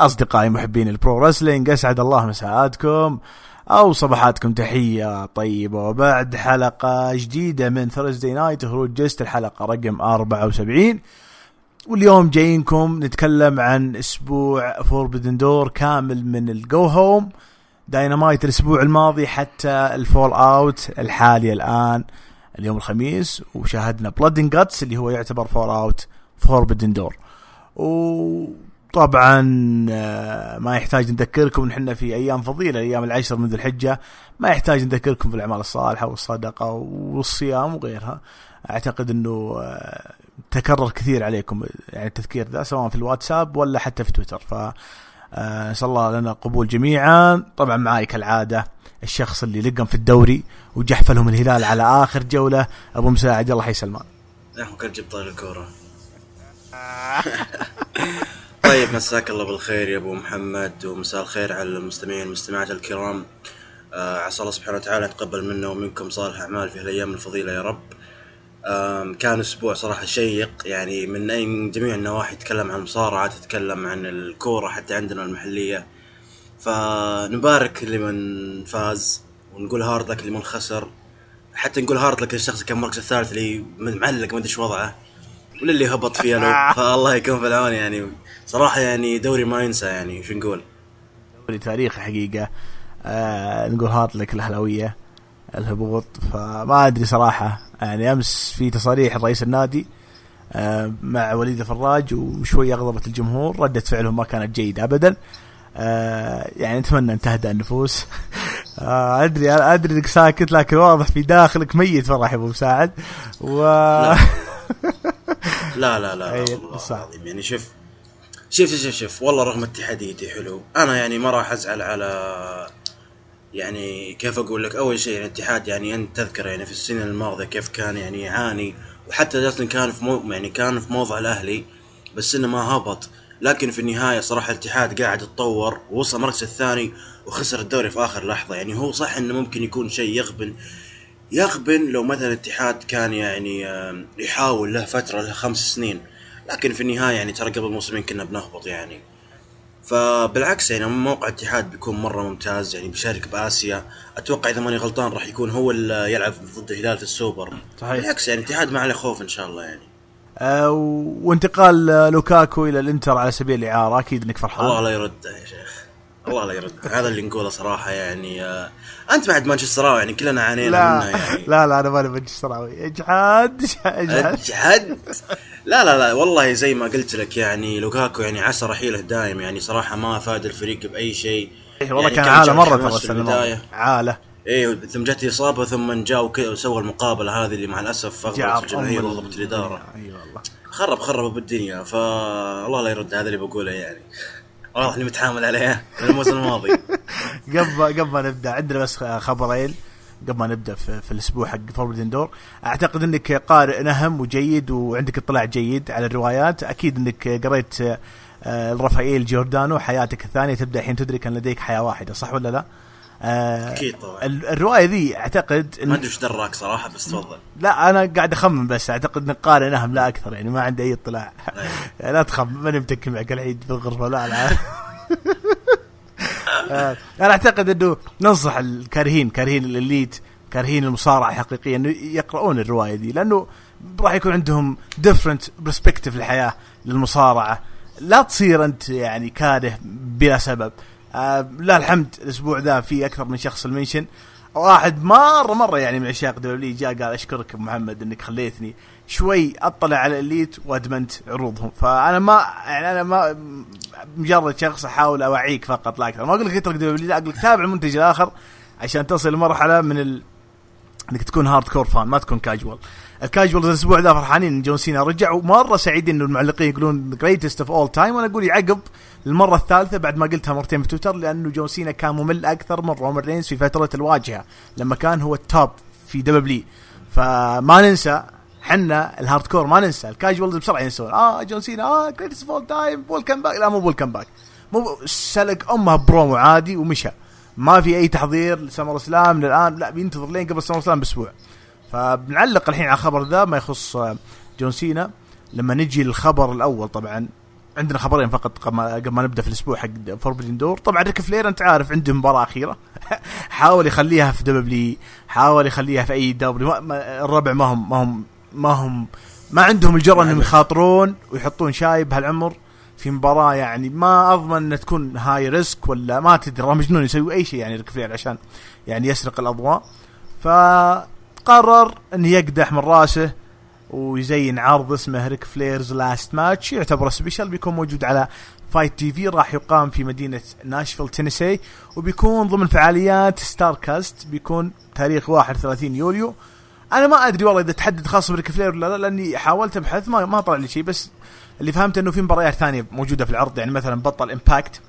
أصدقائي محبين ال pro wrestling أسعد الله مساءاتكم. أو صباحاتكم تحية طيبة. وبعد حلقة جديدة من Thursday Night هروج جست الحلقة رقم 74 واليوم جايينكم نتكلم عن أسبوع Forbidden Door كامل من ال go home Dynamite الأسبوع الماضي حتى ال fallout الحالي الآن اليوم الخميس. وشاهدنا Blood and Guts اللي هو يعتبر fallout فوربدن دور وطبعا آه، ما يحتاج نذكركم إن إحنا في أيام فضيلة الأيام العشر من ذي الحجة. ما يحتاج نذكركم في الأعمال الصالحة والصدقة والصيام وغيرها. أعتقد إنه آه، تكرر كثير عليكم يعني التذكير ذا سواء في الواتساب ولا حتى في تويتر. ف آه، نسأل الله لنا قبول جميعا. طبعا معاي كالعادة الشخص اللي لقم في الدوري وجحف لهم الهلال على آخر جولة أبو مساعد. الله حي سلمان. يا كان جبت الكورة. طيب مساك الله بالخير يا أبو محمد ومساء الخير على المستمعين والمستمعات الكرام. آه عسى الله سبحانه وتعالى يتقبل منا ومنكم صالح أعمال في الأيام الفضيلة يا رب. آه كان أسبوع صراحة شيق يعني من اي جميع النواحي تتكلم عن المصارعه تتكلم عن الكورة حتى عندنا المحلية. فنبارك لمن فاز ونقول hard luck لمن خسر. حتى نقول hard luck الشخص كان المركز الثالث اللي معلق ما أدري وضعه وللي هبط فيها له فالله يكون في العون يعني. صراحة يعني دوري ما ينسى يعني شو نقول؟ دوري تاريخي حقيقة. آه نقول hard luck الأهلاوية الهبوط. فما أدري صراحة. يعني أمس في تصاريح رئيس النادي آه مع وليد الفراج وشوي اغضبت الجمهور ردة فعلهم ما كانت جيدة ابدا. آه يعني نتمنى ان تهدأ النفوس. آه أدري أدري إنك ساكت لكن واضح في داخلك ميت فرح يا أبو مساعد و لا. لا لا, لا والله العظيم. يعني شوف شوف شوف شوف والله رغم اتحاديتي حلو. أنا يعني ما راح أزعل على يعني كيف أقول لك؟ أول شيء الاتحاد يعني أنت تذكر يعني في السنة الماضية كيف كان يعني يعاني وحتى أصلا كان في مو يعني كان في موضع الأهلي بس إنه ما هبط. لكن في النهاية صراحة الاتحاد قاعد يتطور ووصل المركز الثاني وخسر الدوري في آخر لحظة. يعني هو صح إنه ممكن يكون شيء يغبن. يغبن لو مثلا الاتحاد كان يعني يحاول له فترة له خمس سنين. لكن في النهاية يعني ترى قبل موسمين كنا بنهبط يعني. فبالعكس يعني موقع الاتحاد بيكون مرة ممتاز يعني بيشارك بآسيا. أتوقع إذا ماني غلطان راح يكون هو اللي يلعب ضد الهلال في السوبر. صحيح. بالعكس يعني الاتحاد ما عليه خوف إن شاء الله يعني. أه وانتقال لوكاكو إلى الإنتر على سبيل الإعارة أكيد إنك فرحان. الله لا يرده يا شيخ. الله لا يرد. هذا اللي نقوله صراحة يعني آه أنت بعد مانشستراوي يعني كلنا عانينا لا منه يعني. لا لا أنا ماني مانشستراوي اجحد اجحد. اجحد. لا لا لا والله زي ما قلت لك يعني لوكاكو يعني عسى رحيله دايم يعني صراحة ما افاد الفريق بأي شيء. إيه والله يعني كان عالة مرة ترى السنة عالة. إيه ثم جت إصابة ثم جاء وسوى المقابلة هذه اللي مع الأسف اغضبت الجماهير وضبط الإدارة. أي والله. خرب خرب بالدنيا. فالله لا يرد هذا اللي بقوله يعني. واضح اني متحامل عليها من الموسم الماضي. قبل قبل ما نبدأ عندنا بس خبرين. قبل ما نبدأ في, في الأسبوع حق فوربدن دور أعتقد إنك قارئ نهم وجيد وعندك اطلاع جيد على الروايات. أكيد إنك قريت آه، رافائيل جوردانو حياتك الثانية تبدأ حين تدرك ان لديك حياة واحدة صح ولا لا؟ أكيد طبعا. الرواية ذي أعتقد ما أدري إيش دراك صراحة بس تفضل. لا أنا قاعد أخمن بس أعتقد انك قارئ نهم لا أكثر يعني ما عندي أي اطلاع. يعني لا تخم ماني متكي معك العيد في الغرفة؟ لا لا. آه، أنا أعتقد إنه ننصح الكارهين كارهين ال Elite كارهين المصارعة حقيقيا إنه يقرؤون الرواية دي لأنه راح يكون عندهم different perspective للحياة للمصارعة. لا تصير أنت يعني كاره بلا سبب. آه لا الحمد الأسبوع ذا في أكثر من شخص ال mention. واحد مرة مرة يعني من عشاق دبليو جاء قال أشكرك محمد إنك خليتني. شوي أطلع على ال Elite وأدمنت عروضهم. فأنا ما يعني أنا ما مجرد شخص أحاول أوعيك فقط لا أكثر. ما أقول لك اترك دبليو لا أقول لك تابع المنتج الآخر عشان تصل لمرحله من ال... إنك تكون hardcore fan ما تكون casual ال casual الأسبوع ذا فرحانين ان جون سينا. رجع ومره سعيدين إنه المعلقين يقولون greatest of all time وأنا أقول يعقب المرة الثالثة بعد ما قلتها مرتين في تويتر لأنه جون سينا كان ممل أكثر من رومان رينز في فترة الواجهة لما كان هو ال top في دبليو فما ننسى حنا ال hardcore ما ننسى ال casuals بسرعة ينسون. آه جون سينا آه greatest of all time welcome back لا مو welcome back مو سلق أمها برومو عادي ومشى. ما في أي تحضير ل SummerSlam للآن. لا بينتظر لين قبل SummerSlam بأسبوع. فبنعلق الحين على الخبر ذا ما يخص جون سينا. لما نجي للخبر الأول طبعا عندنا خبرين فقط قبل ما نبدأ في الأسبوع حق Forbidden Door طبعا ريك فلير أنت عارف عنده مباراة أخيرة. حاول يخليها في دبليو حاول يخليها في AEW الربع ما هم ما هم ما هم ما عندهم الجرأة إنهم يخاطرون ويحطون شايب بهالعمر في مباراة. يعني ما أضمن إنها تكون high risk ولا ما تدري. مجنون يسوي أي شيء يعني ريك فلير عشان يعني يسرق الأضواء. فقرر انه يقدح من راسه ويزين عرض اسمه Ric Flair's Last Match يعتبر special بيكون موجود على Fite TV راح يقام في مدينة ناشفيل تينيسي وبيكون ضمن فعاليات Starrcast بيكون تاريخ 31 يوليو. أنا ما أدري والله إذا تحدد خاص بريك فلير ولا لا لأني حاولت أبحث ما ما طلع لي شيء بس اللي فهمت إنه في مباريات ثانية موجودة في العرض يعني مثلا بطل Impact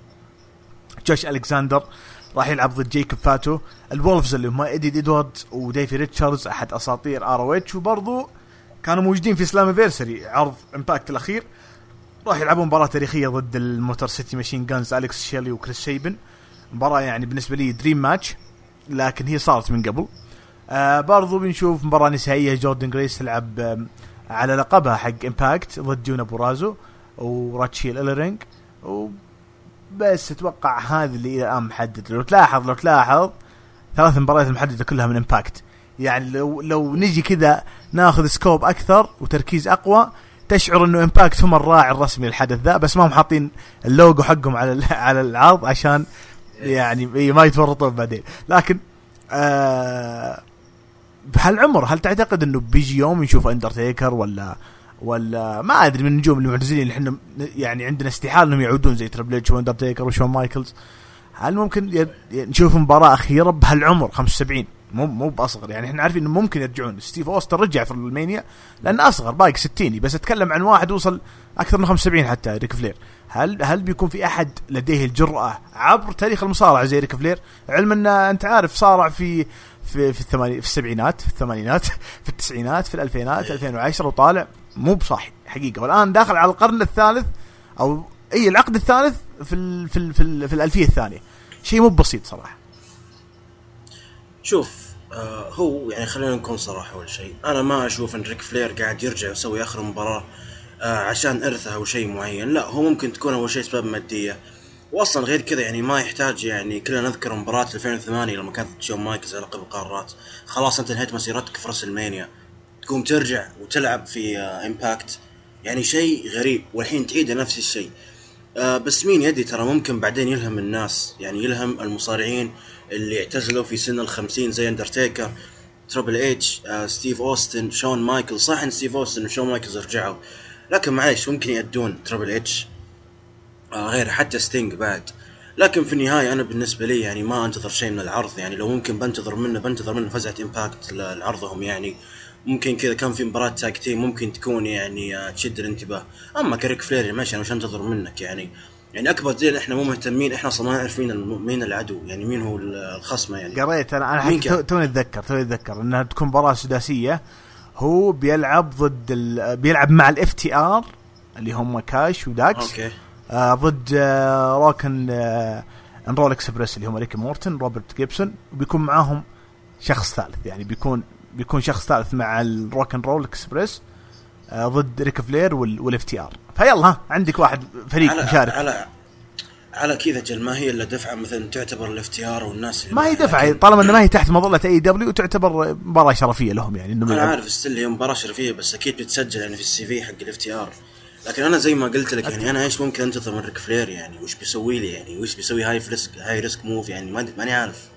جوش الكساندر راح يلعب ضد جيكوب فاتو. ال Wolves اللي هم إيدي ادوارد وديفي ريتشاردز أحد أساطير ROH وبرضو كانوا موجودين في Slammiversary عرض Impact الأخير. راح يلعبون مباراة تاريخية ضد ال Motor City Machine Guns أليكس شيلي وكريس سيبن. مباراة يعني بالنسبة لي dream match لكن هي صارت من قبل. آه برضو بنشوف مباراة نسائية جوردن جريس تلعب آه على لقبها حق Impact ضد ديونا بورازو وراتشيل الرينج وبس أتوقع هذا اللي الآن محدد. لو تلاحظ لو تلاحظ ثلاث مباريات المحددة كلها من Impact يعني لو لو نجي كذا ناخذ scope أكثر وتركيز أقوى تشعر إنه Impact هم الراعي الرسمي للحدث ذا بس ما هم حاطين اللوجو حقهم على على العرض عشان يعني ما يتورطون بعدين. لكن آه بهالعمر هل تعتقد إنه بيجي يوم نشوف اندرتيكر ولا ولا ما أدري من النجوم المعتزلين اللي إحنا يعني عندنا استحالة إنهم يعودون زي تربل اتش واندرتيكر وشون مايكلز هل ممكن نشوف مباراة أخيرة بهالعمر 75 مو مو بأصغر. يعني إحنا عارفين انه ممكن يرجعون. ستيف أوستن رجع في ال Mania لأنه أصغر باقي 60 بس أتكلم عن واحد وصل أكثر من 75 حتى ريك فلير. هل هل بيكون في أحد لديه الجرأة عبر تاريخ المصارعة زي ريك فلير؟ علما إن أنت عارف صارع في في في الثماني في السبعينات في الثمانينات في التسعينات في الألفينات 2010 وطالع مو بصاحي حقيقة. والآن داخل على القرن الثالث أو إي العقد الثالث في ال في ال في, ال في الألفية الثانية. شيء مو بسيط صراحة. شوف آه هو يعني خلينا نكون صراحة أول شيء. أنا ما أشوف إن ريك فلير قاعد يرجع يسوي آخر مباراة آه عشان ارثه أو شيء معين. لا هو ممكن تكون أول شيء اسباب مادية. واصلا غير كذا يعني ما يحتاج يعني كلنا نذكر مباراة 2008 لما كانت شون مايكلز على لقب القارات خلاص أنت انهيت مسيرتك في WrestleMania. تقوم ترجع وتلعب في آه Impact يعني شيء غريب والحين تعيد نفس الشيء. آه بس مين يدري ترى ممكن بعدين يلهم الناس يعني يلهم المصارعين اللي اعتزلوا في سن الخمسين زي اندرتيكر تربل اتش آه ستيف اوستن شون مايكل صح إن ستيف اوستن وشون مايكلز رجعوا لكن معليش ممكن يأدون تربل اتش آه غير حتى ستينج بعد. لكن في النهاية أنا بالنسبة لي يعني ما أنتظر شيء من العرض يعني لو ممكن بنتظر منه بنتظر منه فزعة Impact لعرضهم يعني. ممكن كذا كان في مباراة tag team ممكن تكون يعني آه تشد الانتباه. أما كريك فلير ماشي أنا وش أنتظر منك يعني. يعني أكبر دليل إحنا مو مهتمين إحنا أصلا ما نعرف مين مين العدو يعني مين هو الخصم يعني. قريت أنا أنا توني أتذكر توني أتذكر إنها تكون مباراة سداسية. هو بيلعب ضد ال... بيلعب مع ال FTR اللي هم كاش وداكس. أوكي. آه ضد آه Rock n آه n Roll Express اللي هم ريكي مورتن روبرت جيبسون. وبيكون معاهم شخص ثالث يعني بيكون بيكون شخص ثالث مع ال Rock Roll Express ضد ريك فلير وال FTR فيلا عندك واحد فريق على مشارك. على على كذا جل ما هي إلا دفعة مثلا تعتبر ال FTR والناس ما هي دفعة طالما إنه ما هي تحت مظلة AEW تعتبر مباراة شرفية لهم يعني إنه أنا عارف still هي مباراة شرفية بس أكيد بتسجل يعني في ال CV حق ال FTR لكن أنا زي ما قلت لك يعني أنا إيش ممكن انتظر من ريك فلير يعني؟ وش بيسوي لي يعني؟ وش بيسوي high risk high risk move يعني؟ ما ماني عارف.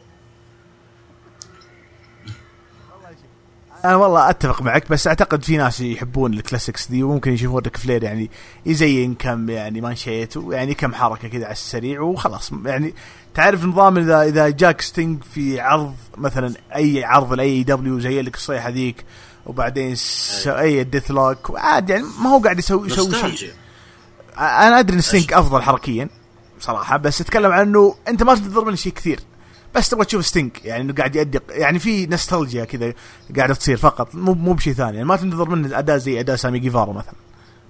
أنا والله اتفق معك بس اعتقد في ناس يحبون ال classics دي وممكن يشوفون ريك فلير يعني يزين كم يعني مانشيت ويعني كم حركة كذا على السريع وخلاص. يعني تعرف نظام إذا إذا جاك ستينج في عرض مثلا أي عرض ل AEW زي لك الصيحه ذيك وبعدين. أي. death lock عاد يعني ما هو قاعد يسوي يسوي شيء. أنا أدري إن ستينج أفضل حركيا صراحة بس أتكلم عن إنه أنت ما تنتظر منه شيء كثير. بس تبغى تشوف ستينك يعني إنه قاعد يؤدي يعني في نستالجيا كذا قاعدة تصير فقط مو مو بشيء ثاني يعني ما تنتظر منه الأداء زي أداء سامي جيفارا مثلا.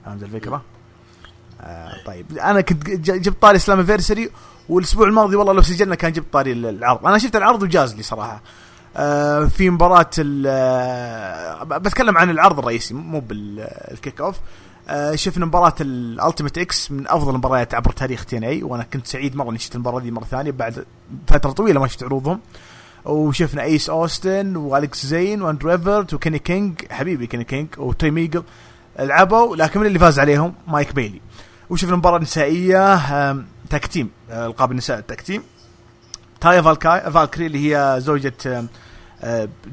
فهمت الفكرة؟ آه طيب أنا كنت جبت طاري Slammiversary والأسبوع الماضي والله لو سجلنا كان جبت طاري العرض. أنا شفت العرض وجاز لي صراحة. آه في مباراة آه بتكلم عن العرض الرئيسي مو بال kick off شفنا مباراة ال Ultimate X من أفضل المباريات عبر تاريخ TNA وأنا كنت سعيد مرة إني شفت المباراة دي مرة ثانية بعد فترة طويلة ما شفت عروضهم. وشفنا إيس أوستن والكس زين وأندرو إيفرت وكيني كينج حبيبي كيني كينج وتري ميجل لعبوا لكن من اللي فاز عليهم؟ مايك بيلي. وشفنا مباراة نسائية tag team ألقاب النساء ال tag team تايا فالكاي فالكري اللي هي زوجة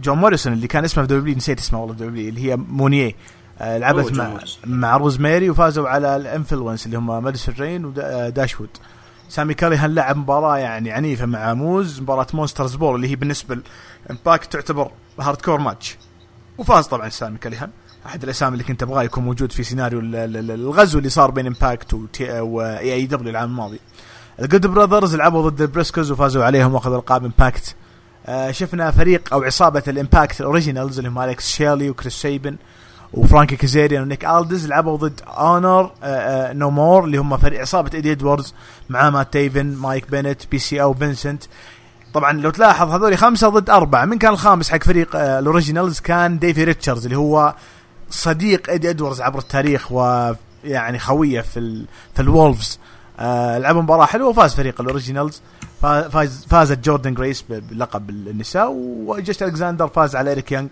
جون موريسون اللي كان اسمه في W نسيت اسمه والله في W اللي هي مونيه لعبت مع مع روزماري وفازوا على ال Influence اللي هم ماديسون رين وداشوود سامي كاليهان لعب مباراة يعني عنيفة مع موس مباراة Monster's Ball اللي هي بالنسبة ل Impact تعتبر hardcore match. وفاز طبعا سامي كاليهان أحد الأسامي اللي كنت أبغاه يكون موجود في سيناريو الغزو اللي صار بين Impact و AEW العام الماضي. ال Good Brothers لعبوا ضد ال Briscoes وفازوا عليهم وأخذوا القاب Impact. آه شفنا فريق أو عصابة ال Impact Originals اللي هم اليكس شيرلي وكريس سيبن وفرانكي كازيريان ونيك الدز لعبوا ضد Honor No More اللي هم فريق عصابه ايدي إدواردز مع مات تيفن مايك بينت بي سي أو فينسنت. طبعا لو تلاحظ هذول خمسة ضد أربعة. من كان الخامس حق فريق آه ال Originals كان ديفي ريتشاردز اللي هو صديق ايدي إدواردز عبر التاريخ ويعني خوية في ال في ال Wolves. آه لعبوا مباراة حلوة وفاز فريق ال Originals. فاز فازت جوردن جريس بلقب النساء وجوش ألكساندر فاز على اريك يانج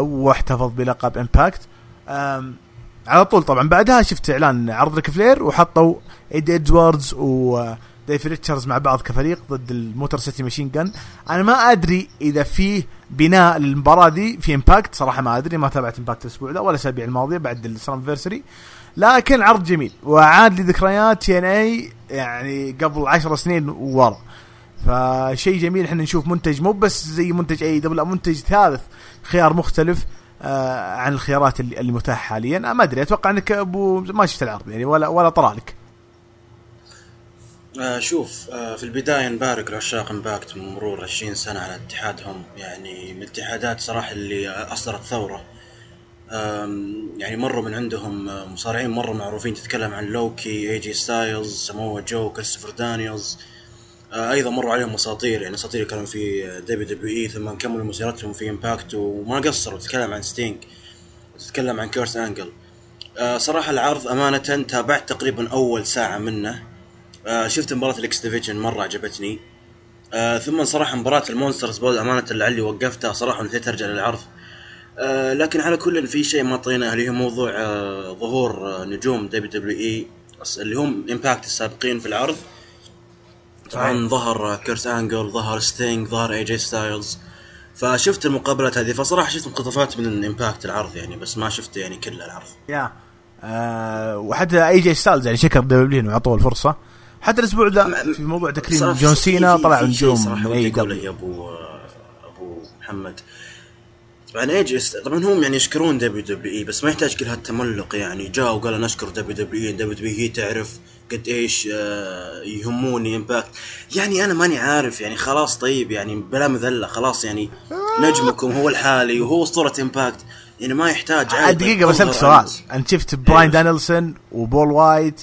واحتفظ بلقب Impact على طول طبعا بعدها شفت إعلان عرض ريك فلير وحطوا ايدي إدواردز وديفي ريتشاردز مع بعض كفريق ضد ال Motor City Machine Guns أنا ما أدري إذا فيه بناء للمباراة دي في امباكت صراحة ما أدري ما تابعت امباكت الأسبوع ده ولا الأسابيع الماضية بعد السلاميفرسري لكن عرض جميل وعاد لي ذكريات تي ان اي يعني قبل عشر سنين ورا. فشيء جميل إحنا نشوف منتج مو بس زي منتج AEW منتج ثالث. خيار مختلف آه عن الخيارات اللي, متاحة حاليا. ما أدري أتوقع أنك أبو ما شفت العرض يعني ولا ولا طرالك آه شوف آه في البداية نبارك لعشاق امباكت من مرور 20 سنة على اتحادهم. يعني من الاتحادات صراحة اللي أصدرت ثورة. يعني مروا من عندهم مصارعين مرة معروفين تتكلم عن لوكي اي جي ستايلز سمو جو كريستوفر دانييلز. أيضا مروا عليهم أساطير يعني أساطير كانوا في دبليو دبليو إي ثم كملوا مسيرتهم في امباكت وما قصروا تتكلم عن ستينج تتكلم عن كيرس انجل صراحة العرض أمانة تابعت تقريبا أول ساعة منه. شفت مباراة ال X Division مرة عجبتني. ثم صراحة مباراة ال Monster's Ball أمانة لعلي وقفتها صراحة ونسيت أرجع للعرض. آه لكن على كل في شيء ما طيناه اللي هو موضوع آه ظهور آه نجوم دبليو دبليو إي اللي هم امباكت السابقين في العرض. طبعا ظهر كيرس آنجل ظهر ستينج ظهر اي جي ستايلز فشفت المقابلات هذه فصراحة شفت مقتطفات من امباكت العرض يعني بس ما شفت يعني كل العرض. yeah آه وحتى اي جي ستايلز يعني شكر دبليو انه اعطوه الفرصة. حتى الأسبوع ذا في موضوع تكريم جون سينا طلع نجوم اي دبليو يا أبو أبو محمد طبعا ايج طبعا هم يعني يشكرون دبليو دبليو اي بس ما يحتاج كل هالتملق يعني. جاء وقال نشكر دبليو دبليو اي دبليو دبليو هي تعرف قد إيش آه يهموني امباكت يعني أنا ماني عارف يعني خلاص طيب يعني بلا مذلة خلاص يعني نجمكم هو الحالي وهو اسطوره امباكت يعني ما يحتاج دقيقة بسالك سؤال. أنت شفت براين دانيلسون وبول وايت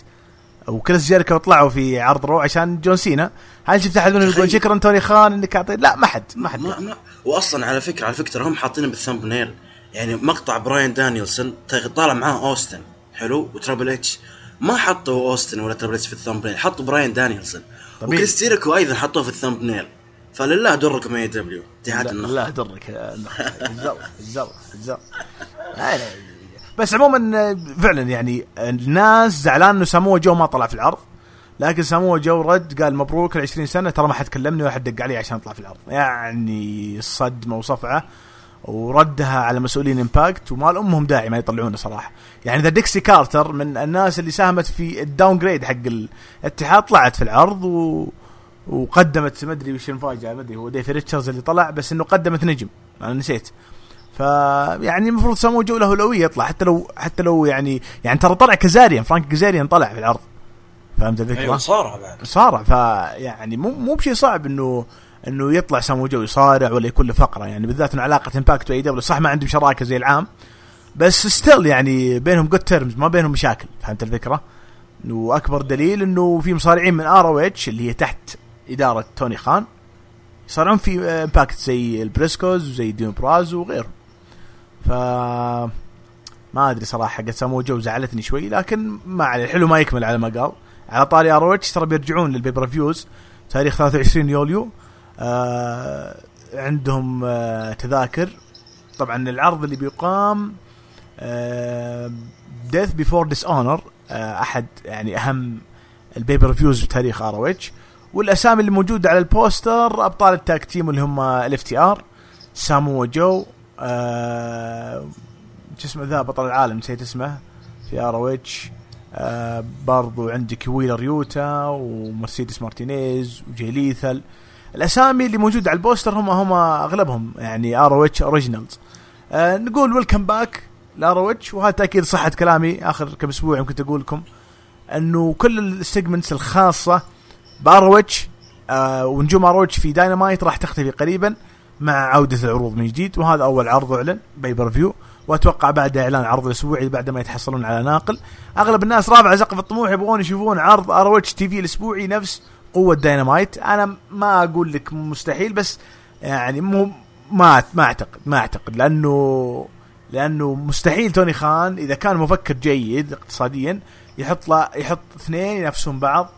وكريس جيريكو طلعوا في عرض رو عشان جون سينا؟ هل شفت أحد منهم يقول شكرا توني خان انك اعطيت لا ما حد ما حد. ما ما واصلا على فكرة على فكرة هم حاطينه بال thumbnail يعني مقطع براين دانيلسون طالع معاه أوستن. حلو؟ وترابل اتش ما حطوا أوستن ولا ترابل اتش في ال thumbnail حطوا براين دانيلسون. وكريس جيريكو أيضا حطوه في ال thumbnail فلله دركم إي دبليو. اتحاد النخل لا درك. الزر الزر الزر بس عموما فعلا يعني الناس زعلان إنه سامو جو ما طلع في العرض. لكن سامو جو رد قال مبروك ال 20 سنة ترى ما حد كلمني ولا حد دق علي عشان اطلع في العرض. يعني صدمة وصفعة. وردها على مسؤولين امباكت وما أمهم داعي ما يطلعونه صراحة. يعني ذا ديكسي كارتر من الناس اللي ساهمت في ال downgrade حق الاتحاد طلعت في العرض و... وقدمت ما أدري وش المفاجاه ما أدري هو ديفي ريتشاردز اللي طلع بس إنه قدمت نجم أنا نسيت. ف يعني المفروض سامو جو له اولويه يطلع حتى لو حتى لو يعني يعني ترى طلع كازاريان فرانك كازاريان طلع في العرض. فهمت الفكرة؟ أيوه صارع بعد. صارع فيعني مو مو بشيء صعب إنه إنه يطلع سامو جو يصارع ولا يكون له فقرة يعني بالذات إنه علاقة امباكت و AEW صح ما عندهم شراكة زي العام بس still يعني بينهم good terms ما بينهم مشاكل. فهمت الفكرة؟ وأكبر دليل إنه في مصارعين من ROH اللي هي تحت إدارة توني خان يصارعون في امباكت زي البريسكوز وزي ديونا برازو وغيرهم. ف ما أدري صراحة حقت سامو جو زعلتني شوي لكن ما عليه. الحلو ما يكمل على ما قال. على طاري ROH ترى بيرجعون لل pay-per-views تاريخ 23 يوليو. آه عندهم آه تذاكر. طبعا العرض اللي بيقام Death Before Dishonor أحد يعني أهم ال pay-per-views بتاريخ ROH والأسامي اللي موجودة على البوستر أبطال ال tag team اللي هم ال FTR سامو جو آه شو اسمه ذا بطل العالم نسيت اسمه في ROH آه برضو عندك ويلر يوتا ومرسيدس مارتينيز وجي ليثل الأسامي اللي موجودة على البوستر هم هم أغلبهم يعني ROH originals آه نقول welcome back ل ROH وهذا تأكيد صحة كلامي. آخر كم أسبوع يمكن أقول لكم أنه كل ال segments الخاصة ب ROH آه ونجوم ROH في داينامايت راح تختفي قريبا مع عودة العروض من جديد وهذا أول عرض أعلن pay-per-view وأتوقع بعد إعلان عرض الأسبوعي بعد ما يتحصلون على ناقل. أغلب الناس رافع سقف الطموح يبغون يشوفون عرض ROH TV الأسبوعي نفس قوة داينامايت أنا ما أقول لك مستحيل بس يعني مو ما ما أعتقد ما أعتقد لأنه لأنه مستحيل توني خان إذا كان مفكر جيد اقتصاديا يحط لا يحط اثنين ينافسون بعض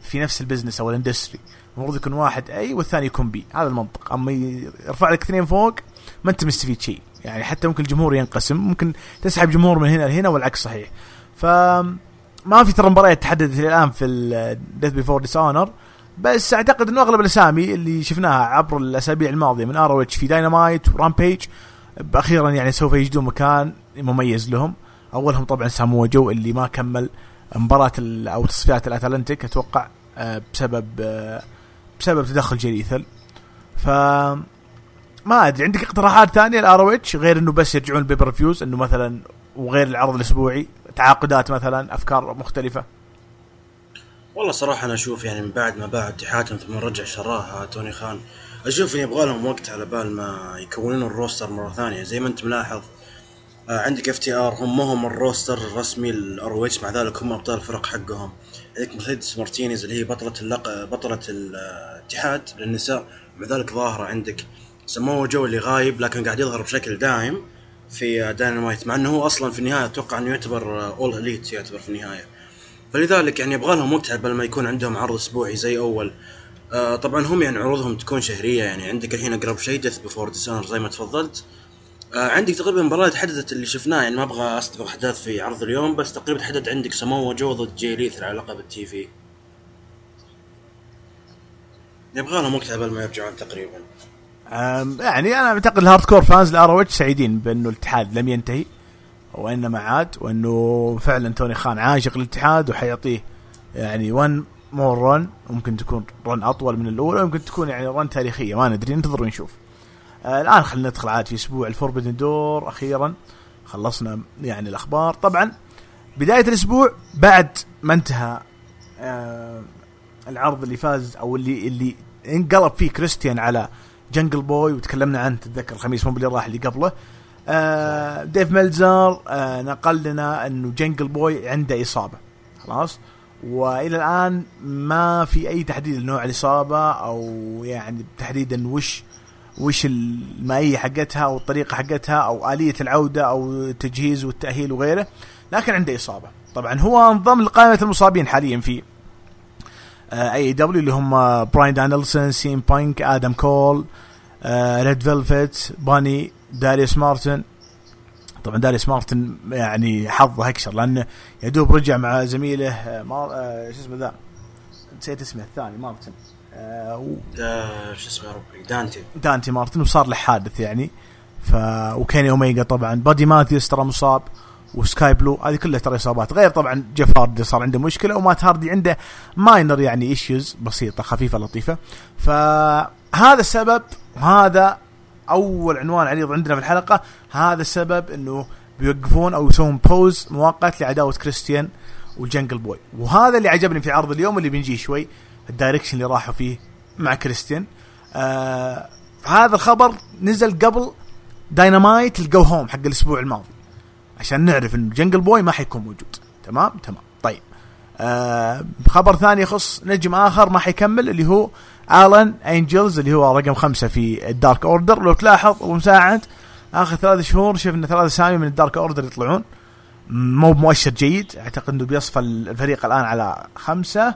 في نفس ال business أو ال industry. المفروض يكون واحد A والثاني يكون B هذا المنطق. أما يرفع لك اثنين فوق ما أنت مستفيد شيء. يعني حتى ممكن الجمهور ينقسم. ممكن تسحب جمهور من هنا لهنا والعكس صحيح. ف ما في ترى مباريات تحددت الآن في ال Death Before Dishonor بس أعتقد إنه أغلب الأسامي اللي شفناها عبر الأسابيع الماضية من ROH في داينامايت ورامبيج أخيرا يعني سوف يجدون مكان مميز لهم. أولهم طبعا سامو جو اللي ما كمل مباراة أو تصفيات الأتلانتيك أتوقع بسبب بسبب تدخل جي ليثل ف ما أدري عندك اقتراحات ثانية ل ROH غير إنه بس يرجعون pay-per-views إنه مثلا وغير العرض الأسبوعي؟ تعاقدات مثلا أفكار مختلفة؟ والله صراحة أنا أشوف يعني من بعد ما باع اتحادهم ثم رجع شراها توني خان أشوف إن يبغى لهم وقت على بال ما يكونون ال roster مرة ثانية. زي ما أنت ملاحظ آه عندك FTR هم هم ال roster الرسمي لل ROH مع ذلك هم أبطال الفرق حقهم. عندك مرسيدس مارتينيز اللي هي بطلة اللق... بطلة الاتحاد للنساء مع ذلك ظاهرة عندك. سموا جو اللي غايب لكن قاعد يظهر بشكل دائم في داينامايت مع إنه هو أصلا في النهاية أتوقع إنه يعتبر All Elite يعتبر في النهاية. فلذلك يعني يبغى لهم وقت قبل ما يكون عندهم عرض أسبوعي زي أول. آه طبعا هم يعني عروضهم تكون شهرية يعني عندك الحين أقرب شيء Death Before Dishonor زي ما تفضلت. آه عندك تقريبا مباراة تحددت اللي شفناه يعني ما أبغى استبق أحداث في عرض اليوم بس تقريبا تحدد عندك سموا جو ضد جي ليثل على لقب ال TV. يبغى لهم وقت قبل ما يرجعون تقريبا. يعني أنا أعتقد ال hardcore fans لل ROH سعيدين بأنه الاتحاد لم ينتهي وإنما عاد وأنه فعلا توني خان عاشق الاتحاد وحيعطيه يعني one more run ممكن تكون run أطول من الاولى وممكن تكون يعني run تاريخية ما ندري ننتظر ونشوف. آه الآن خلينا ندخل عاد في أسبوع ال Forbidden Door أخيرا خلصنا يعني الأخبار. طبعا بداية الأسبوع بعد ما انتهى آه العرض اللي فاز أو اللي اللي انقلب فيه كريستيان على جنجل بوي وتكلمنا عنه تتذكر الخميس مو اللي راح اللي قبله. آه ديف ميلتزر آه نقل لنا إنه جنجل بوي عنده إصابة. خلاص؟ وإلى الآن ما في أي تحديد لنوع الإصابة أو يعني تحديدا وش وش الماهية حقتها أو الطريقة حقتها أو آلية العودة أو التجهيز والتأهيل وغيره. لكن عنده إصابة. طبعا هو انضم لقائمة المصابين حاليا في AEW اللي هم براين دانيلسون سي ام بانك آدم كول ريد فيلفيت باني داريوس مارتن طبعا داريوس مارتن يعني حظه اكشر لأنه يا دوب رجع مع زميله مار آه شو اسمه ذا؟ نسيت اسمه الثاني مارتن. آه شو اسمه ربي؟ دانتي. دانتي مارتن وصار له حادث يعني. ف وكيني أوميجا طبعا. بادي ماثيوس ترى مصاب. وسكاي بلو هذه كلها ترى إصابات. غير طبعا جيف هاردي صار عنده مشكلة ومات هاردي عنده minor يعني issues بسيطة خفيفة لطيفة. فهذا السبب وهذا أول عنوان عريض عندنا في الحلقة هذا السبب إنه بيوقفون أو يسوون pause مؤقت لعداوة كريستيان وجنجل بوي. وهذا اللي عجبني في عرض اليوم اللي بنجي شوي ال direction اللي راحوا فيه مع كريستيان. آه هذا الخبر نزل قبل Dynamite ال go-home حق الأسبوع الماضي. عشان نعرف انه جنجل بوي ما حيكون موجود. تمام؟ تمام. طيب. آه خبر ثاني يخص نجم آخر ما حيكمل اللي هو ألان انجلز اللي هو رقم خمسة في ال Dark Order لو تلاحظ يا مساعد آخر ثلاث شهور شفنا ثلاث أسامي من ال Dark Order يطلعون. مو بمؤشر جيد. أعتقد إنه بيصفى الفريق الآن على خمسة.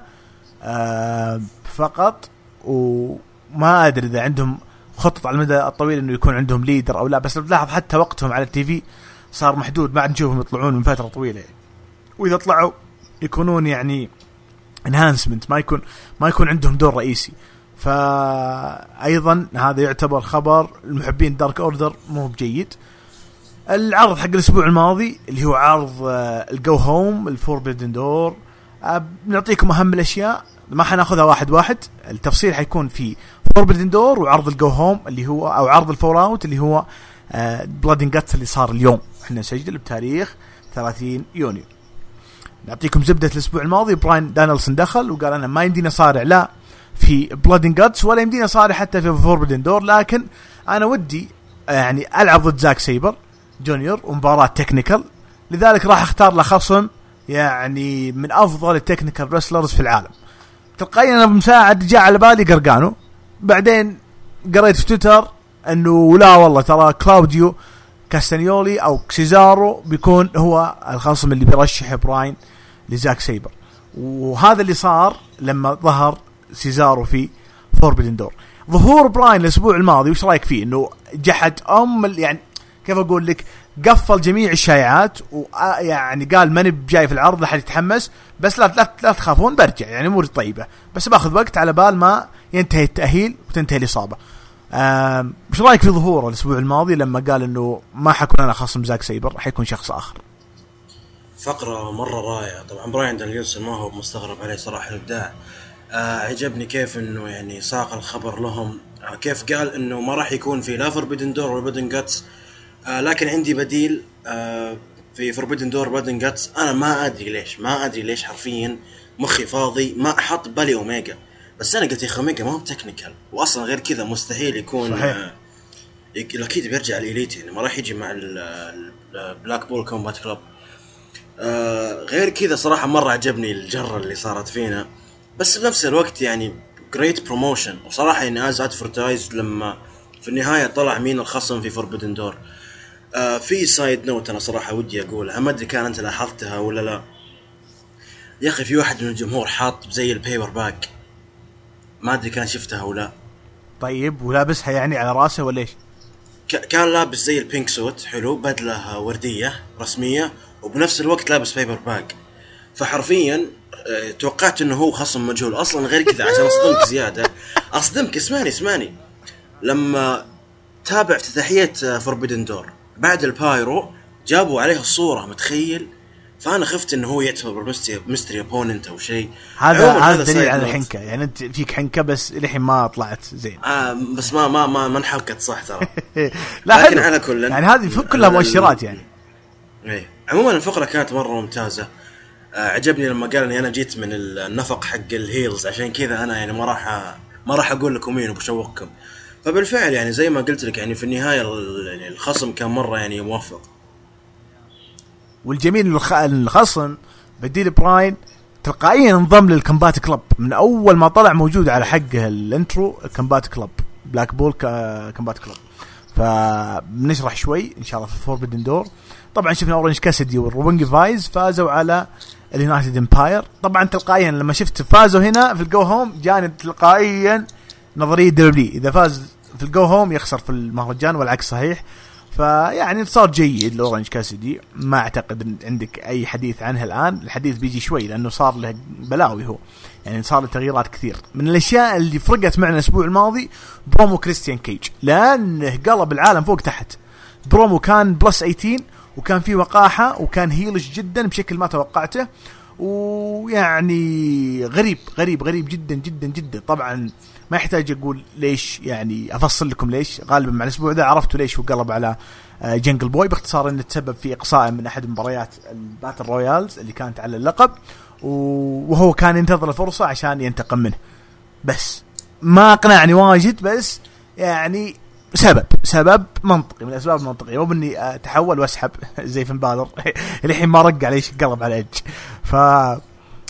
آه فقط. وما أدري إذا عندهم خطط على المدى الطويل إنه يكون عندهم leader أو لا. بس لو تلاحظ حتى وقتهم على ال TV صار محدود ما عاد نشوفهم يطلعون من فترة طويلة. يعني. وإذا طلعوا يكونون يعني enhancement ما يكون ما يكون عندهم دور رئيسي. فايضا هذا يعتبر خبر لمحبين Dark Order مو بجيد. العرض حق الأسبوع الماضي اللي هو عرض ال go-home ال Forbidden Door بنعطيكم أهم الأشياء. ما حناخذها واحد واحد. التفصيل حيكون في Forbidden Door وعرض ال go-home اللي هو أو عرض ال fallout اللي هو Blood & Guts اللي صار اليوم. إحنا نسجل بتاريخ 30 يونيو. نعطيكم زبدة الأسبوع الماضي. براين دانيلسون دخل وقال أنا ما يمديني أصارع لا في Blood & Guts ولا يمديني أصارع حتى في Forbidden Door لكن أنا ودي يعني ألعب ضد زاك سيبر جونيور ومباراة technical لذلك راح أختار له خصم يعني من أفضل ال technical wrestlers في العالم. تلقائيا أنا يا مساعد جاء على بالي قرقانو. بعدين قريت في تويتر إنه لا والله ترى كلاوديو كاستانيولي أو سيزارو بيكون هو الخصم اللي بيرشح براين لزاك سيبر. وهذا اللي صار لما ظهر سيزارو في Forbidden Door ظهور براين الأسبوع الماضي وش رأيك فيه؟ إنه جحد أم يعني كيف أقول لك؟ قفل جميع الشائعات ويعني قال ماني بجاي في العرض لا حد يتحمس. بس لا لا, لا تخافون برجع. يعني أموري طيبة. بس بأخذ وقت على بال ما ينتهي التأهيل وتنتهي الإصابة. وش رأيك في ظهوره الأسبوع الماضي لما قال إنه ما حكون أنا خصم زاك سيبر حيكون شخص آخر. فقرة مرة رائعة. طبعا براين دانيلسون ما هو مستغرب عليه صراحة الإبداع. آه عجبني كيف إنه يعني ساق الخبر لهم. آه كيف قال إنه ما راح يكون في لا Forbidden Door ولا Blood & Guts آه لكن عندي بديل آه في Forbidden Door و Blood & Guts أنا ما أدري ليش ما أدري ليش حرفيا مخي فاضي ما أحط بالي أوميجا. بس أنا قلت يا أخي اوميجا ما هو technical واصلا غير كذا مستحيل يكون صحيح. آه أكيد بيرجع ال Elite يعني ما راح يجي مع ال Blackpool Combat Club آه غير كذا صراحة مرة عجبني الجرة اللي صارت فينا. بس بنفس الوقت يعني great promotion وصراحة يعني as advertised لما في النهاية طلع مين الخصم في Forbidden Door آه في side note أنا صراحة ودي أقولها ما أدري كان انت لاحظتها ولا لا. يا أخي في واحد من الجمهور حاط زي ال paper bag ما أدري كان شفتها ولا طيب ولابسها يعني على رأسه ولا إيش؟ ك- كان لابس زي ال pink suit حلو بدلة وردية رسمية وبنفس الوقت لابس paper bag فحرفيا آه، توقعت إنه هو خصم مجهول. أصلا غير كذا عشان أصدمك زيادة. أصدمك اسمعني اسمعني. لما تابع افتتاحيه Forbidden Door بعد ال pyro جابوا عليه الصورة متخيل؟ فأنا خفت إنه هو يعتبر mystery mystery opponent أو شيء. هذا هذا دليل على. الحنكه يعني أنت فيك حنكة بس للحين ما طلعت زين. آه بس ما ما ما ما انحبكت صح ترى. لا لكن. على كل يعني هذه كلها مؤشرات يعني. إيه. عموما الفقرة كانت مرة ممتازة. آه عجبني لما قال إني أنا جيت من النفق حق ال heels عشان كذا أنا يعني ما راح ما راح أقول لكم مين وبشوقكم فبالفعل يعني زي ما قلت لك يعني في النهاية ال- يعني الخصم كان مرة يعني موفق. والجميل الخ- الخصم بديل براين تلقائيا انضم لل Combat Club. من أول ما طلع موجود على حقه ال intro Combat Club. Blackpool Combat Club. فبنشرح شوي إن شاء الله في Forbidden Door طبعا شفنا اورنج كاسيدي وال Roppongi Vice فازوا على ال United Empire. طبعا تلقائيا لما شفت فازوا هنا في ال go home جاني تلقائيا نظرية W إذا فاز في ال go home يخسر في المهرجان والعكس صحيح. فيعني انتصار جيد لاورنج كاسيدي ما أعتقد عندك أي حديث عنها الآن. الحديث بيجي شوي لأنه صار له بلاوي هو. يعني صار له تغييرات كثير. من الأشياء اللي فرقت معنا الأسبوع الماضي برومو كريستيان كيج. لأنه قلب العالم فوق تحت. برومو كان plus 18 وكان فيه وقاحة وكان heelish جدا بشكل ما توقعته. ويعني غريب غريب غريب جدا جدا جدا. طبعا ما يحتاج أقول ليش يعني أفصل لكم ليش. غالبا مع الأسبوع ذا عرفتوا ليش هو قلب على آه، جنجل بوي باختصار انه تسبب في إقصائه من أحد مباريات ال battle royals اللي كانت على اللقب وهو كان ينتظر الفرصة عشان ينتقم منه. بس ما أقنعني واجد بس يعني سبب سبب منطقي من الأسباب المنطقية. مو بإني أتحول وأسحب زي فين بالر الحين ما رق عليه قلب على إيدج. ف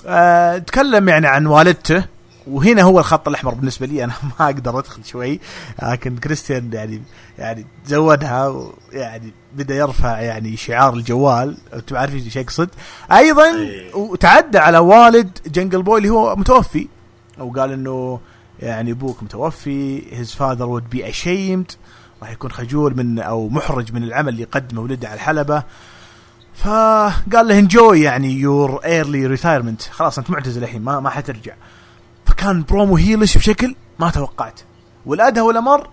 آه، تكلم يعني عن والدته. وهنا هو الخط الأحمر بالنسبة لي. أنا ما أقدر أدخل شوي. لكن كريستيان يعني يعني زودها يعني بدأ يرفع يعني شعار الجوال. أنتم عارفين إيش أقصد. أيضا إيه. وتعدى على والد جنجل بوي اللي هو متوفي. وقال إنه يعني أبوك متوفي. His father would be ashamed. راح يكون خجول من أو محرج من العمل اللي قدمه ولده على الحلبة. فقال له enjoy يعني your early retirement خلاص أنت معتزل الحين ما ما حترجع. فكان promo heelish بشكل ما توقعت. والادهى والامر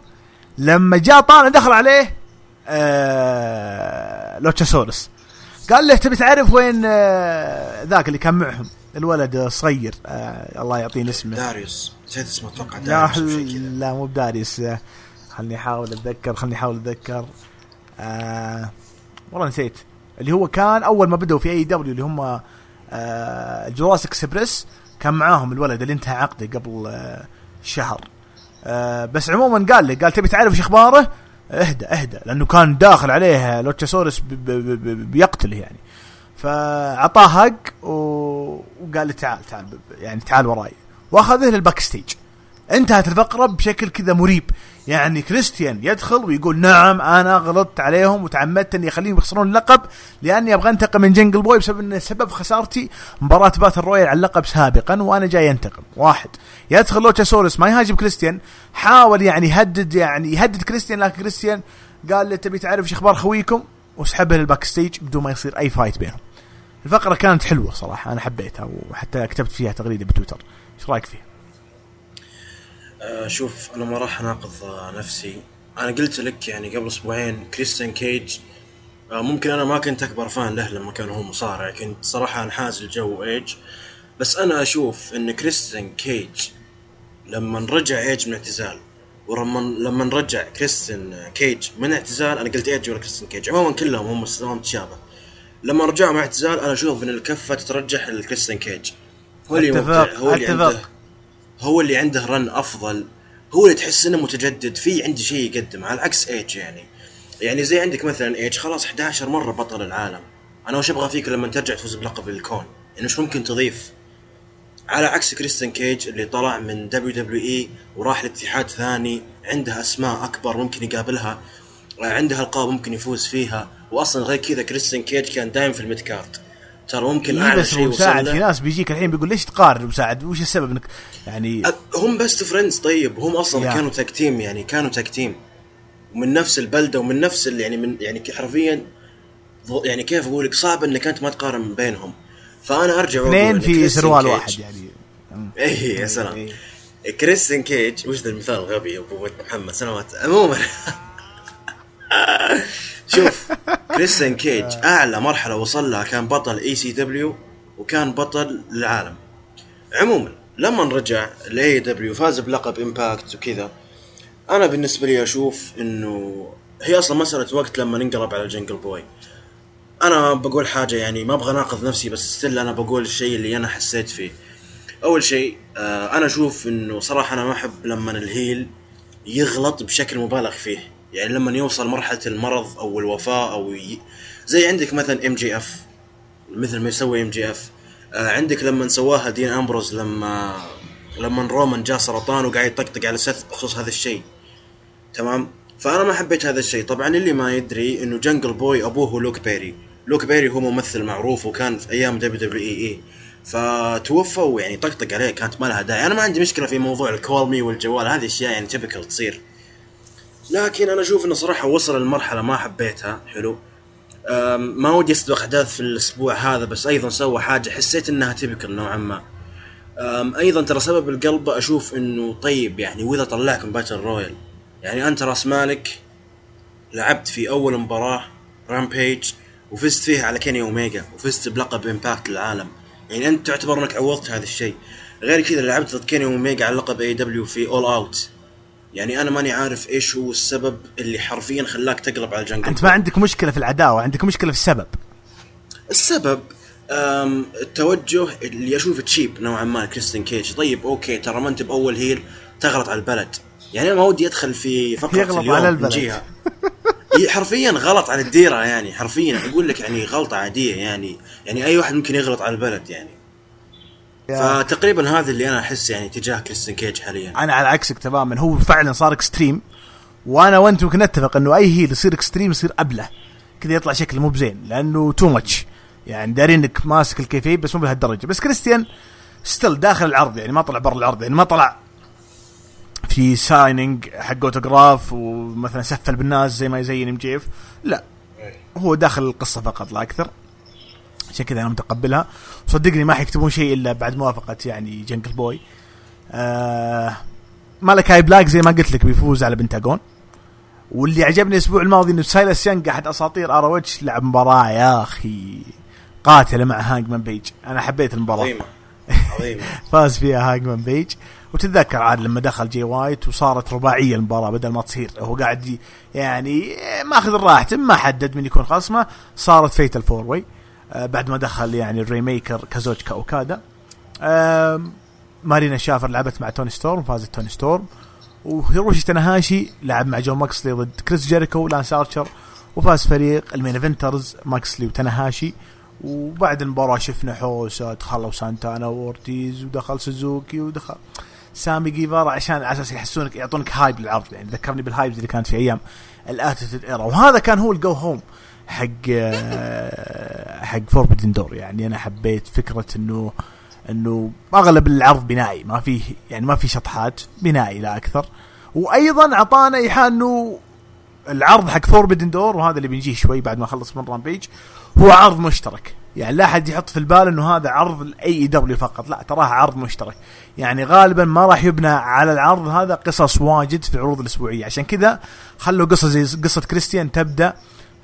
لما جاء طالع دخل عليه آه لوتشاسورس. قال له تبي تعرف وين آه ذاك اللي كان معهم؟ الولد الصغير آه الله يعطيه اسمه. داريوس. نسيت اسمه أتوقع لا داريوس كذا. لا مو بداريس آه، خلني أحاول أتذكر خلني أحاول أتذكر. آه والله نسيت. اللي هو كان أول ما بدأوا في AEW اللي هم آه اكسبريس كان معاهم الولد اللي انتهى عقده قبل آه شهر. آه بس عموما قال لي قال تبي تعرف إيش اخباره؟ اهدى اهدى لأنه كان داخل عليه لوتشاسورس بيقتله يعني. فأعطاه hug وقال لي تعال تعال يعني تعال وراي. وأخذه لل backstage انتهت الفقرة بشكل كذا مريب. يعني كريستيان يدخل ويقول نعم أنا غلطت عليهم وتعمدت إني أخليهم يخسرون اللقب لأني أبغى أنتقم من جنجل بوي بسبب ان سبب خسارتي. مباراة battle royal على اللقب سابقا وأنا جاي أنتقم. واحد. يدخل لوتشاسورس ما يهاجم كريستيان. حاول يعني يهدد يعني يهدد كريستيان لكن كريستيان قال له تبي تعرف إيش أخبار خويكم؟ وسحبه لل backstage بدون ما يصير أي fight بينهم. الفقرة كانت حلوة صراحة أنا حبيتها وحتى كتبت فيها تغريدة بتويتر. إيش رأيك فيها؟ شوف أنا ما راح أناقض آه، نفسي أنا قلت لك يعني قبل أسبوعين كريستيان كيج آه ممكن أنا ما كنت أكبر fan له لما كان هو مصارع كنت صراحة أنحاز لجهة إيج. بس أنا أشوف إن كريستيان كيج لما رجع إيج من اعتزال ولما لما رجع كريستيان كيج من اعتزال أنا قلت إيج ولا كريستيان كيج عموما كلهم هم أساميهم تشابه. لما رجعوا من اعتزال أنا أشوف إن الكفة تترجح لكريستيان كيج. هو اللي اتفق، هو اللي اتفق. هو اللي عنده run أفضل هو اللي تحس إنه متجدد في عنده شيء يقدم على عكس ايج يعني. يعني زي عندك مثلا ايج خلاص 11 مرة بطل العالم. أنا وش أبغى فيك لما ترجع تفوز بلقب الكون؟ يعني وش ممكن تضيف؟ على عكس كريستن كيج اللي طلع من WWE وراح لاتحاد ثاني عنده أسماء أكبر ممكن يقابلها عنده ألقاب ممكن يفوز فيها. واصلا غير كذا كريستن كيج كان دايم في ال mid card. ترى ممكن إيه اعلى بس شيء مساعد في ناس بيجيك الحين بيقول ليش تقارن؟ مساعد وش السبب إنك يعني؟ هم best friends طيب. هم أصلا. كانوا tag team يعني كانوا tag team ومن نفس البلدة ومن نفس يعني من يعني حرفيا يعني كيف أقول لك؟ صعب إنك أنت ما تقارن بينهم. فأنا أرجع اثنين في سروال واحد يعني. اي يا سلام. إيه. كريستن كيج وش ذا المثال الغبي أبو محمد؟ سلامات عموما. شوف كريستن كيج أعلى مرحلة وصل لها كان بطل ECW وكان بطل للعالم عموما لما رجع ل AEW فاز بلقب Impact وكذا أنا بالنسبة لي أشوف إنه هي أصلا مساله وقت لما ننقلب على جنجل بوي أنا بقول حاجة يعني ما أبغى أناقض نفسي بس still أنا بقول الشيء اللي أنا حسيت فيه. أول شيء آه أنا أشوف إنه صراحة أنا ما أحب لما ال heel يغلط بشكل مبالغ فيه. يعني لما يوصل مرحلة المرض أو الوفاة أو ي... زي عندك مثلا MJF مثل ما يسوي MJF عندك لما سواها دين أمبروز لما لما رومان جاه سرطان وقاعد يطقطق على سيث بخصوص هذا الشيء. تمام؟ فأنا ما حبيت هذا الشيء. طبعا اللي ما يدري إنه Jungle Boy أبوه لوك بيري. لوك بيري هو ممثل معروف وكان في أيام WWE فتوفى ويعني طقطق عليه كانت ما لها داعي. أنا ما عندي مشكلة في موضوع ال call me والجوال هذه أشياء يعني typical تصير. لكن أنا أشوف انه صراحة وصل لمرحلة ما حبيتها. حلو. ما ودي اسبق أحداث في الأسبوع هذا بس أيضا سوى حاجة حسيت إنها typical نوعا ما. أيضا ترى سبب ال قلب أشوف إنه طيب يعني وإذا طلعك من battle royal يعني أنت راس مالك لعبت في أول مباراة Rampage وفزت فيها على كيني اوميجا وفزت بلقب Impact للعالم. يعني أنت تعتبر إنك عوضت هذا الشيء. غير كذا لعبت ضد كيني اوميجا على لقب AEW في All Out يعني أنا ماني عارف إيش هو السبب اللي حرفيا خلاك تقلب على Jungle أنت ما عندك مشكلة في العداوة عندك مشكلة في السبب. السبب أو التوجه اللي أشوفه cheap نوعا ما Christian Cage طيب okay ترى ما أنت بأول heel تغلط على البلد. يعني أنا ما ودي أدخل في فقرة يغلط اليوم على البلد. إيه حرفيا غلط على الديرة يعني حرفيا. أقول لك يعني غلطة عادية يعني. يعني أي واحد ممكن يغلط على البلد يعني. فتقريبا هذا اللي أنا أحس يعني تجاه Christian Cage حاليا. أنا على عكسك تماما. هو فعلا صار extreme وأنا وأنت ممكن نتفق إنه أي heel يصير extreme يصير أبلة. كذا يطلع شكله مو بزين لأنه too much يعني دارين إنك ماسك ال kayfabe بس مو بهالدرجة. بس كريستيان still داخل العرض يعني ما طلع برا العرض يعني ما طلع في signing حق اوتوغراف ومثلا سفل بالناس زي ما يسوي MJF لا هو داخل القصة فقط لا أكثر. عشان كذا أنا متقبلها. صدقني ما حيكتبون شيء إلا بعد موافقة يعني Jungle Boy آه مالكاي بلاك زي ما قلت لك بيفوز على بنتاجون واللي عجبني الأسبوع الماضي إنه Silas Young احد أساطير ROH لعب مباراة يا أخي. قاتلة مع Hangman Page أنا حبيت المباراة. عظيمة. عظيمة. فاز فيها Hangman Page وتتذكر عاد لما دخل جي وايت وصارت رباعية المباراة بدل ما تصير. هو قاعد يعني ماخذ راحته ما حدد من يكون خصمه صارت fatal four way آه، بعد ما دخل يعني ال Rainmaker كازوتشكا أوكادا. مارينا شافر لعبت مع توني ستورم فازت توني ستورم. وهيروشي تناهاشي لعب مع جون موكسلي ضد كريس جيريكو ولانس أرشر. وفاز فريق ال main eventers موكسلي وتناهاشي. وبعد المباراة شفنا حوسة دخلوا سانتانا وورتيز ودخل سوزوكي ودخل سامي جيفارا عشان على أساس يحسونك يعطونك hype للعرض. يعني ذكرني بال hypes اللي كانت في أيام ال Attitude Era. وهذا كان هو ال go home حق آه، حق Forbidden Door يعني أنا حبيت فكرة إنه إنه أغلب العرض بنائي ما فيه يعني ما في شطحات بنائي لا أكثر. وأيضا أعطانا ايحاء إنه العرض حق Forbidden Door وهذا اللي بنجيه شوي بعد ما خلص من Rampage هو عرض مشترك. يعني لا أحد يحط في البال إنه هذا عرض ال AEW فقط لا تراه عرض مشترك. يعني غالبا ما راح يبنى على العرض هذا قصص واجد في العروض الأسبوعية. عشان كذا خلوا قصه زي قصة كريستيان تبدأ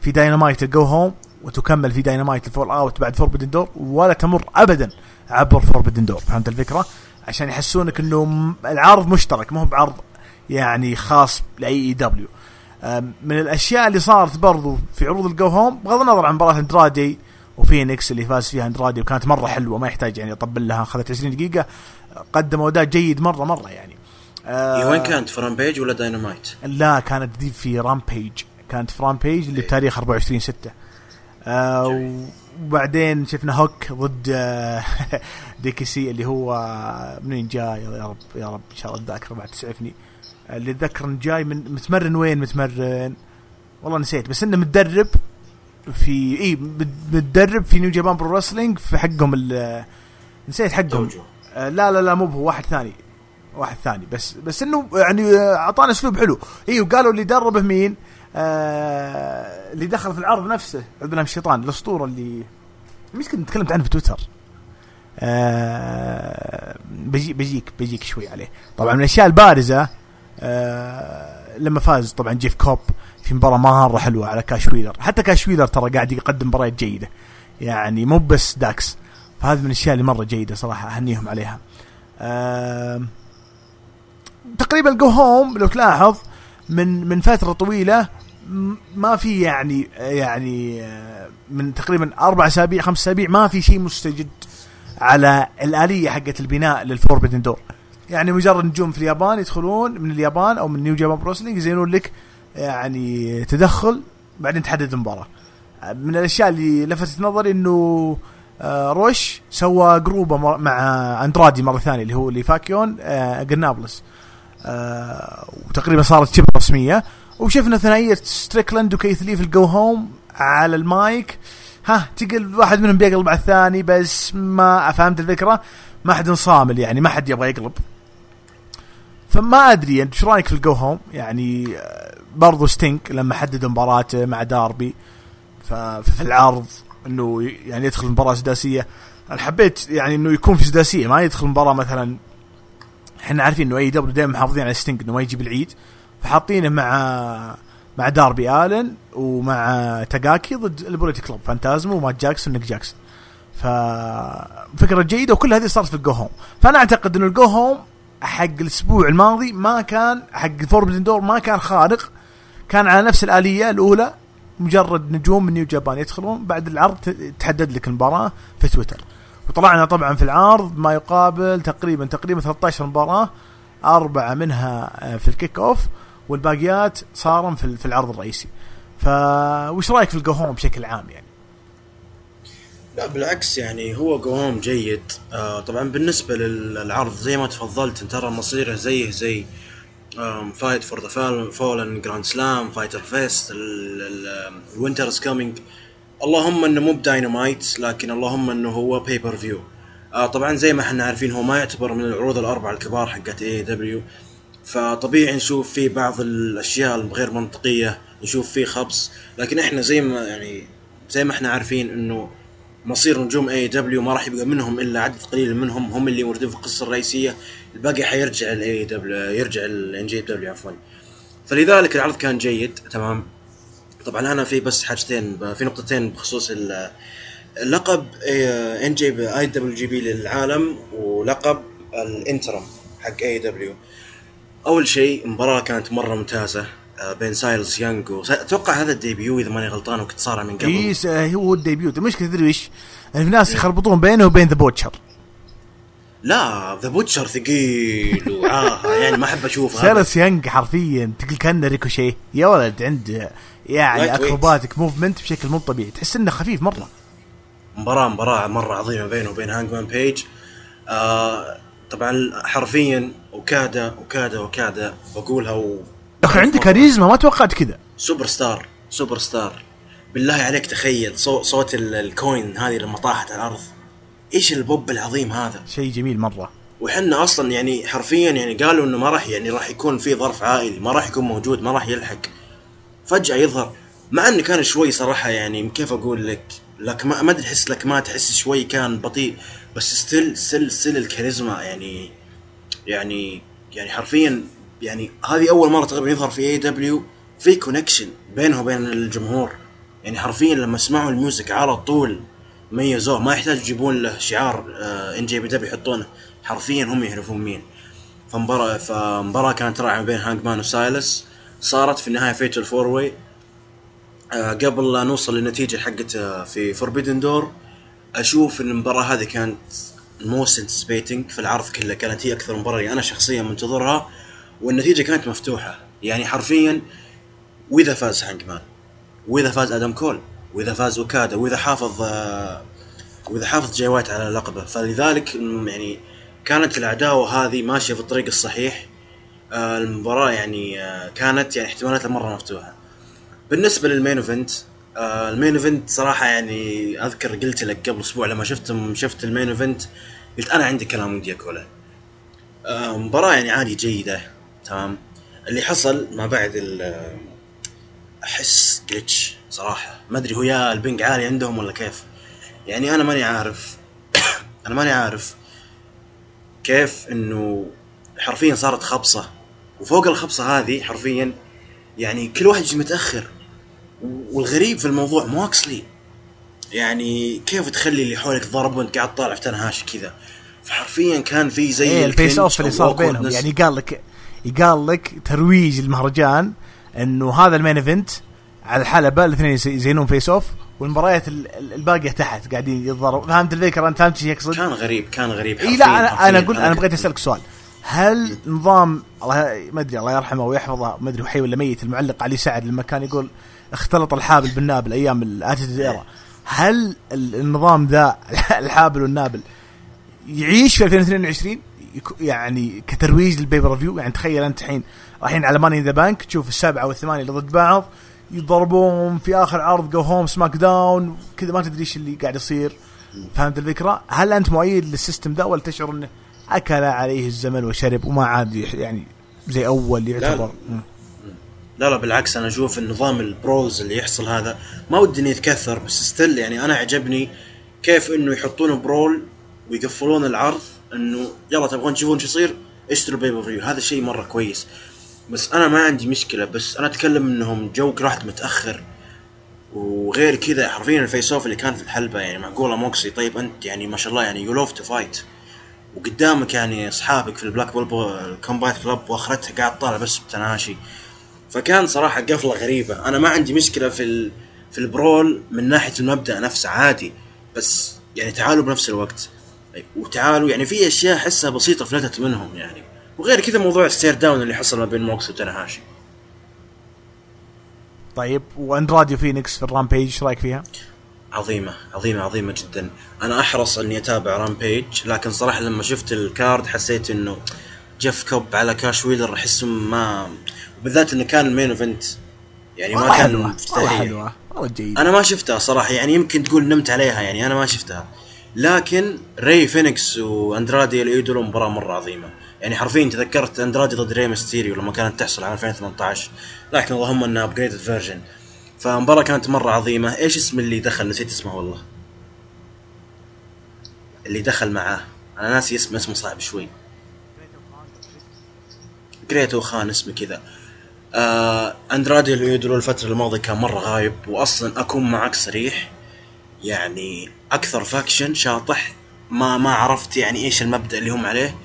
في Dynamite ال go home وتكمل في Dynamite ال fallout بعد Forbidden Door ولا تمر ابدا عبر Forbidden Door فهمت الفكرة؟ عشان يحسونك إنه العرض مشترك ما هو بعرض يعني خاص ل AEW من الأشياء اللي صارت برضو في عروض ال go home بغض النظر عن مباراة اندرادي وفينيكس اللي فاز فيها اندرادي وكانت مرة حلوة ما يحتاج يعني أطبل لها أخذت 20 دقيقة قدموا أداء جيد مرة مرة يعني. آه وين كانت ف Rampage ولا داينامايت؟ لا كانت دي في Rampage كانت في Rampage اللي بتاريخ 24 6 آه وبعدين شفنا هوك ضد آه DKC اللي هو منين جاي؟ يا رب يا رب إن شاء الله الذاكره بعد تسعفني اللي اتذكر إنه جاي من متمرن وين؟ متمرن والله نسيت بس إنه متدرب في إي متدرب في New Japan Pro Wrestling في حقهم ال- نسيت حقهم. آه، لا لا لا مو هو واحد ثاني واحد ثاني بس بس إنه يعني آه، أعطانا أسلوب حلو. أيوه قالوا اللي دربه مين؟ آه اللي دخل في العرض نفسه الله الشيطان الأسطورة اللي مشكلة تكلمت عنه في تويتر. آه بجي بجيك بجيك شوي عليه. طبعا من الأشياء البارزة آه لما فاز طبعا جيف كوب في مباراة مرة حلوة على كاش ويلر. حتى كاش ويلر ترى قاعد يقدم مباريات جيدة. يعني مو بس داكس. فهذه من الأشياء اللي مرة جيدة صراحة أهنيهم عليها. آه تقريبا go home لو تلاحظ من من فترة طويلة م- ما في يعني يعني آه، من تقريبا أربع أسابيع خمس أسابيع ما في شيء مستجد على الآلية حقت البناء لل Forbidden Door. يعني مجرد نجوم في اليابان يدخلون من اليابان أو من New Japan Pro Wrestling يزينون لك يعني تدخل بعدين تحدد المباراة. من الأشياء اللي لفتت نظري إنه آه، روش سوى group ه مع أندرادي مرة ثانية اللي هو La Facción آه، وتقريبا صارت شبه رسمية. وشفنا ثنائية ستريكلاند وكيث لي في ال go home على المايك. ها تقل واحد منهم بيقلب على الثاني بس ما فهمت الفكرة. ما حد صامل يعني ما حد يبغى يقلب. فما أدري أنت إيش رأيك في ال go home يعني آه، برضو ستينك لما حددوا مباراته مع داربي ففي العرض إنه يعني يدخل مباراة سداسية. أنا حبيت يعني إنه يكون في سداسية ما يدخل مباراة مثلا. إحنا عارفين إنه AEW دائما محافظين على ستينج إنه ما يجيب العيد. فحاطينه مع مع داربي آلن ومع تاكاجي ضد ال Bullet Club فانتازمو ومات جاكسون نيك جاكسون. ففكره جيدة وكل هذه صارت في ال go home. فأنا أعتقد إنه ال go home حق الأسبوع الماضي ما كان حق Forbidden Door ما كان خارق كان على نفس الآلية الأولى مجرد نجوم من New Japan يدخلون بعد العرض تحدد لك المباراة في تويتر. وطلعنا طبعا في العرض ما يقابل تقريبا تقريبا 13 مباراة أربعة منها آه، في ال kick off والباقيات صاروا في العرض الرئيسي. فوش رأيك في ال go home بشكل عام يعني؟ لا بالعكس يعني هو go home جيد. آه طبعا بالنسبة للعرض زي ما تفضلت ترى مصيره زيه زي Fight for the Fallen Grand Slam Fyter Fest ال Winter Is Coming اللهم إنه مو بداينامايت لكن اللهم إنه هو pay-per-view آه طبعا زي ما إحنا عارفين هو ما يعتبر من العروض الأربعة الكبار حقت AEW فطبيعي نشوف فيه بعض الأشياء الغير منطقية نشوف فيه خبص. لكن إحنا زي ما يعني زي ما إحنا عارفين إنه مصير نجوم AEW ما راح يبقى منهم إلا عدد قليل منهم هم اللي موردين في القصة الرئيسية. الباقي حيرجع ال AEW يرجع ال NJPW عفوا. فلذلك العرض كان جيد تمام. طبعا أنا في بس حاجتين في نقطتين بخصوص اللقب ان جي اي دبليو جي بي للعالم ولقب ال interim حق AEW أول شيء المباراه كانت مرة ممتازة آه، بين سايلز يانج أتوقع هذا ال debut إذا ماني غلطان وكنت صار من قبل. إي هو ال debut. المشكلة تدري إيش؟ في ناس يخربطون بينه وبين ذا بوتشر لا ذا بوتشر ثقيل وعاهة. يعني ما أحب أشوفه سايلز يانج حرفيا تقول كأنه ريكوشيه يا ولد عنده يعني acrobatic movement بشكل مو طبيعي. تحس إنه خفيف مرة. مباراة مباراة مرة عظيمة بينه وبين هانجمان بيج. آه طبعا حرفيا أوكادا أوكادا أوكادا بقولها و أخي عندك كاريزما ما توقعت كذا. superstar superstar بالله عليك تخيل صوت, صوت ال coin هذه لما طاحت على الأرض. إيش البوب العظيم هذا؟ شيء جميل مرة. وحنا أصلا يعني حرفيا يعني قالوا إنه ما راح يعني راح يكون في ظرف عائلي ما راح يكون موجود ما راح يلحق. فجأة يظهر. مع إنه كان شوي صراحة يعني كيف أقول لك لك ما ما تحس لك ما تحس شوي كان بطيء. بس still still still الكاريزما يعني يعني يعني حرفيا يعني هذه أول مرة تقريبا يظهر في AEW في connection بينه وبين الجمهور. يعني حرفيا لما سمعوا ال music على طول ميزوه ما يحتاج يجيبون له شعار NJPW يحطونه. حرفيا هم يعرفون مين. فمباراة فمباراة كانت رائعة بين هانج مان وسايلس. صارت في النهاية fatal four way قبل لا نوصل للنتيجة حقت في Forbidden Door أشوف إن المباراة هذه كانت most anticipated في العرض كله كانت هي أكثر مباراة أنا شخصيا منتظرها والنتيجة كانت مفتوحة. يعني حرفيا وإذا فاز هانج مان وإذا فاز آدم كول وإذا فاز أوكادا وإذا حافظ آه، وإذا حافظ جاي وايت على لقبه. فلذلك يعني كانت العداوه هذه ماشية في الطريق الصحيح. آه، المباراة يعني آه، كانت يعني احتمالاتها مرة مفتوحة. بالنسبة لل main event ال main event صراحة يعني أذكر قلت لك قبل أسبوع لما شفت شفت ال main event قلت أنا عندي كلام ودي أقوله. مباراة يعني عادي جيدة تمام؟ اللي حصل ما بعد ال أحس جلتش صراحة. ما أدري هو يا البنج عالي عندهم ولا كيف. يعني أنا ماني عارف أنا ماني عارف كيف إنه حرفيا صارت خبصة. وفوق الخبصة هذه حرفيا يعني كل واحد يجي متأخر. والغريب في الموضوع موكسلي يعني كيف تخلي اللي حولك ضرب وانت قاعد طالع في تنهاش كذا؟ فحرفيا كان في زي إيه ال face off اللي صار بينهم. يعني قال لك يقال لك ترويج المهرجان إنه هذا ال main event على الحلبة الاثنين يزينون face off والمباريات الباقية تحت قاعدين يتضربوا فهمت الفكرة أنت فهمت إيش يقصد؟ كان غريب كان غريب إي لا أنا أنا أقول أنا بغيت أسألك سؤال. هل نظام الله ما أدري الله يرحمه ويحفظه ما أدري حي ولا ميت المعلق علي سعد لما كان يقول اختلط الحابل بالنابل أيام ال Attitude Era هل النظام ذا الحابل والنابل يعيش في 2022 يعني كترويج لل pay-per-view يعني تخيل أنت الحين رايحين على Money in the Bank تشوف السبعه والثمانية اللي ضد بعض يضربون في آخر عرض go home SmackDown كذا ما تدري إيش اللي قاعد يصير. فهمت الفكرة؟ هل أنت مؤيد لل system ذا ولا تشعر إنه أكل عليه الزمن وشرب وما عاد يعني زي أول يعتبر. لا, لا لا بالعكس أنا أشوف النظام البروز اللي يحصل هذا ما ودي إنه يتكثر بس ستيل يعني أنا عجبني كيف إنه يحطون برول ويقفلون العرض إنه يلا تبغون تشوفون شو يصير؟ اشتروا بيبر فيو هذا شيء مرة كويس. بس أنا ما عندي مشكلة بس أنا أتكلم إنهم جوك رحت متأخر. وغير كذا حرفيا الفيس أوف اللي كان في الحلبة يعني معقولة موكسي طيب أنت يعني ما شاء الله يعني يو لوف تو فايت وقدامك يعني أصحابك في ال Blackpool Combat Club وأخرتها قاعد طالع بس بتناشي. فكان صراحة قفلة غريبة. أنا ما عندي مشكلة في ال... في ال brawl من ناحية المبدأ نفسه عادي بس يعني تعالوا بنفس الوقت. وتعالوا يعني في أشياء أحسها بسيطة فلتت منهم يعني. وغير كذا موضوع ال stare down اللي حصل ما بين موكس وتنهاشي. طيب واندرادي وفينيكس في ال Rampage إيش رأيك فيها؟ عظيمة عظيمة عظيمة جدا. أنا أحرص إني أتابع Rampage لكن صراحة لما شفت ال card حسيت إنه جيف كوب على كاش ويلر احسه ما بالذات إنه كان ال main event يعني ما كان حلوة والله حلوة والله جيد. أنا ما شفتها صراحة يعني يمكن تقول نمت عليها يعني أنا ما شفتها. لكن ري فينيكس واندرادي الايدولو مباراة مرة عظيمة. يعني حرفيا تذكرت اندرادي ضد ري ميستيريو لما كانت تحصل على 2018 لكن اللهم إنها upgraded version فمباراة كانت مرة عظيمة. إيش اسم اللي دخل؟ نسيت اسمه والله. اللي دخل معاه. أنا ناسي اسمه اسمه صعب شوي. جريتو خان اسمه كذا. آه أندرادي اليودرو الفترة الماضية كان مرة غايب واصلا أكون معك صريح. يعني أكثر faction شاطح ما ما عرفت يعني إيش المبدأ اللي هم عليه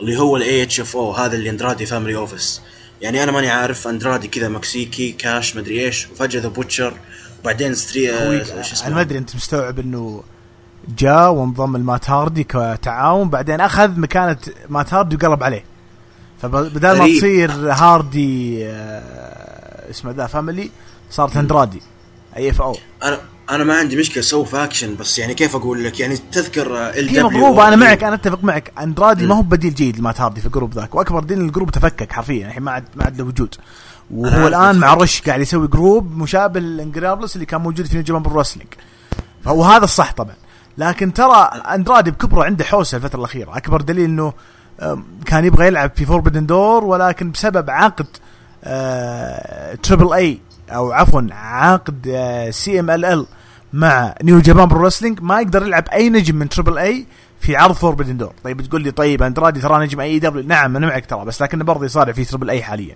اللي هو الاي اتش اف أو هذا اللي أندرادي فاميلي اوفيس يعني أنا ماني عارف أندرادي كذا مكسيكي كاش مدري إيش وفجأة ذا بوتشر وبعدين ستري أنا ما أدري أنت مستوعب إنه جاء وانضم المات هاردي كتعاون بعدين أخذ مكانة مات هاردي وقلب عليه. فبدال ما تصير هاردي آه اسمه ذا فاميلي صارت أندرادي اي اف أو أنا أنا ما عندي مشكلة سووا فاكشن بس يعني كيف أقول لك؟ يعني تذكر ال هي مضروبة أنا معك أنا أتفق معك. أندرادي ما هو بديل جيد لمات هاردي في ال group ذاك وأكبر دليل ال group تفكك حرفيا الحين ما عاد ما عاد له وجود. وهو الآن مع رش قاعد يسوي group مشابه ل Los Ingobernables اللي كان موجود في New Japan Wrestling فهو هذا الصح طبعا. لكن ترى أندرادي بكبره عنده حوسة الفترة الأخيرة. أكبر دليل إنه كان يبغى يلعب في Forbidden Door ولكن بسبب عقد Triple A أو عفوا عقد CMLL مع New Japan Pro Wrestling ما يقدر يلعب أي نجم من Triple A في عرض Forbidden Door طيب تقول لي طيب اندرادي ترى نجم AEW؟ نعم أنا معك ترى بس لكنه برضه يصارع في Triple A حاليا.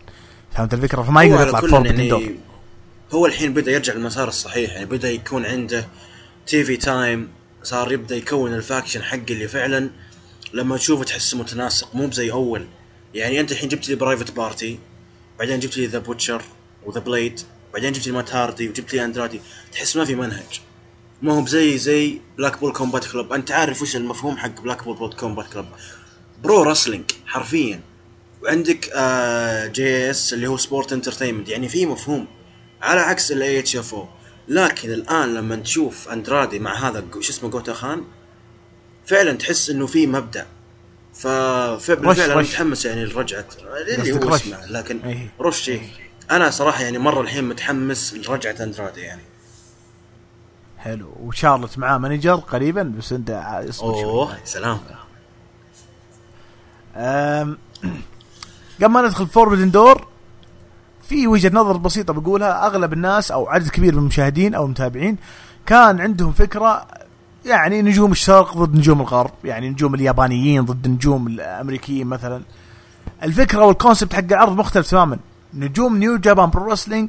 فهمت الفكرة؟ فما يقدر يطلع Forbidden يعني Door هو الحين بدأ يرجع للمسار الصحيح يعني بدأ يكون عنده TV time صار يبدأ يكون ال faction حق اللي فعلا لما تشوفه تحسه متناسق مو بزي أول. يعني أنت الحين جبت لي Private Party بعدين جبت لي The Butcher و The Blade بعدين جبت لي مات هاردي وجبت لي اندرادي تحس ما في منهج. ما هو بزي زي Blackpool Combat Club أنت عارف وش المفهوم حق Blackpool Combat Club pro wrestling حرفيا. وعندك آه JAS اللي هو sport entertainment يعني في مفهوم. على عكس ال AHFO لكن الآن لما تشوف اندرادي مع هذا شو اسمه جوتا خان فعلا تحس إنه في مبدأ. ففعلا أنا متحمس يعني لرجعة. اللي هو اسمه. لكن أيه. رش أيه. أنا صراحة يعني مرة الحين متحمس لرجعة اندرادي يعني. حلو. وشارلوت معاه manager قريبا بس أنت اصبر أوه سلام. قبل ما ندخل Forbidden Door في وجهة نظر بسيطة بقولها. أغلب الناس أو عدد كبير من المشاهدين أو المتابعين كان عندهم فكرة يعني نجوم الشرق ضد نجوم الغرب يعني نجوم اليابانيين ضد نجوم الأمريكيين مثلا. الفكرة وال concept حق العرض مختلف تماما. نجوم New Japan Pro Wrestling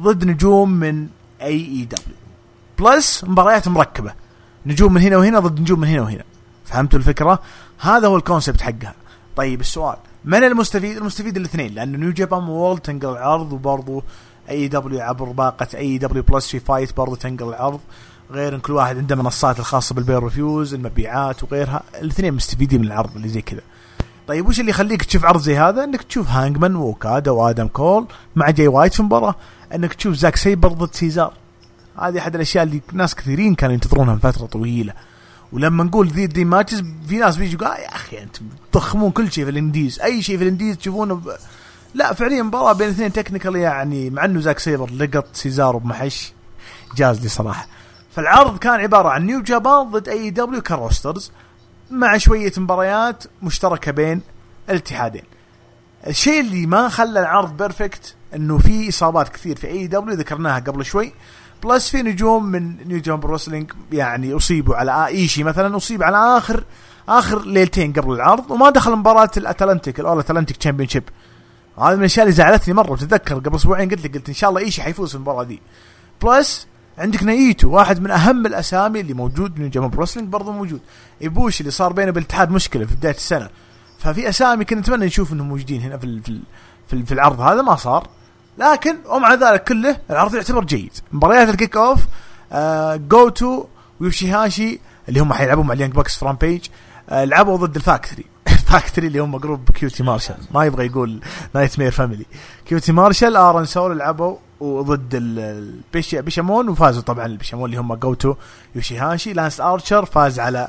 ضد نجوم من AEW plus مباريات مركبة. نجوم من هنا وهنا ضد نجوم من هنا وهنا. فهمتوا الفكرة؟ هذا هو ال concept حقها. طيب السؤال. من المستفيد؟ المستفيد الاثنين لأنه New Japan World تنقل العرض وبرضه AEW عبر باقة AEW Plus في FITE برضه تنقل العرض. غير إن كل واحد عنده منصات الخاصة بال pay-per-views المبيعات وغيرها. الاثنين مستفيدين من العرض اللي زي كذا. طيب وش اللي يخليك تشوف عرض زي هذا؟ إنك تشوف هانجمان ووكادا وآدم كول مع جاي وايت في مباراة. إنك تشوف زاك سيبر ضد سيزار. هذه أحد الأشياء اللي ناس كثيرين كانوا ينتظرونها من فترة طويلة. ولما نقول ذي dream matches في ناس بيجي يقول آه يا أخي أنت تضخمون كل شيء في ال indies. أي شيء في ال indies تشوفونه ب... لا فعليا مباراة بين الاثنين technical يعني مع إنه زاك سيبر لقط سيزار بمحش. جاز لي صراحة. فالعرض كان عبارة عن New Japan ضد AEW ك rosters مع شوية مباريات مشتركة بين الاتحادين. الشيء اللي ما خلى العرض بيرفكت إنه في إصابات كثير في اي دبليو ذكرناها قبل شوي. بلس في نجوم من نيو جامب روسلينج يعني أصيبوا على ايشي مثلا أصيب على آخر آخر ليلتين قبل العرض وما دخل مباراة الأتلانتيك الأول أتلانتيك تشامبيون شيب هذا من الأشياء اللي زعلتني مرة بتتذكر قبل أسبوعين قلت لك قلت إن شاء الله ايشي حيفوز في المباراة دي. بلس عندك نايتو واحد من أهم الأسامي اللي موجود من جمهور روسلينج برضه موجود. إيبوش اللي صار بينه بالاتحاد مشكلة في بداية السنة. ففي أسامي كنا نتمنى نشوف إنهم موجودين هنا في في في العرض. هذا ما صار. لكن ومع ذلك كله العرض يعتبر جيد. مباريات الكيك أوف آه جو تو ويوشيهاشي اللي هم حيلعبون مع اليانج بوكس فرام بيج آه لعبوا ضد الفاكتوري الفاكتوري اللي هم جروب كيوتي مارشال. ما يبغى يقول نايت مير فاميلي. كيوتي مارشال آرن سول لعبوا وضد البيشامون وفازوا طبعا البيشامون اللي هم جوتو يوشيهاشي لانس آرشر فاز على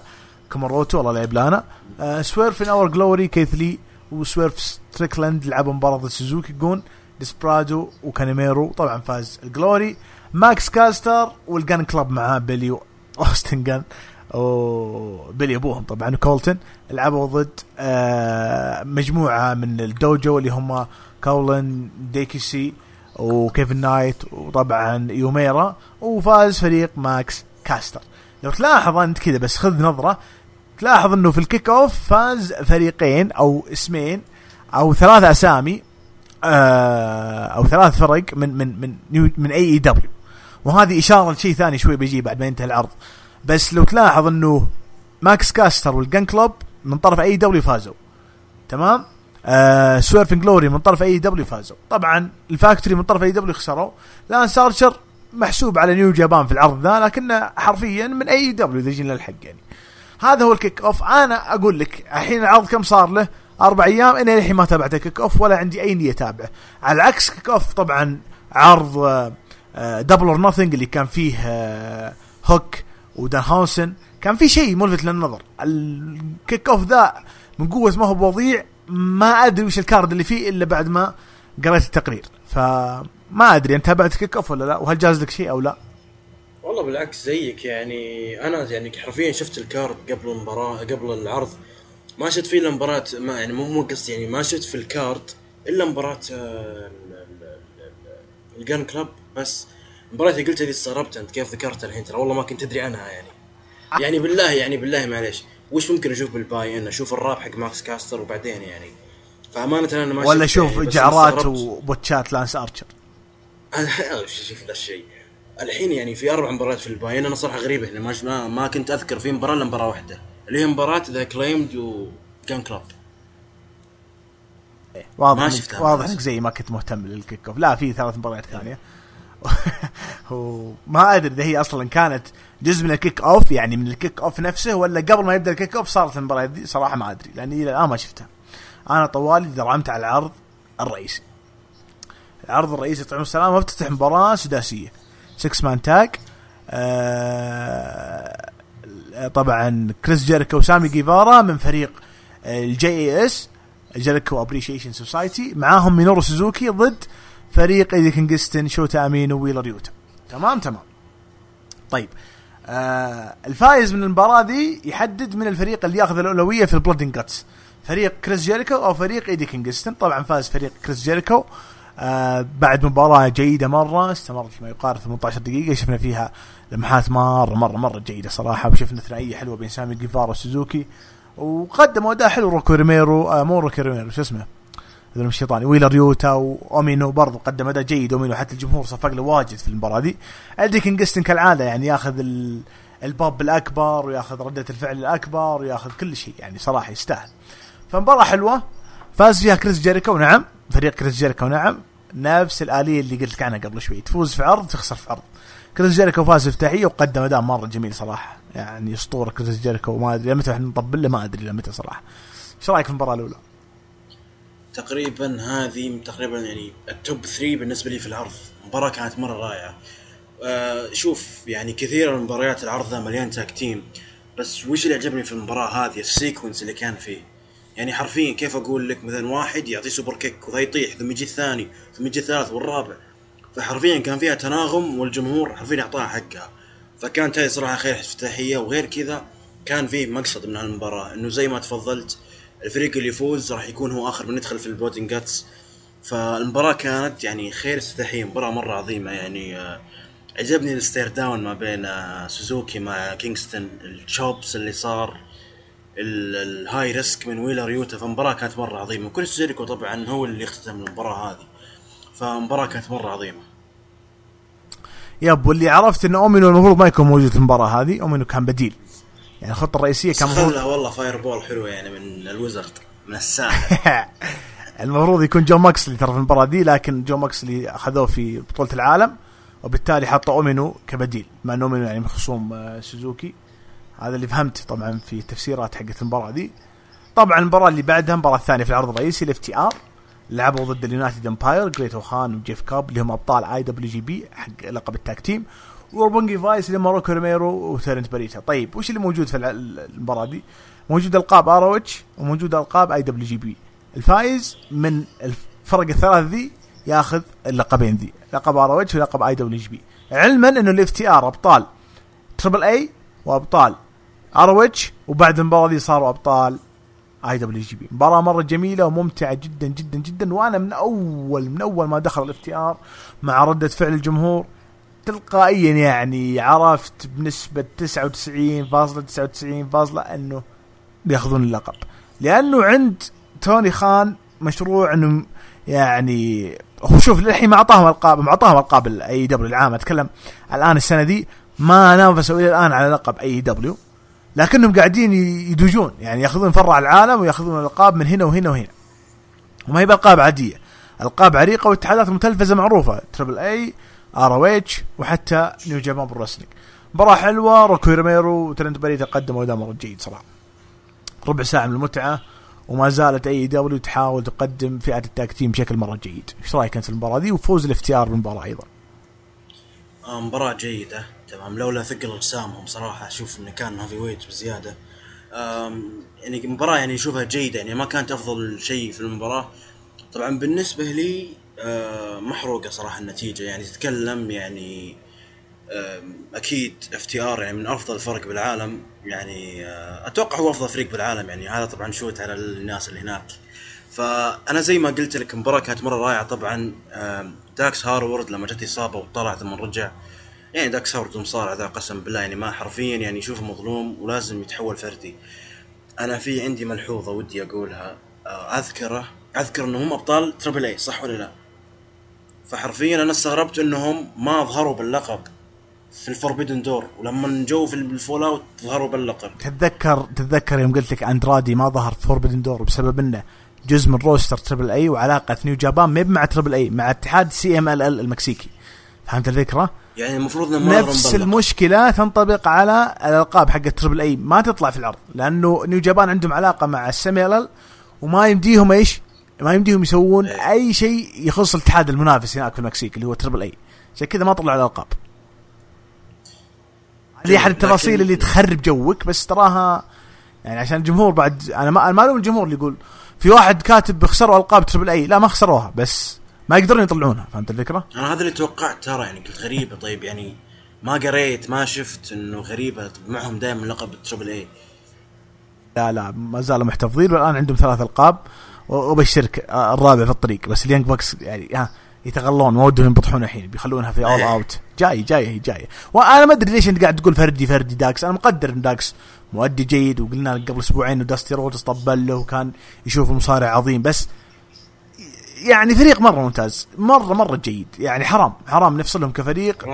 كوماروتو والله لعب لنا آه سويرف ان اور جلوري كيث لي وسويرف ستريكلاند لعبوا مباراة ضد سوزوكي جون ديسبرادو وكانيميرو. طبعا فاز الجلوري ماكس كاستر والجان كلاب معاه بيلي أوستن جان وبيلي أبوهم طبعا كولتن لعبوا ضد آه مجموعة من الدوجو اللي هم كولن ديكيسي وكيفن نايت وطبعا يوميرا وفاز فريق ماكس كاستر. لو تلاحظ أنت كذا بس خذ نظرة تلاحظ إنه في ال kick off فاز فريقين أو اسمين أو ثلاث أسامي آه أو ثلاث فرق من من من من AEW وهذه إشارة لشيء ثاني شوي بيجي بعد ما ينتهي العرض. بس لو تلاحظ إنه ماكس كاستر وال Gunn Club من طرف AEW فازوا. تمام؟ آه Swerve In Our Glory من طرف AEW فازوا. طبعا ال Factory من طرف AEW خسروا. لانس ارشر محسوب على New Japan في العرض ذا لكنه حرفيا من AEW إذا جينا للحق يعني. هذا هو ال kick off أنا أقول لك الحين العرض كم صار له؟ أربع أيام. أنا الحين ما تابعت ال kick off ولا عندي أي نية اتابعه على العكس kick off طبعا عرض Double or Nothing اللي كان فيه آه هوك ودانهاوسن كان في شيء ملفت للنظر. ال kick off ذا من قوة ما هو بوضيع. ما أدري وش ال card اللي فيه إلا بعد ما قريت التقرير. فما أدري أنت تابعت kick off ولا لا؟ وهل جاز لك شيء أو لا؟ والله بالعكس زيك يعني أنا يعني حرفيا شفت ال card قبل المباراة قبل العرض. ما شفت فيه إلا مباراة ما يعني مو مو قصدي يعني ما شفت في ال card إلا مباراة ال Gunn Club بس المباراه اللي قلت هذه استغربت أنت كيف ذكرت الحين؟ ترى والله ما كنت أدري عنها يعني. يعني بالله يعني بالله معليش. وش ممكن أشوف بال Buy In؟ أشوف الراب حق ماكس كاستر وبعدين يعني. فأمانة أنا ما ولا أشوف يعني جعرات وبوتشات لانس أرشر. شوف ذا الشيء؟ الحين يعني في أربع مباريات في ال Buy In أنا صراحة غريبه اني ما ما كنت أذكر في مباراة إلا مباراة واحدة. اللي هي مباراة The Acclaimed و Gunn Club واضح ما شفتها. واضح إنك زي ما كنت مهتم لل kick off لا في ثلاث مباريات ثانية. وما أدري إذا هي أصلا كانت جزء من ال kick off يعني من ال kick off نفسه ولا قبل ما يبدأ ال kick off صارت المباراة دي صراحة ما أدري لأني إلى الآن ما شفتها. أنا طوالي درعمت على العرض الرئيسي. العرض الرئيسي طعم السلام وافتتح مباراة سداسية. 6 man tag آه طبعا كريس جيريكو وسامي جيفارا من فريق ال JAS Jericho Appreciation Society معاهم مينورو سوزوكي ضد فريق ايدي كينغستن شوتا أومينو ويلر يوتا تمام تمام. طيب آه الفائز من المباراة دي يحدد من الفريق اللي يأخذ الأولوية في ال Blood and Guts فريق كريس جيريكو أو فريق ايدي كينغستن طبعا فاز فريق كريس جيريكو آه بعد مباراة جيدة مرة استمرت ما يقارب 18 دقيقة. شفنا فيها لمحات مرة مرة مرة جيدة صراحة وشفنا ثنائية حلوة بين سامي جيفارا وسوزوكي وقدموا أداء حلو. روكي روميرو آه مو روكي روميرو شو اسمه؟ هذول الشيطاني ويلر يوتا وأومينو برضو قدم أداء جيد. أومينو حتى الجمهور صفق له واجد في المباراة دي. ادي كينغستن كالعادة يعني ياخذ الباب الأكبر وياخذ ردة الفعل الأكبر وياخذ كل شيء يعني صراحة يستاهل. فمباراة حلوة. فاز فيها كريس جيريكو نعم. فريق كريس جيريكو نعم. نفس الآلية اللي قلت لك عنها قبل شوي. تفوز في عرض تخسر في عرض. كريس جيريكو فاز افتتاحيه وقدم أداء مرة جميل صراحة. يعني أسطورة كريس جيريكو ما أدري متى إحنا نطبل له؟ ما أدري لمتى صراحة. إيش رأيك في المباراة الأولى؟ تقريبا هذه تقريبا يعني ال top 3 بالنسبة لي في العرض. مباراة كانت مرة رائعة. آه شوف يعني كثير من مباريات العرض مليان tag team بس وش اللي عجبني في المباراة هذه؟ ال sequence اللي كان فيه. يعني حرفيا كيف أقول لك مثلا واحد يعطيه superkick وذا يطيح ثم يجي الثاني ثم يجي الثالث والرابع. فحرفيا كان فيها تناغم والجمهور حرفيا أعطاها حقها. فكانت هذه صراحة خير افتتاحية. وغير كذا كان في مقصد من المباراه إنه زي ما تفضلت الفريق اللي يفوز راح يكون هو آخر من يدخل في ال Blood and Guts. فالمباراة كانت يعني خير افتتاحية مباراة مرة عظيمة يعني آه، عجبني ال stare down ما بين آه، سوزوكي مع كينغستون ال chops اللي صار ال high risk من ويلر يوتا. فمباراة كانت مرة عظيمة وكريس جيريكو طبعا هو اللي اختتم المباراة هذه. فمباراة كانت مرة عظيمة. yep واللي عرفت إن أومينو المفروض ما يكون موجود في المباراة هذه أومينو كان بديل. يعني الخطة الرئيسية كان المفروض والله fireball حلوة يعني من ال wizard من الساحر المفروض يكون جون موكسلي ترى في المباراة دي لكن جون موكسلي أخذوه في بطولة العالم وبالتالي حطوا أومينو كبديل مع انه أومينو يعني من خصوم آه، سوزوكي. هذا اللي فهمت طبعا في التفسيرات حقت المباراة دي. طبعا المباراة اللي بعدها المباراة الثانية في العرض الرئيسي ال FTR لعبوا ضد ال United Empire جريت أوكان وجيف كوب اللي هم أبطال IWGP حق لقب ال tag team. و Roppongi Vice اللي روكي روميرو وترينت بريتا طيب وش اللي موجود في المباراة دي؟ موجود ألقاب ROH وموجود ألقاب IWGP. الفايز من الفرق الثلاث ذي ياخذ اللقبين ذي لقب ROH ولقب IWGP. علما إنه ال FTR أبطال Triple A وأبطال ROH وبعد المباراة دي صاروا أبطال IWGP. مباراة مرة جميلة وممتعة جدا جدا جدا وأنا من اول من أول ما دخل ال FTR مع ردة فعل الجمهور تلقائيا يعني عرفت بنسبة 99.99 إنه بيأخذون اللقب. لأنه عند توني خان مشروع إنه يعني هو شوف للحين ما أعطاهم ألقاب ما أعطاهم ألقاب ال AEW العام أتكلم الآن السنة دي ما نافسوا إلى الآن على لقب AEW لكنهم قاعدين يدوجون يعني يأخذون فرع العالم ويأخذون ألقاب من هنا وهنا وهنا. وما هي بألقاب عادية. ألقاب عريقة واتحادات متلفزة معروفة Triple A ار وحتى New Japan Pro مباراة حلوة روكو ريميرو وترنت بريتا قدموا مرة جيد صراحة. ربع ساعة من المتعة وما زالت AEW تحاول تقدم فئة ال tag team بشكل مرة جيد، إيش رأيك أنت المباراة دي؟ وفوز ال FTR بالمباراة أيضا؟ آه، مباراة جيدة. تمام لولا ثقل أجسامهم صراحة أشوف إنه كان heavyweight بزيادة. يعني مباراة يعني أشوفها جيدة يعني ما كانت أفضل شيء في المباراة. طبعا بالنسبة لي آه، محروقة صراحة النتيجة. يعني تتكلم يعني أكيد FTR يعني من أفضل الفرق بالعالم. يعني آه، أتوقع هو أفضل فريق بالعالم. يعني هذا طبعا shoot على الناس اللي هناك. فأنا زي ما قلت لك المباراه كانت مرة رائعة طبعا. داكس هارورد لما جت إصابة وطلع ثم رجع يعني داكس هارورد المصارع ذا قسم بالله. يعني ما حرفيا يعني يشوفه مظلوم ولازم يتحول فردي. أنا في عندي ملحوظة ودي أقولها آه، أذكره أذكر إنهم أبطال Triple A صح ولا لا؟ فحرفيا أنا استغربت إنهم ما ظهروا باللقب في ال Forbidden Door ولما جو في ال All Out ظهروا باللقب تتذكر تتذكر يوم قلت لك أندرادي ما ظهر في Forbidden Door بسبب إنه جزء من roster Triple A وعلاقة New Japan ما مع Triple A مع اتحاد CMLL المكسيكي فهمت الفكرة؟ يعني المفروض نفس المشكلة تنطبق على الألقاب حق Triple A ما تطلع في العرض لأنه New Japan عندهم علاقة مع ال CMLL وما يمديهم إيش؟ ما يمديهم يسوون إيه. أي شيء يخص الاتحاد المنافس هناك في المكسيك اللي هو Triple A عشان كذا ما طلعوا الألقاب. هذه أحد التفاصيل لكن... اللي تخرب جوك؟ بس تراها يعني عشان الجمهور بعد أنا ما ما الجمهور اللي يقول في واحد كاتب خسروا ألقاب Triple A لا ما خسروها بس ما يقدرون يطلعونها فهمت الفكرة؟ أنا هذا اللي توقعت ترى يعني قلت غريبة. طيب يعني ما قريت ما شفت إنه غريبة معهم دائما لقب Triple A لا لا ما زالوا محتفظين. والآن عندهم ثلاث ألقاب. وبشرك الرابع في الطريق بس ال Young Bucks يعني ها يتغلون ما ودهم ينبطحون الحين بيخلونها في All Out جاي جاي هي جاية وأنا ما أدري ليش أنت قاعد تقول فردي فردي داكس. أنا مقدر إن داكس مؤدي جيد وقلنا قبل أسبوعين انه داستي رودز طبل له وكان يشوف مصارع عظيم بس يعني فريق مرة ممتاز مرة مرة جيد. يعني حرام حرام نفصلهم كفريق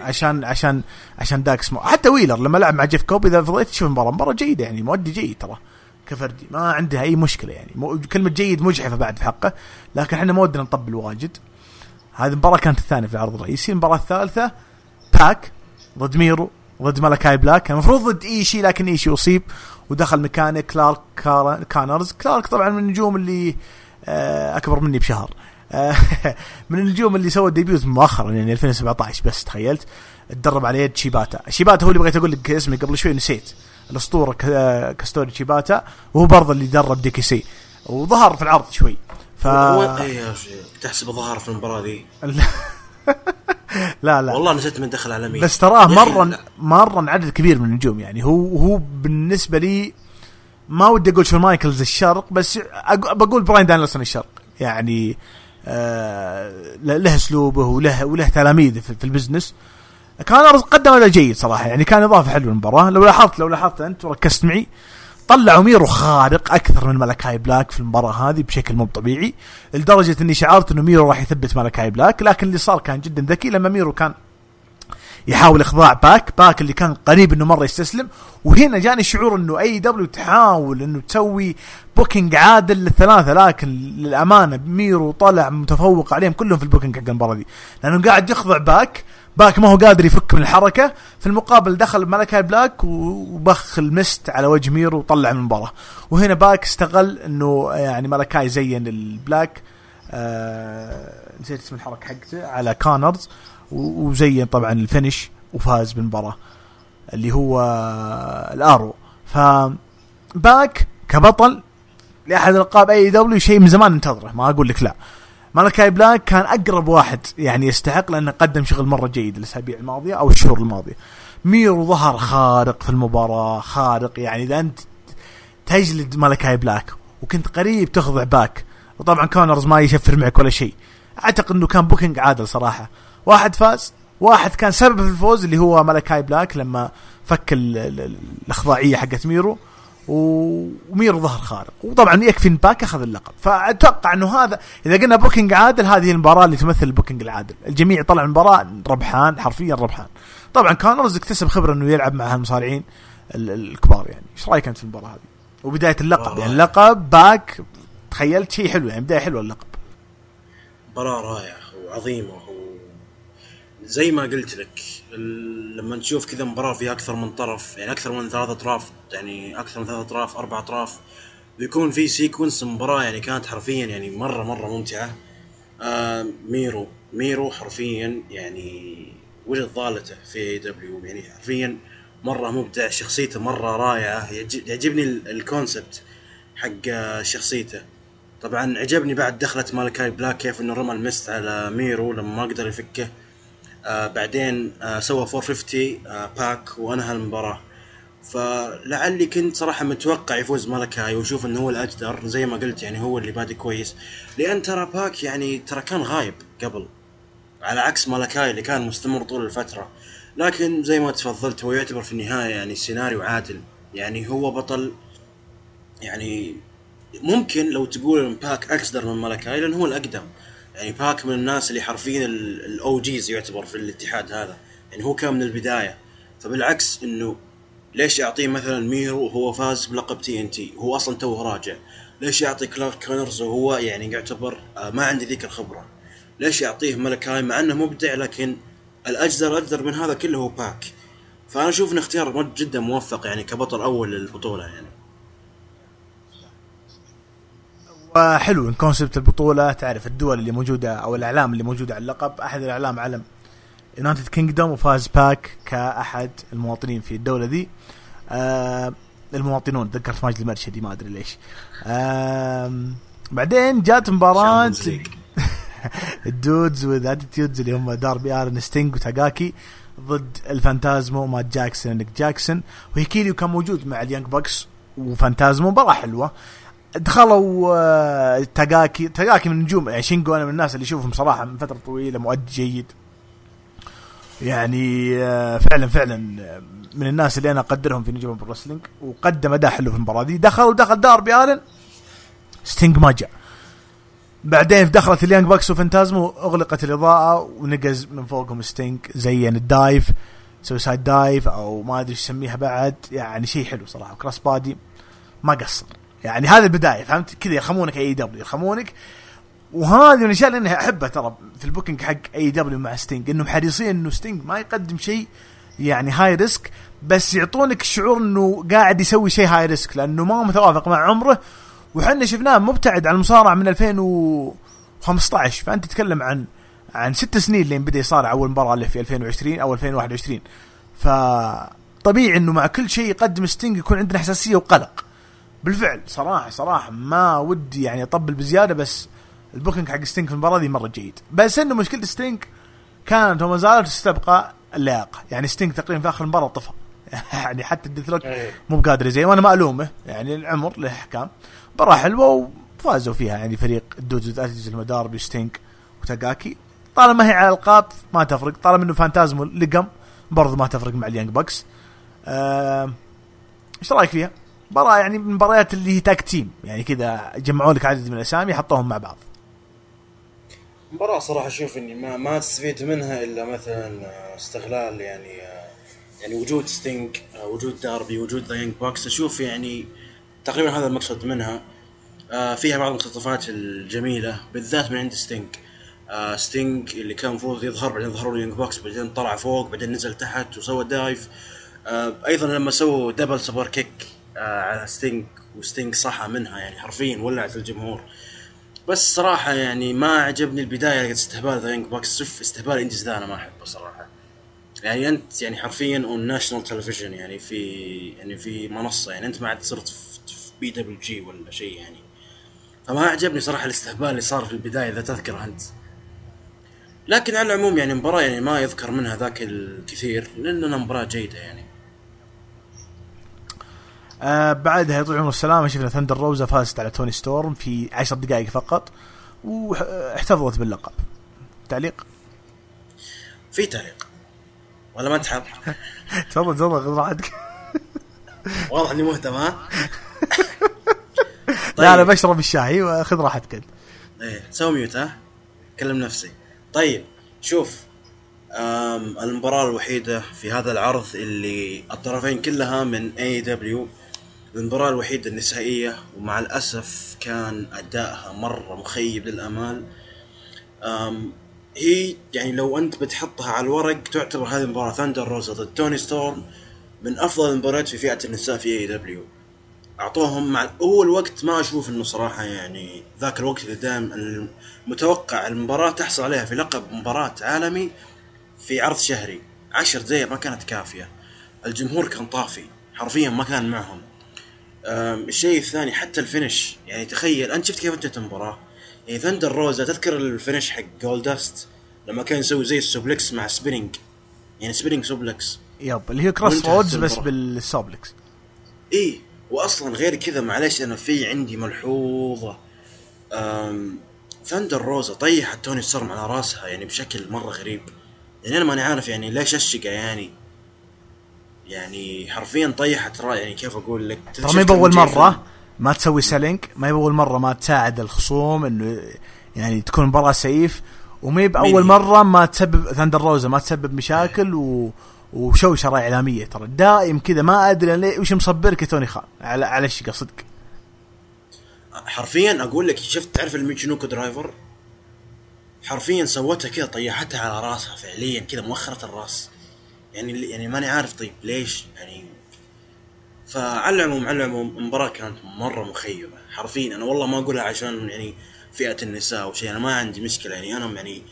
عشان عشان عشان داكس مو. حتى ويلر لما لعب مع جيف كوب إذا فضيت تشوف المباراه مره جيدة يعني مؤدي جيد ترى. كفردي. ما عنده أي مشكلة يعني. كلمة جيد مجحفة بعد في حقه لكن إحنا ما ودنا نطبل واجد. هذه المباراة كانت الثانية في العرض الرئيسي. المباراة الثالثة باك ضد ميرو ضد ملكاي بلاك. المفروض ضد إيشي لكن إيشي أصيب ودخل مكانه كلارك كانرز. كلارك طبعا من النجوم اللي آه، أكبر مني بشهر. آه، من النجوم اللي سوى debut مؤخرا يعني 2017 بس تخيلت. تدرب على يد شيباتا شيباتا هو اللي بغيت أقول لك اسمه قبل شوي نسيت. الأسطورة كاتسيوري شيباتا وهو برضه اللي درب DKC. وظهر في العرض شوي. ف إيه تحسب ظهر في المباراة دي لا لا. والله نسيت من دخل على مين بس تراه مرة مرة عدد كبير من النجوم يعني. هو هو بالنسبة لي ما ودي أقول شون مايكلز الشرق بس بقول براين دانيلسون الشرق. يعني آه له أسلوبه وله وله تلاميذ في, في ال business. كان قدم اداء جيد صراحة يعني كان إضافة حلوة للمباراة. لو لاحظت لو لاحظت أنت وركزت معي طلعوا ميرو خارق أكثر من ملكاي بلاك في المباراة هذه بشكل مو طبيعي لدرجة إني شعرت انه ميرو راح يثبت ملكاي بلاك لكن اللي صار كان جدا ذكي لما ميرو كان يحاول إخضاع باك. باك اللي كان قريب إنه مرة يستسلم. وهنا جاني شعور إنه AEW تحاول إنه تسوي booking عادل للثلاثة لكن للأمانة ميرو طلع متفوق عليهم كلهم في ال booking حق المباراة دي. لأنه قاعد يخضع باك. باك ما هو قادر يفك من الحركة. في المقابل دخل ملكاي بلاك وبخ ال mist على وجه ميرو وطلع من المباراة. وهنا باك استغل إنه يعني ملكاي زين البلاك. آه نسيت اسم الحركة حقته على كانرز وزين طبعا ال finish وفاز بالمباراة اللي هو ال Arrow. ف باك كبطل لأحد ألقاب AEW شيء من زمان ننتظره ما أقول لك لا. مالكاي بلاك كان أقرب واحد يعني يستحق لأنه قدم شغل مرة جيد الأسابيع الماضية أو الشهور الماضية. ميرو ظهر خارق في المباراة خارق يعني إذا أنت تجلد مالكاي بلاك وكنت قريب تخضع باك. وطبعا كونرز ما يشفر معك ولا شيء. أعتقد إنه كان booking عادل صراحة. واحد فاز واحد كان سبب في الفوز اللي هو مالكاي بلاك لما فك الأخضاعية حقت ميرو وميرو ظهر خارق. وطبعا يكفي ان باك أخذ اللقب. فأتوقع إنه هذا إذا قلنا booking عادل هذه المباراة اللي تمثل ال booking العادل. الجميع طلع المباراة ربحان حرفيا ربحان. طبعا كونرز اكتسب خبرة إنه يلعب مع المصارعين الكبار يعني. إيش رأيك أنت في المباراة هذه؟ وبداية اللقب يعني اللقب باك تخيلت شيء حلو يعني بداية حلوة اللقب. مباراة رائعة وعظيمة. زي ما قلت لك لما نشوف كذا مباراة فيها أكثر من طرف يعني أكثر من ثلاثة أطراف يعني أكثر من ثلاثة أطراف أربع أطراف بيكون في sequence مباراة يعني كانت حرفيا يعني مرة مرة ممتعة. آه ميرو ميرو حرفيا يعني وجد ضالته في AEW يعني حرفيا مرة مبدع شخصيته مرة رائعة. يعجبني ال concept حق شخصيته. طبعا عجبني بعد دخلت مالكاي بلاك كيف إنه رمى ال mist على ميرو لما ما قدر يفكه. آه بعدين آه سوى 450 آه PAC وانهى المباراة. فلعلي كنت صراحة متوقع يفوز مالكاي واشوف إنه هو الأجدر زي ما قلت يعني هو اللي بادي كويس. لأن ترى PAC يعني ترى كان غايب قبل على عكس مالكاي اللي كان مستمر طول الفترة. لكن زي ما تفضلت هو يعتبر في النهاية يعني سيناريو عادل. يعني هو بطل يعني ممكن لو تقول PAC أقدر من مالكاي لأن هو الأقدم. يعني PAC من الناس اللي حرفيا ال OGs يعتبر في الاتحاد هذا. يعني هو كان من البداية. فبالعكس إنه ليش يعطيه مثلا ميرو وهو فاز بلقب TNT هو أصلا توه راجع. ليش يعطي كلارك كونرز وهو يعني يعتبر آه، ما عنده ذيك الخبره ليش يعطيه ملكاي مع إنه مبدع لكن الأجدر أجدر من هذا كله هو PAC فأنا أشوف انه اختيار جدا موفق يعني كبطل أول للبطولة يعني. وحلو إن concept البطولة تعرف الدول اللي موجودة أو الأعلام اللي موجودة على اللقب. أحد الأعلام علم United Kingdom وفاز PAC كأحد المواطنين في الدولة ذي. آه المواطنون تذكرت ماجد المرشدي ما أدري ليش. آه بعدين جات مباراة Dudes with Attitudes اللي هم داربي آرن ستينج وتاغاكي ضد الفانتازمو مات جاكسون ونيك جاكسون. وهيكيليو كان موجود مع ال Young Bucks وفانتازمو مباراة حلوة. دخلوا آه، تاغاكي تاغاكي من النجوم يعني شينجو أنا من الناس اللي اشوفهم صراحة من فترة طويلة مؤدي جيد. يعني آه، فعلا فعلا آه، من الناس اللي أنا أقدرهم في نجوم ال wrestling وقدم أداء حلو في المباراة دي. دخل ودخل داربي ألن ستينج ما جاء. بعدين دخلت ال Young Bucks وفانتازمو أغلقت الإضاءة ونقز من فوقهم ستينج زين ال dive suicide dive أو ما أدري إيش يسميها بعد يعني شيء حلو صراحة cross body ما قصر. يعني هذه البداية فهمت؟ كذا يرخمونك AEW يرخمونك. وهذه من الأشياء اللي أنا أحبها ترى في ال booking حق AEW مع ستينج إنهم حريصين إنه ستينج ما يقدم شيء يعني high risk بس يعطونك الشعور إنه قاعد يسوي شيء high risk لأنه ما هو متوافق مع عمره. وحنا شفناه مبتعد عن المصارعة من 2015 فأنت تتكلم عن عن ست سنين لين بدأ يصارع أول مباراة له في 2020 أو 2021 فطبيعي إنه مع كل شيء يقدم ستينج يكون عندنا حساسية وقلق. بالفعل صراحة صراحة ما ودي يعني أطبل بزيادة بس البوكينج حق ستينك في المباراة دي مرة جيد. بس إنه مشكلة ستينك كانت وما زالت تستبقى اللياقة. يعني ستينك تقريبا في آخر المباراة طفى. يعني حتى الديثلوك إيه. مو بقادر زي وأنا ما ألومه. يعني العمر له أحكام. مباراة حلوة وفازوا فيها. يعني فريق الدوجز اتيتوز المدار بستينك وتاكاكي. طالما هي على القاب ما تفرق. طالما إنه فانتازمو لقم برضه ما تفرق مع اليانج بوكس آه، إيش رأيك فيها؟ مباراة يعني من المباريات اللي هي tag team يعني كذا جمعوا لك عدد من الأسامي حطوهم مع بعض. مباراة صراحة أشوف إني ما ما تستفيد منها إلا مثلا استغلال يعني يعني وجود ستينج وجود داربي وجود The Young Bucks أشوف يعني تقريبا هذا المقصد منها. فيها بعض المقتطفات الجميلة بالذات من عند ستينج ستينج اللي كان المفروض يظهر بعدين ظهروا Young Bucks بعدين طلع فوق بعدين نزل تحت وسوى dive أيضا لما سووا double superkick آه على ستينج وستينج صحى منها يعني حرفيا ولعت الجمهور. بس صراحة يعني ما عجبني البداية استهبال The Young Bucks شوف استهبال indies ذا أنا ما أحبه صراحة. يعني أنت يعني حرفيا on national television يعني في يعني في منصة يعني أنت ما عاد صرت في PWG ولا شيء يعني. فما عجبني صراحة الاستهبال اللي صار في البداية إذا تذكر أنت. لكن على العموم يعني مباراة يعني ما يذكر منها ذاك الكثير لانها مباراة جيدة يعني. آه بعدها يطول عمر السلامة شفنا ثندر روزا فازت على توني ستورم في عشر دقائق فقط واحتفظت باللقب. تعليق؟ في تعليق. ولا ما تحب؟ تفضل تفضل خذ راحتك. واضح إني مهتم ها؟ طيب. لا أنا بشرب الشاي وخذ راحتك أنت. إيه سوي mute ها؟ كلم نفسي. طيب شوف المباراة الوحيدة في هذا العرض اللي الطرفين كلها من AEW المباراة الوحيدة النسائية ومع الأسف كان أدائها مرة مخيب للأمال. هي يعني لو أنت بتحطها على الورق تعتبر هذه المباراة ثاندر روزا ضد توني ستورم من أفضل المباريات في فئة النساء في AEW أعطوهم مع أول وقت ما أشوف إنه صراحة يعني ذاك الوقت اللي دائما المتوقع المباراة تحصل عليها في لقب مباراة عالمي في عرض شهري. عشر دقائق ما كانت كافية. الجمهور كان طافي. حرفيا ما كان معهم. الشيء الثاني حتى ال finish. يعني تخيل أنت شفت كيف انتهت المباراه يعني ثندر روزا تذكر ال finish حق جولدست لما كان يسوي زي ال suplex مع spinning يعني spinning suplex yep اللي هي Cross Rhodes بس بال suplex. اي واصلا غير كذا معليش أنا في عندي ملحوظة. ثندر روزا طيحت توني ستورم على راسها يعني بشكل مرة غريب. يعني أنا ماني عارف يعني ليش الشقه يعني. يعني حرفيا طيحت رأي. يعني كيف أقول لك؟ ترى ما باول مره ما تسوي selling ما باول مره ما تساعد الخصوم إنه يعني تكون مباراة safe وما باول مرة ما تسبب ثندر روزا ما تسبب مشاكل و وشوشره إعلامية. ترى دائم كذا ما أدري ليه وش مصبرك يا توني خان؟ على على الشقه صدق حرفيا أقول لك شفت تعرف ال Michinoku Driver؟ حرفيا سوتها كذا طيحتها على راسها فعليا كذا مؤخرة الراس. يعني يعني ماني عارف طيب ليش يعني فعلى العموم على العموم المباراة كانت مرة مخيبة. حرفيا أنا والله ما أقولها عشان يعني فئة النساء وشيء أنا ما عندي مشكلة. يعني أنا يعني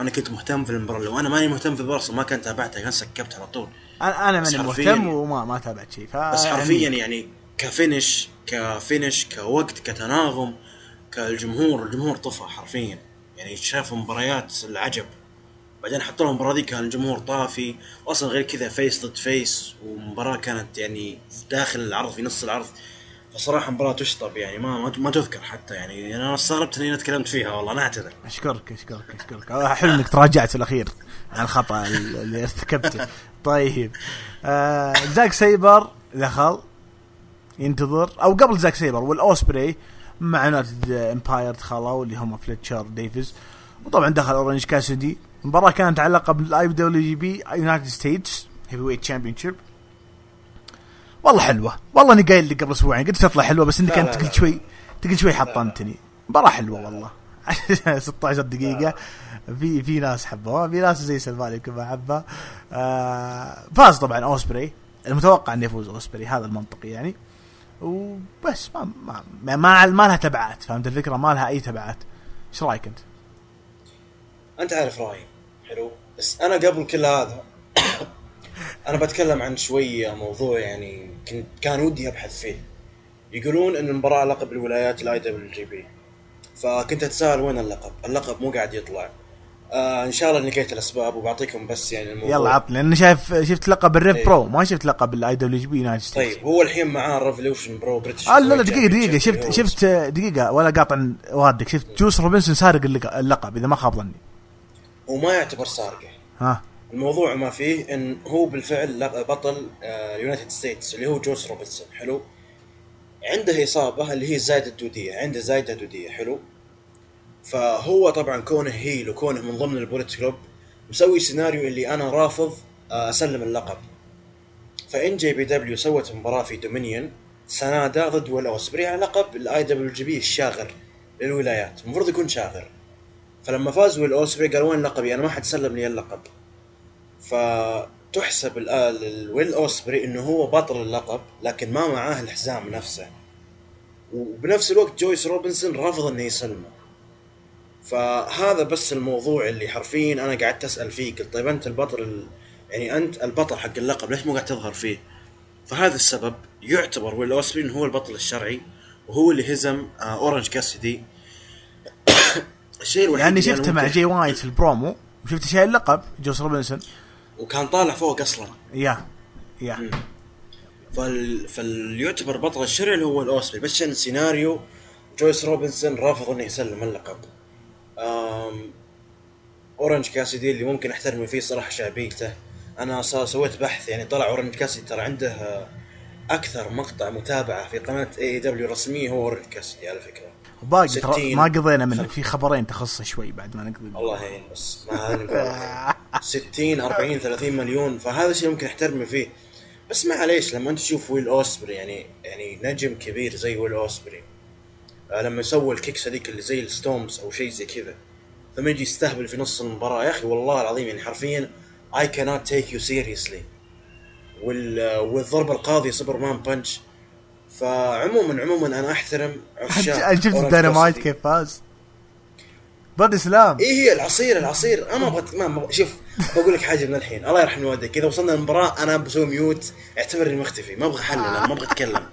أنا كنت مهتم في المباراة لو أنا ماني مهتم في المباراة ما كنت تابعتها كان سكبت على طول. أنا أنا ماني مهتم وما ما تابعت شيء بس حرفيا يعني, يعني كفينش كفينش كوقت كتناغم كالجمهور الجمهور طفى حرفيا. يعني شاف مباريات العجب. بعدين حطوا لهم المباراة دي كان الجمهور طافي واصلا غير كذا face ضد face ومباراة كانت يعني داخل العرض في نص العرض. فصراحة مباراة تشطب يعني ما ما تذكر حتى يعني. أنا استغربت إني تكلمت فيها والله أنا أعتذر. أشكرك أشكرك أشكرك. حلو إنك تراجعت في الأخير عن الخطأ اللي ارتكبته. طيب. آه زاك سيبر دخل ينتظر. أو قبل زاك سيبر والأوسبري مع United Empire دخلوا اللي هم فليتشر ديفيز. وطبعا دخل أورنج كاسدي المباراة كانت على لقب الاي دبليو جي بي يونايتد ستيتس هيفي ويت تشامبيون شيب والله حلوة. والله إني قايل لك قبل أسبوعين قلت تطلع حلوة بس إنك أنت قلت شوي تقول شوي حطمتني مباراة حلوة والله. 16 دقيقة. في في ناس حبوها. في ناس زي سلمان يمكن ما حبها آه فاز طبعا اوسبري المتوقع إنه يفوز اوسبري هذا المنطقي يعني. وبس ما ما ما, ما لها تبعات فهمت الفكرة؟ ما لها أي تبعات. إيش رأيك أنت؟ أنت عارف رأيي. حلو. بس أنا قبل كل هذا أنا بتكلم عن شوية موضوع يعني كنت كان ودي أبحث فيه. يقولون إن المباراة لقب الولايات ال IWGP. فكنت أتساءل وين اللقب؟ اللقب مو قاعد يطلع. آه إن شاء الله لقيت الأسباب وبعطيكم بس يعني الموضوع. يلا عطني لأن شايف شفت لقب ال Rev طيب. Pro ما شفت لقب ال IWGP United States طيب هو الحين معاه Revolution Pro British آه لا لا دقيقة دقيقة شفت شفت دقيقة ولا قاطع وادك شفت جوس روبنسون سارق اللقب إذا ما خاب ظني. وما يعتبر سارقة. ها. الموضوع ما فيه إن هو بالفعل بطل United States اللي هو جوس روبنسون حلو؟ عنده إصابة اللي هي زايده الدودية عنده زايدة دودية. حلو؟ فهو طبعا كونه heel وكونه من ضمن ال Bullet Club مسوي سيناريو اللي أنا رافض آه، أسلم اللقب. فإن JPW سوت مباراة في Dominion سنادا ضد ويل أوسبري على لقب ال IWGP الشاغر للولايات. المفروض يكون شاغر. فلما فاز ويل اوسبري قال وين لقبي أنا ما حد سلم لي اللقب. فتحسب الان لويل أوسبري إنه هو بطل اللقب لكن ما معاه الحزام نفسه. وبنفس الوقت جويس روبنسون رفض إنه يسلمه. فهذا بس الموضوع اللي حرفيا أنا قعدت أسأل فيه قلت طيب أنت البطل ال... يعني أنت البطل حق اللقب ليش مو قاعد تظهر فيه؟ فهذا السبب يعتبر ويل اوسبري هو البطل الشرعي وهو اللي هزم آه أورنج كاسدي الشيء الوحيد يعني شفته مع جي وايت في البرومو وشفت شايل اللقب جوس روبنسون. وكان طالع فوق أصلا. يا يا. فال... فاليعتبر بطل الشرعي اللي هو الاوسبري بس عشان السيناريو؟ جويس روبنسون رافض إنه يسلم اللقب. أم... أورنج كاسدي اللي ممكن احترم فيه صراحة شعبيته. أنا سويت بحث يعني طلع أورنج كاسدي ترى عنده أكثر مقطع متابعة في قناة AEW رسمية هو كاسدي على فكره وباقي ما قضينا منه في خبرين تخص شوي بعد ما نقضي. الله يعين بس ما هذا 60 40 30 مليون فهذا الشيء ممكن احترمه فيه. بس معليش لما أنت تشوف ويل أوسبري يعني يعني نجم كبير زي ويل أوسبري آه لما يسوي ال kicks هذيك اللي زي ال stomps أو شيء زي كذا ثم يجي يستهبل في نص المباراة يا أخي والله العظيم يعني حرفيا I cannot take you seriously. وال والضربه القاضيه Superman punch. فعموما عموما أنا أحترم عشاق شفت الدينامايت كيف فاز؟ body slam. اي هي العصير العصير. أنا أبغى ما, شوف بقول لك حاجة من الحين. الله يرحم والديك اذا وصلنا المباراه أنا بسوي mute. اعتبرني مختفي. ما أبغى حلل أنا ما أبغى أتكلم.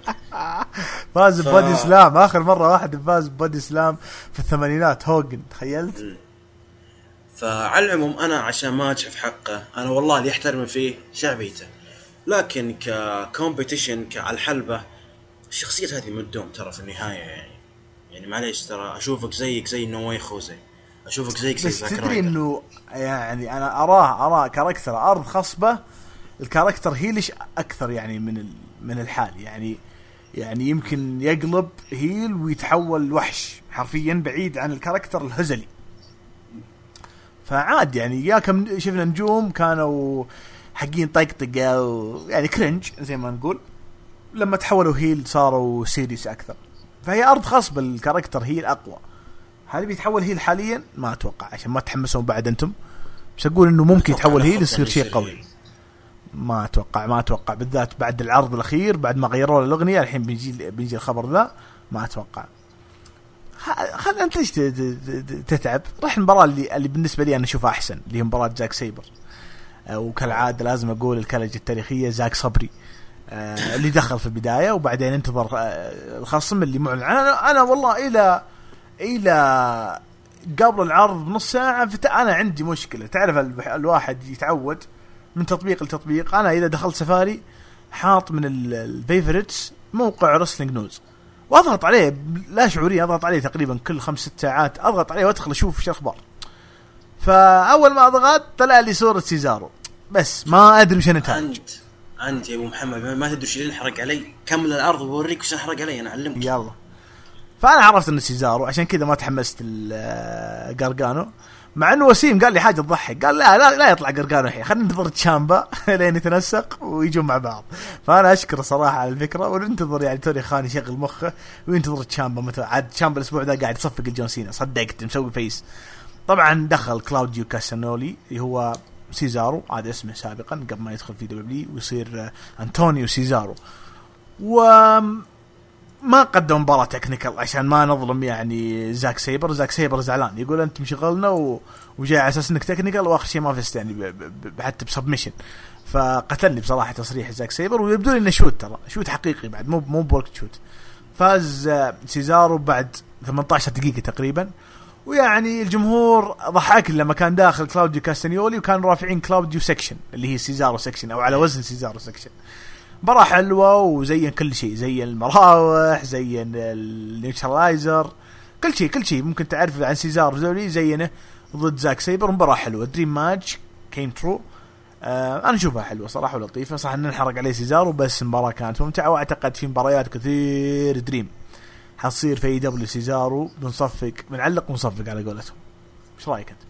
فاز ف... body slam آخر مرة واحد فاز body slam في الثمانينات. هوجن تخيلت؟ فعلى العموم أنا عشان ما أجحف حقه أنا والله اللي يحترم فيه شعبيته. لكن ك competition الحلبة الشخصيات هذه ما تدوم ترى في النهاية يعني. يعني معليش ترى أشوفك زيك زي نواي خوزي أشوفك زيك زي بس تدري إنه يعني أنا أراه أراه character أرض خصبة ال character heel أكثر يعني من من الحال. يعني يعني يمكن يقلب heel ويتحول وحش حرفيا بعيد عن ال character الهزلي. فعاد يعني يا كم شفنا نجوم كانوا حقين طقطقه يعني cringe زي ما نقول. لما تحولوا heel صاروا serious أكثر. فهي أرض خصب ال character heel أقوى. هل بيتحول heel حاليا؟ ما أتوقع عشان ما تحمسون بعد أنتم. بس أقول إنه ممكن يتحول heel يصير شيء قوي. ما أتوقع ما أتوقع. بالذات بعد العرض الأخير بعد ما غيروا الأغنية الحين بيجي بيجي الخبر ذا. ما أتوقع. خل أنت ليش تتعب؟ روح المباراة اللي اللي بالنسبة لي أنا أشوفها أحسن اللي هي مباراة زاك سيبر وكالعادة لازم أقول الكلجه التاريخية زاك صبري. آه، اللي دخل في البداية وبعدين انتظر آه، الخصم اللي معلن. أنا أنا والله إلى إلى قبل العرض بنص ساعة أنا عندي مشكلة. تعرف الواحد يتعود من تطبيق لتطبيق. أنا إذا دخلت سفاري حاط من ال favorites موقع wrestling news وأضغط عليه لا شعوريا أضغط عليه تقريبا كل خمس ست ساعات. أضغط عليه وأدخل أشوف إيش الاخبار فأول ما ضغطت طلع لي صورة سيزارو. بس ما أدري وش النتائج أنت أنت يا أبو محمد ما تدري إيش انحرق علي. كمل العرض وبوريك وش انحرق علي أنا أعلمك. يلا. فأنا عرفت إنه سيزارو عشان كذا ما تحمست الجارجانو مع إنه وسيم قال لي حاجة تضحك. قال لا لا, لا يطلع قرقانو الحين. خلينا ننتظر تشامبا لين يتنسق ويجون مع بعض. فأنا اشكر صراحة على الفكرة وننتظر يعني توني خان يشغل مخه وينتظر تشامبا متى عاد تشامبا الأسبوع ذا قاعد يصفق الجون سينا. صدقت مسوي face طبعا دخل كلاوديو كاسانولي اللي هو سيزارو هذا اسمه سابقا قبل ما يدخل في W ويصير أنطونيو سيزارو. و ما قدم مباراة technical عشان ما نظلم يعني زاك سيبر. زاك سيبر زعلان يقول أنت مشغلنا و... وجاي على أساس إنك technical وآخر شيء ما فزت يعني ب... ب... حتى ب submission. فقتلني بصراحة تصريح زاك سيبر ويبدو لي إنه shoot ترى. shoot حقيقي بعد مو مو ب worked shoot فاز سيزارو بعد 18 دقيقة تقريبا. ويعني الجمهور ضحك لما كان داخل كلاوديو كاستانيولي وكانوا رافعين كلاوديو section اللي هي سيزارو section أو على وزن سيزارو section مباراة حلوة وزين كل شيء زين المراوح زين ال neutralizer كل شيء كل شيء. ممكن تعرف عن سيزار زولي زينه ضد زاك سيبر مباراة حلوة. dream match came true آه أنا أشوفها حلوة صراحة ولطيفة. صح إن نحرق عليه سيزارو بس المباراه كانت ممتعة وأعتقد في مباريات كثير dream حتصير في AEW سيزارو بنصفق بنعلق ونصفق على قولتهم. إيش رأيك أنت؟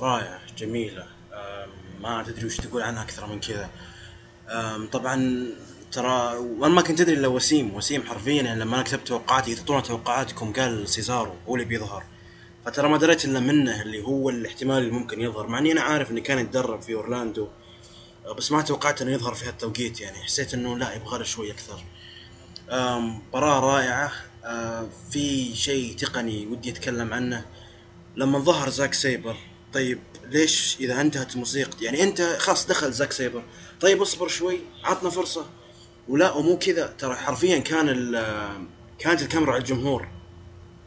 رائع جميله ما تدري وش تقول عنها أكثر من كذا. طبعا ترى وأنا ما كنت أدري إلا وسيم. وسيم حرفيا يعني لما أنا كتبت توقعاتي تطلعون توقعاتكم قال سيزارو هو اللي بيظهر. فترى ما دريت إلا منه اللي هو الاحتمال اللي ممكن يظهر مع إني أنا عارف انه كان يتدرب في أورلاندو بس ما توقعت إنه يظهر في هالتوقيت يعني. حسيت إنه لا يبغى له شوي أكثر. مباراة رائعة. أه، في شيء تقني ودي أتكلم عنه. لما ظهر زاك سيبر طيب ليش إذا انتهت الموسيقى؟ يعني أنت خلاص دخل زاك سيبر. طيب اصبر شوي عطنا فرصة. ولا ومو كذا ترى حرفيا كان كانت الكاميرا على الجمهور.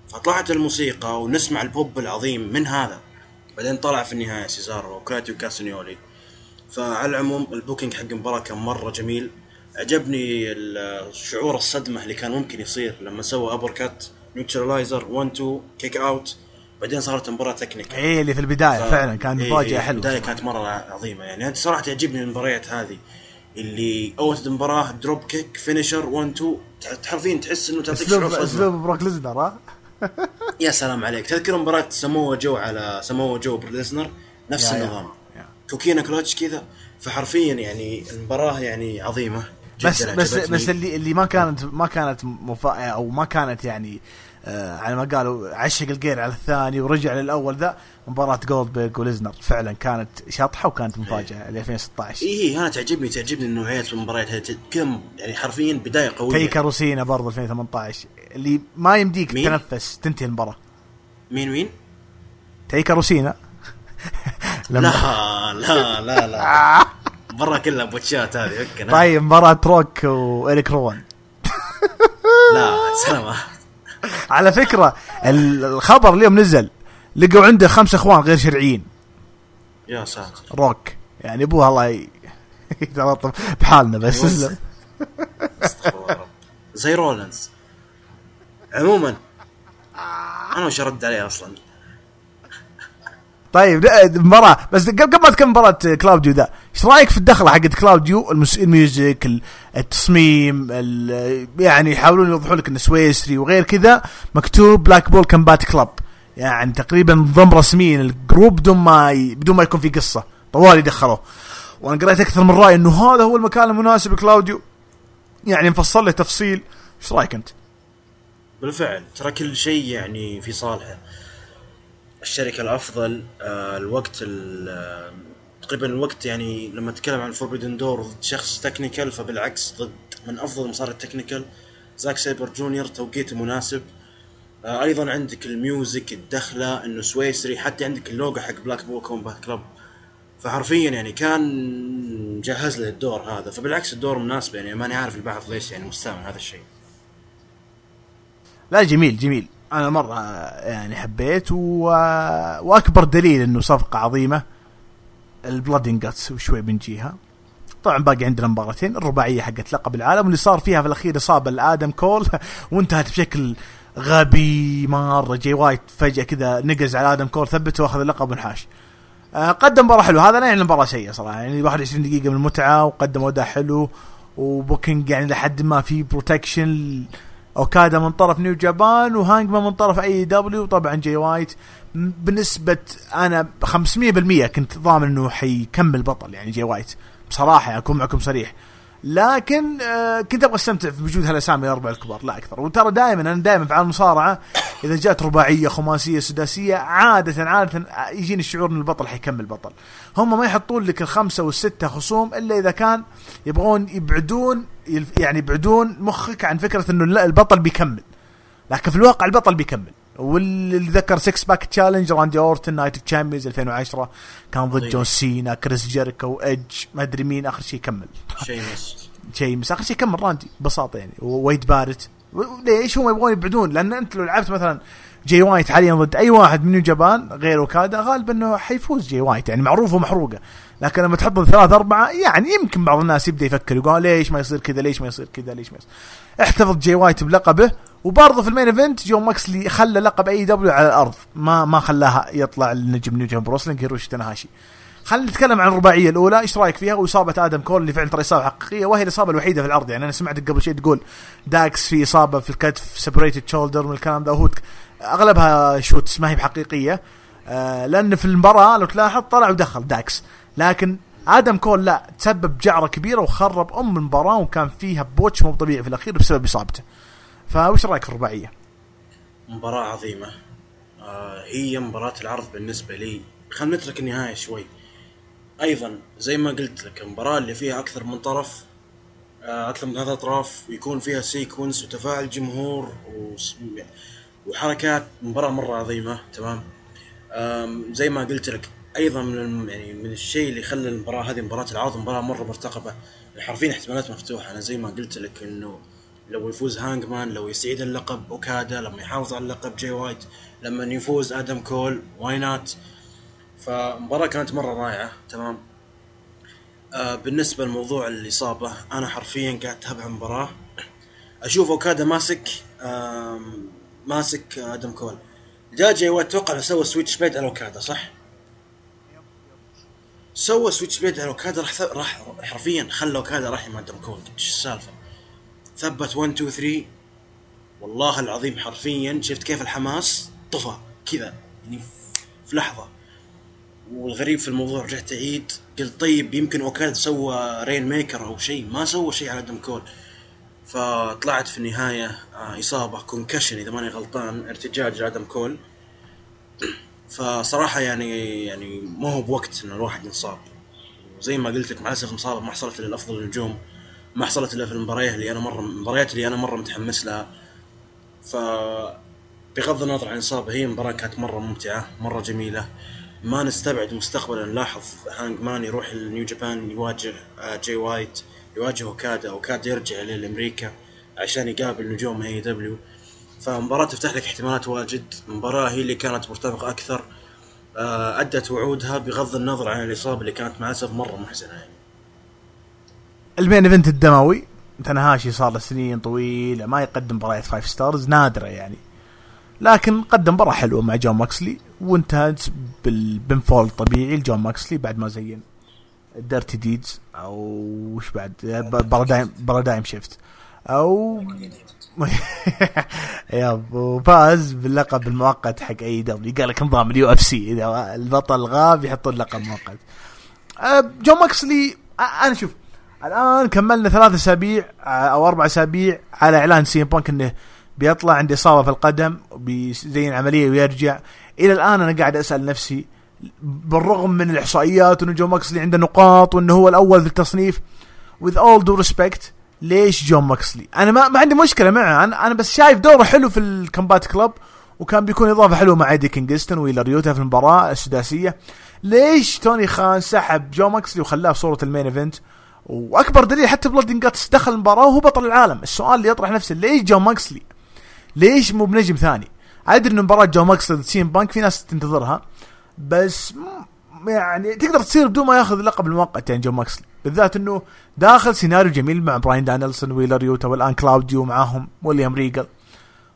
فطلعت الموسيقى ونسمع البوب العظيم من هذا. بعدين طلع في النهاية سيزارو وكلاوديو كاستانيولي. فعلى العموم ال booking حق المباراه كان مرة جميل. عجبني شعور الصدمة اللي كان ممكن يصير لما سوى uppercut neutralizer 1 2 kick out بعدين صارت مباراة technical إيه اللي في البداية ف- فعلا كانت إيه مفاجأة إيه حلوة البداية كانت مرة عظيمة. يعني أنت صراحة تعجبني المباريات هذه اللي اول مباراه dropkick finisher 1 2 تح- حرفيا تحس إنه تعطيك شعور أسلوب بروك ليزنر ها؟ يا سلام عليك. تذكر مباراة سموه جو على سموه جو برليزنر؟ نفس يا- يا. النظام. يا. Coquina clutch كذا. فحرفيا يعني المباراة يعني عظيمة. بس بس. بس اللي اللي ما كانت ما كانت مفا أو ما كانت يعني آه على ما قالوا عشق الجير على الثاني ورجع للأول ذا مباراة جولدبرغ وليزنر فعلا كانت شاطحة وكانت مفاجأة ل 2016 اي اي أنا تعجبني تعجبني نوعيه المباريات هذه كم يعني حرفيا بداية قوية تيكر وسينا برضه 2018 اللي ما يمديك؟ تتنفس تنتهي المباراة مين مين؟ تيكا روسينا لا لا لا لا برا كلها بوتشات هذه فكنا طيب مباراة روك وإريك روان. لا سلامة على فكرة ال- الخبر اليوم نزل لقوا عنده خمس إخوان غير شرعيين. يا ساتر. روك. يعني ابوها الله يتلطف بحالنا بس. استغفر. زي رولنز عموما أنا وش ارد عليه أصلا. طيب مباراة. بس قبل ما تكمل مباراة كلاوديو ذا إيش رأيك في الدخلة حقت كلاوديو. ال music ال- التصميم ال... يعني يحاولون يوضحوا لك إنه سويسري وغير كذا مكتوب Blackpool Combat Club يعني تقريبا نظام رسمي لل group بدون ما ي... بدون ما يكون في قصة. طوالي دخلوه وأنا قريت أكثر من رأي إنه هذا هو المكان المناسب لكلاوديو. يعني مفصل له تفصيل. إيش رأيك أنت؟ بالفعل. ترى كل شيء يعني في صالحه. الشركة الأفضل آه الوقت ال- آه، تقريبا الوقت يعني لما تتكلم عن Forbidden Door ضد شخص technical فبالعكس ضد من أفضل مصارعي ال technical زاك سايبر جونيور توقيته مناسب. آه أيضا عندك ال music الدخلة إنه سويسري حتى عندك اللوجو حق Blackpool Combat Club فحرفيا يعني كان جهز له الدور هذا. فبالعكس الدور مناسب يعني ماني عارف البعض ليش يعني مستعمل هذا الشيء. لا جميل جميل. أنا مرة يعني حبيت و... وأكبر دليل إنه صفقة عظيمة ال Blood and Guts وشوي بنجيها طبعا باقي عندنا مباراتين الرباعية حقت لقب العالم واللي صار فيها في الأخير إصابة لآدم كول. وانتهت بشكل غبي مرة جاي وايت فجأة كذا نقز على آدم كول ثبته وأخذ اللقب ونحاش آه، قدم مباراة حلوة هذا لا يعني مباراه سيئة صراحة يعني 21 دقيقة من المتعة وقدم أداء حلو و booking يعني لحد ما في protection اوكادا من طرف New Japan وهانجمان من طرف AEW. وطبعا جاي وايت. بنسبة أنا 500% كنت ضامن إنه حيكمل بطل يعني جاي وايت. بصراحة يعني أكون معكم صريح. لكن آه كنت أبغى أستمتع بوجود هالأسامي الأربعة الكبار لا أكثر. وترى دائما أنا دائما في عالم المصارعة إذا جات رباعية خماسية سداسية عادة عادة يجيني الشعور إن البطل حيكمل بطل. هم ما يحطون لك الخمسة والستة خصوم إلا إذا كان يبغون يبعدون يعني يبعدون مخك عن فكرة إنه البطل بيكمل. لكن في الواقع البطل بيكمل. واللي ذكر 6 pack challenge راندي أورتن Night of Champions 2010 كان ضد طيب. جون سينا كريس جيريكو ايدج ما أدري مين آخر شيء كمل. شيء مس شيء آخر شيء كمل راندي ببساطة يعني. وويد بارت ليش هم يبغون يبعدون؟ لأن أنت لو لعبت مثلا جاي وايت حاليا ضد أي واحد من نيو جابان غير اوكادا غالبا إنه حيفوز جاي وايت. يعني معروفه ومحروقة. لكن لما تحط ضد ثلاث أربعة يعني يمكن بعض الناس يبدأ يفكر يقول ليش ما يصير كذا ليش ما يصير كذا ليش ما يصير. احتفظ جاي وايت بلقبه وبرضه في ال main event جون ماكسلي خلى لقب AEW على الأرض. ما ما خلاها يطلع النجم New Japan Pro-Wrestling هيروشي تاناهاشي. خلينا نتكلم عن الرباعية الأولى إيش رأيك فيها؟ وإصابة آدم كول اللي فعلا ترى إصابة حقيقية وهي الإصابة الوحيدة في العرض يعني أنا سمعتك قبل شيء تقول داكس في إصابة في الكتف separated shoulder من الكلام ده وهو أغلبها shoots ما هي بحقيقية. آه لأن في المباراة لو تلاحظ طلع ودخل داكس. لكن آدم كول لا تسبب جعرة كبيرة وخرب أم المباراه وكان فيها botch مو طبيعي في الأخير بسبب إصابته. فوش رأيك في الرباعية؟ مباراة عظيمة. آه هي مباراة العرض بالنسبة لي. خلينا نترك النهاية شوي. أيضا زي ما قلت لك المباراة اللي فيها أكثر من طرف آه أكثر من هذا أطراف ويكون فيها sequence وتفاعل جمهور وحركات. مباراة مرة عظيمة تمام؟ زي ما قلت لك أيضا من يعني من الشيء اللي خلى المباراة هذه مباراه العرض مباراة مرة مرتقبة. حرفيا احتمالات مفتوحة. أنا زي ما قلت لك إنه لو يفوز هانجمان لو يستعيد اللقب أوكادا لما يحافظ على اللقب جاي وايت. لما يفوز آدم كول why not فمباراة كانت مرة رائعة. تمام. آه بالنسبة لموضوع الاصابه أنا حرفيا قاعد أتابع المباراة. أشوف أوكادا ماسك أم، ماسك آدم كول. جاء جاي وايت أتوقع سوى switchblade على أوكادا صح؟ سوى switchblade على اوكادا راح راح حرفيا خلى اوكادا راح مع آدم كول إيش السالفة؟ ثبت 1 2 3 والله العظيم حرفيا شفت كيف الحماس طفى كذا يعني في لحظة. والغريب في الموضوع رجعت أعيد. قلت طيب يمكن اوكادا سوى Rainmaker أو شيء. ما سوى شيء على آدم كول فطلعت في النهاية آه، إصابة concussion إذا ماني غلطان ارتجاج آدم كول فصراحة يعني يعني ما هو بوقت إن الواحد ينصاب. وزي ما قلت لك مع الأسف مصابه ما حصلت الا لافضل النجوم ما حصلت الا في المباريات اللي أنا مره المباريات اللي أنا مرة متحمس لها. ف بغض النظر عن الاصابه هي مباراة كانت مرة ممتعة مرة جميلة. ما نستبعد مستقبلا. نلاحظ هانج مان يروح النيو جابان يواجه آه، جاي وايت يواجه أوكادا. أوكادا يرجع لامريكا عشان يقابل نجوم AEW فمباراة تفتح لك احتمالات واجد. مباراة هي اللي كانت مرتبطة أكثر. آه، أدت وعودها بغض النظر عن الإصابة اللي كانت مع الأسف مرة محزنة يعني. ال main event الدموي. تاناهاشي صار له سنين طويلة ما يقدم مباريات five stars نادرة يعني. لكن قدم مباراة حلوة مع جون ماكسلي وانتهت بال pinfall الطبيعي لجون ماكسلي بعد ما زين dirty deeds أو وش بعد؟ paradigm paradigm shift أو يا وفاز باللقب المؤقت حق AEW قال لك نظام ال UFC. إذا البطل غاب يحطون لقب مؤقت. أه، جون ماكسلي أه، أنا شوف الآن كملنا ثلاث أسابيع أه، أو أربع أسابيع على إعلان سي ام بانك إنه بيطلع عنده إصابة في القدم بيسوي عملية ويرجع. إلى الآن أنا قاعد أسأل نفسي بالرغم من الإحصائيات إنه جون ماكسلي عنده نقاط وإنه هو الأول في التصنيف with all due respect ليش جون ماكسلي؟ أنا ما, ما عندي مشكلة معه. أنا أنا بس شايف دوره حلو في ال combat club وكان بيكون إضافة حلوة مع إيدي كينغستون ويلر يوتا في المباراة السداسية. ليش توني خان سحب جون ماكسلي وخلاه في صورة ال main event؟ وأكبر دليل حتى blood and guts دخل المباراة وهو بطل العالم. السؤال اللي يطرح نفسه ليش جون ماكسلي؟ ليش مو بنجم ثاني؟ أدري إن مباراة جون ماكسلي سي ام بانك في ناس تنتظرها بس يعني تقدر تصير بدون ما ياخذ اللقب المؤقت يعني جون ماكسلي بالذات إنه داخل سيناريو جميل مع براين دانيلسون ويلر يوتا والآن كلاوديو معاهم ويليام ريجل.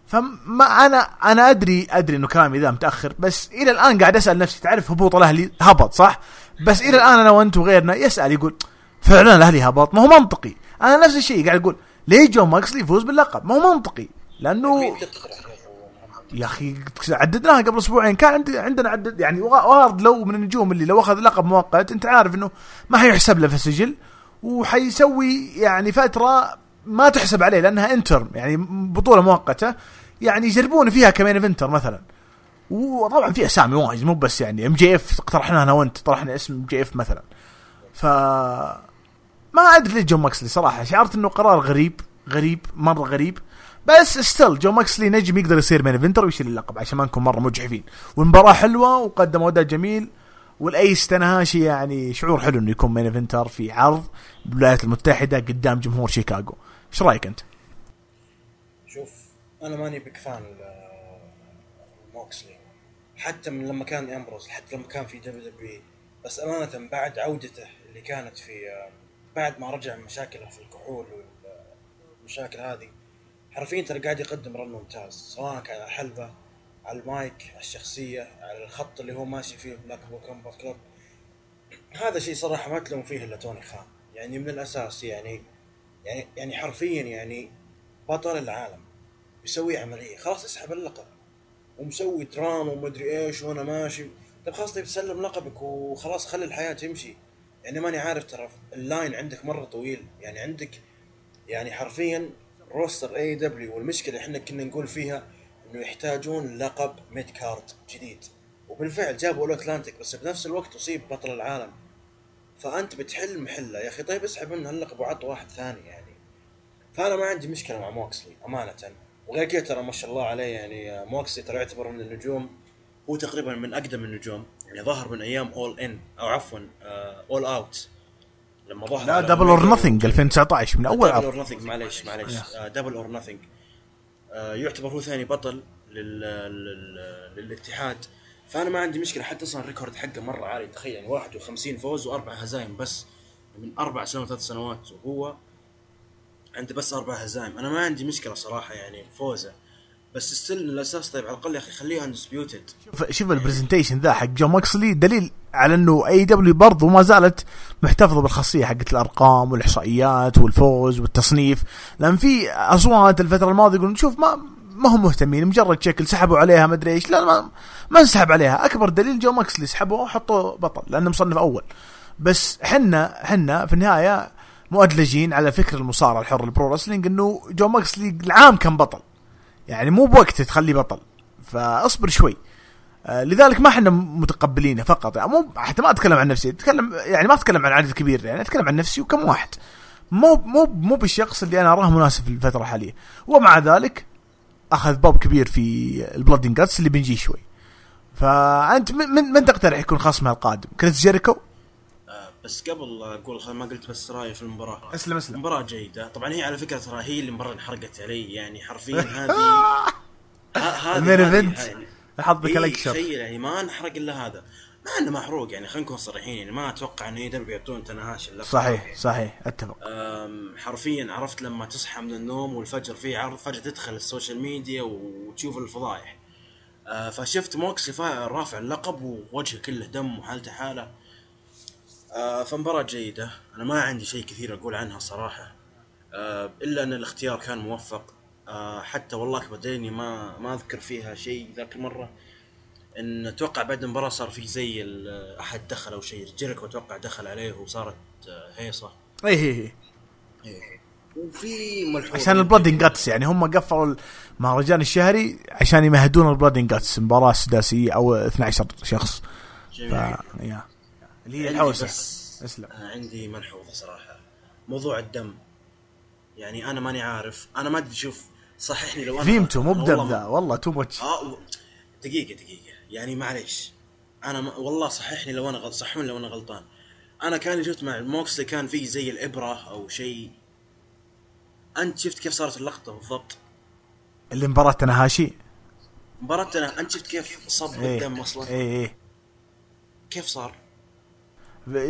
فما أنا أنا أدري أدري إنه كلامي ذا متأخر بس إلى الآن قاعد أسأل نفسي تعرف هبوط الأهلي هبط صح؟ بس إلى الآن أنا وأنت وغيرنا يسأل يقول فعلا الأهلي هبط؟ ما هو منطقي. أنا نفس الشيء قاعد أقول ليه جون ماكسلي يفوز باللقب؟ ما هو منطقي. لأنه يا أخي عددناها قبل أسبوعين. كان عندي عندنا عدد يعني وارد لو من النجوم اللي لو أخذ لقب مؤقت أنت عارف إنه ما حيحسب له في السجل وحيسوي يعني فترة ما تحسب عليه لأنها interim يعني بطولة مؤقتة يعني يجربون فيها ك main eventer مثلا. وطبعا في أسامي واجد مو بس يعني MJF اقترحناها أنا وأنت طرحنا اسم MJF مثلا. ف ما أدري ليش جون ماكسلي صراحة شعرت إنه قرار غريب غريب مرة غريب. بس still جون ماكسلي نجم يقدر يصير main eventer ويشيل اللقب عشان ما نكون مرة مجحفين. والمباراة حلوة وقدم اداء جميل. وال ace تاناهاشي يعني شعور حلو إنه يكون main eventer في عرض بالولايات المتحدة قدام جمهور شيكاغو. إيش رأيك أنت؟ شوف أنا ماني big fan موكسلي حتى من لما كان أمبروز حتى لما كان في WWE بس أمانة بعد عودته اللي كانت في بعد ما رجع من مشاكله في الكحول والمشاكل هذه حرفيا ترى قاعد يقدم run ممتاز سواء كان على الحلبه على المايك على الشخصية على الخط اللي هو ماشي فيه Blackpool Combat Club هذا شيء صراحة ما تلوم فيه إلا توني خان يعني من الأساس يعني يعني يعني حرفيا يعني بطل العالم بيسوي عملية خلاص اسحب اللقب ومسوي interim ومدري إيش وأنا ماشي. طيب خلاص طيب تسلم لقبك وخلاص خلي الحياة تمشي. يعني ماني عارف ترى ال line عندك مرة طويل يعني عندك يعني حرفيا roster AEW والمشكلة إحنا كنا نقول فيها إنه يحتاجون لقب mid card جديد. وبالفعل جابوا ال All-Atlantic بس بنفس الوقت أصيب بطل العالم. فأنت بتحل محله. يا أخي طيب اسحب منه اللقب وعط واحد ثاني يعني. فأنا ما عندي مشكلة مع موكسلي أمانة. وغير كذا ترى ما شاء الله عليه يعني موكسلي ترى يعتبر من النجوم. هو تقريبا من أقدم النجوم. يعني ظهر من أيام All In أو عفوا All Out لما ظهر لا Double or Nothing 2019 من أول Double or Nothing معليش معليش. Double or Nothing يعتبر هو ثاني بطل لل... لل... للاتحاد. فأنا ما عندي مشكلة حتى أصلا ال record حقه مرة عالي تخيل. يعني 51 فوز وأربع هزايم بس من أربع سنوات ثلاث سنوات وهو عنده بس أربع هزايم. أنا ما عندي مشكلة صراحة يعني فوزه بس still الاساس طيب على الأقل يا أخي خليه undisputed شوف شوف ال presentation ذا حق جون ماكسلي دليل على إنه AEW برضه ما زالت محتفظة بالخاصية حقت الأرقام والإحصائيات والفوز والتصنيف. لأن في أصوات الفترة الماضية يقولون شوف ما ما هم مهتمين مجرد شكل سحبوا عليها ما أدري إيش. لا ما, ما انسحب عليها. أكبر دليل جون ماكسلي سحبوه وحطوه بطل لأنه مصنف أول. بس حنا حنا في النهاية مؤدلجين على فكر المصارعه الحر ال pro wrestling إنه جون ماكسلي العام كان بطل. يعني مو بوقت تخليه بطل. فأصبر شوي. لذلك ما إحنا متقبلينه فقط. يعني مو حتى ما أتكلم عن نفسي اتكلم يعني ما أتكلم عن عدد كبير يعني أتكلم عن نفسي وكم واحد. مو مو مو بالشخص اللي أنا أراه مناسب في الفترة الحالية. ومع ذلك أخذ بوب كبير في ال Blood and Guts اللي بنجي شوي. فأنت من من تقترح يكون خصمها القادم؟ كريس جيريكو؟ آه بس قبل أقول ما قلت بس رأيي في المباراة. اسلم أسلم. مباراة جيدة. طبعا هي على فكرة ترى هي اللي مرة انحرقت علي يعني حرفيا هذه هذه يعني- حظك إيه، الأكثر. تخيل يعني ما انحرق إلا هذا. مع إنه محروق يعني خلينا نكون صريحين يعني ما أتوقع إنه يقدروا يعطون تاناهاشي صحيح صحيح أتفق. حرفيا عرفت لما تصحى من النوم والفجر في عرض فجأة تدخل ال social media وتشوف الفضايح أه، فشفت موكسلي فا- رافع اللقب ووجهه كله دم وحالته حالة. أه، فمباراة جيدة. أنا ما عندي شيء كثير أقول عنها صراحة. أه، إلا أن الاختيار كان موفق. أه، حتى والله أكبر دليل ما ما أذكر فيها شيء ذاك المرة. إن أتوقع بعد المباراة صار في زي أحد دخل أو شيء. جيريكو أتوقع دخل عليه وصارت أه، هيصة. إي هي هي وفي ملحوظ. عشان ال Blood and Guts يعني هم قفلوا المهرجان الشهري عشان يمهدون ال Blood and Guts مباراة سداسية أو 12 شخص. ف جميل يا. اللي هي الحوسة. اسلم. آه، عندي ملحوظة صراحة. موضوع الدم. يعني أنا ماني عارف. أنا ما أدري شوف صححني لو أنا فاهمته مو والله ذا والله too much و- دقيقة دقيقة. يعني معليش. أنا ما والله صححني لو أنا غلط صحوني لو أنا غلطان. أنا كان شفت مع الموكسلي كان فيه زي الإبرة أو شيء. أنت شفت كيف صارت اللقطة بالضبط؟ اللي مباراة تنهاشي مباراتنا أنت شفت كيف صب إيه. الدم أصلا إيه إيه. كيف صار؟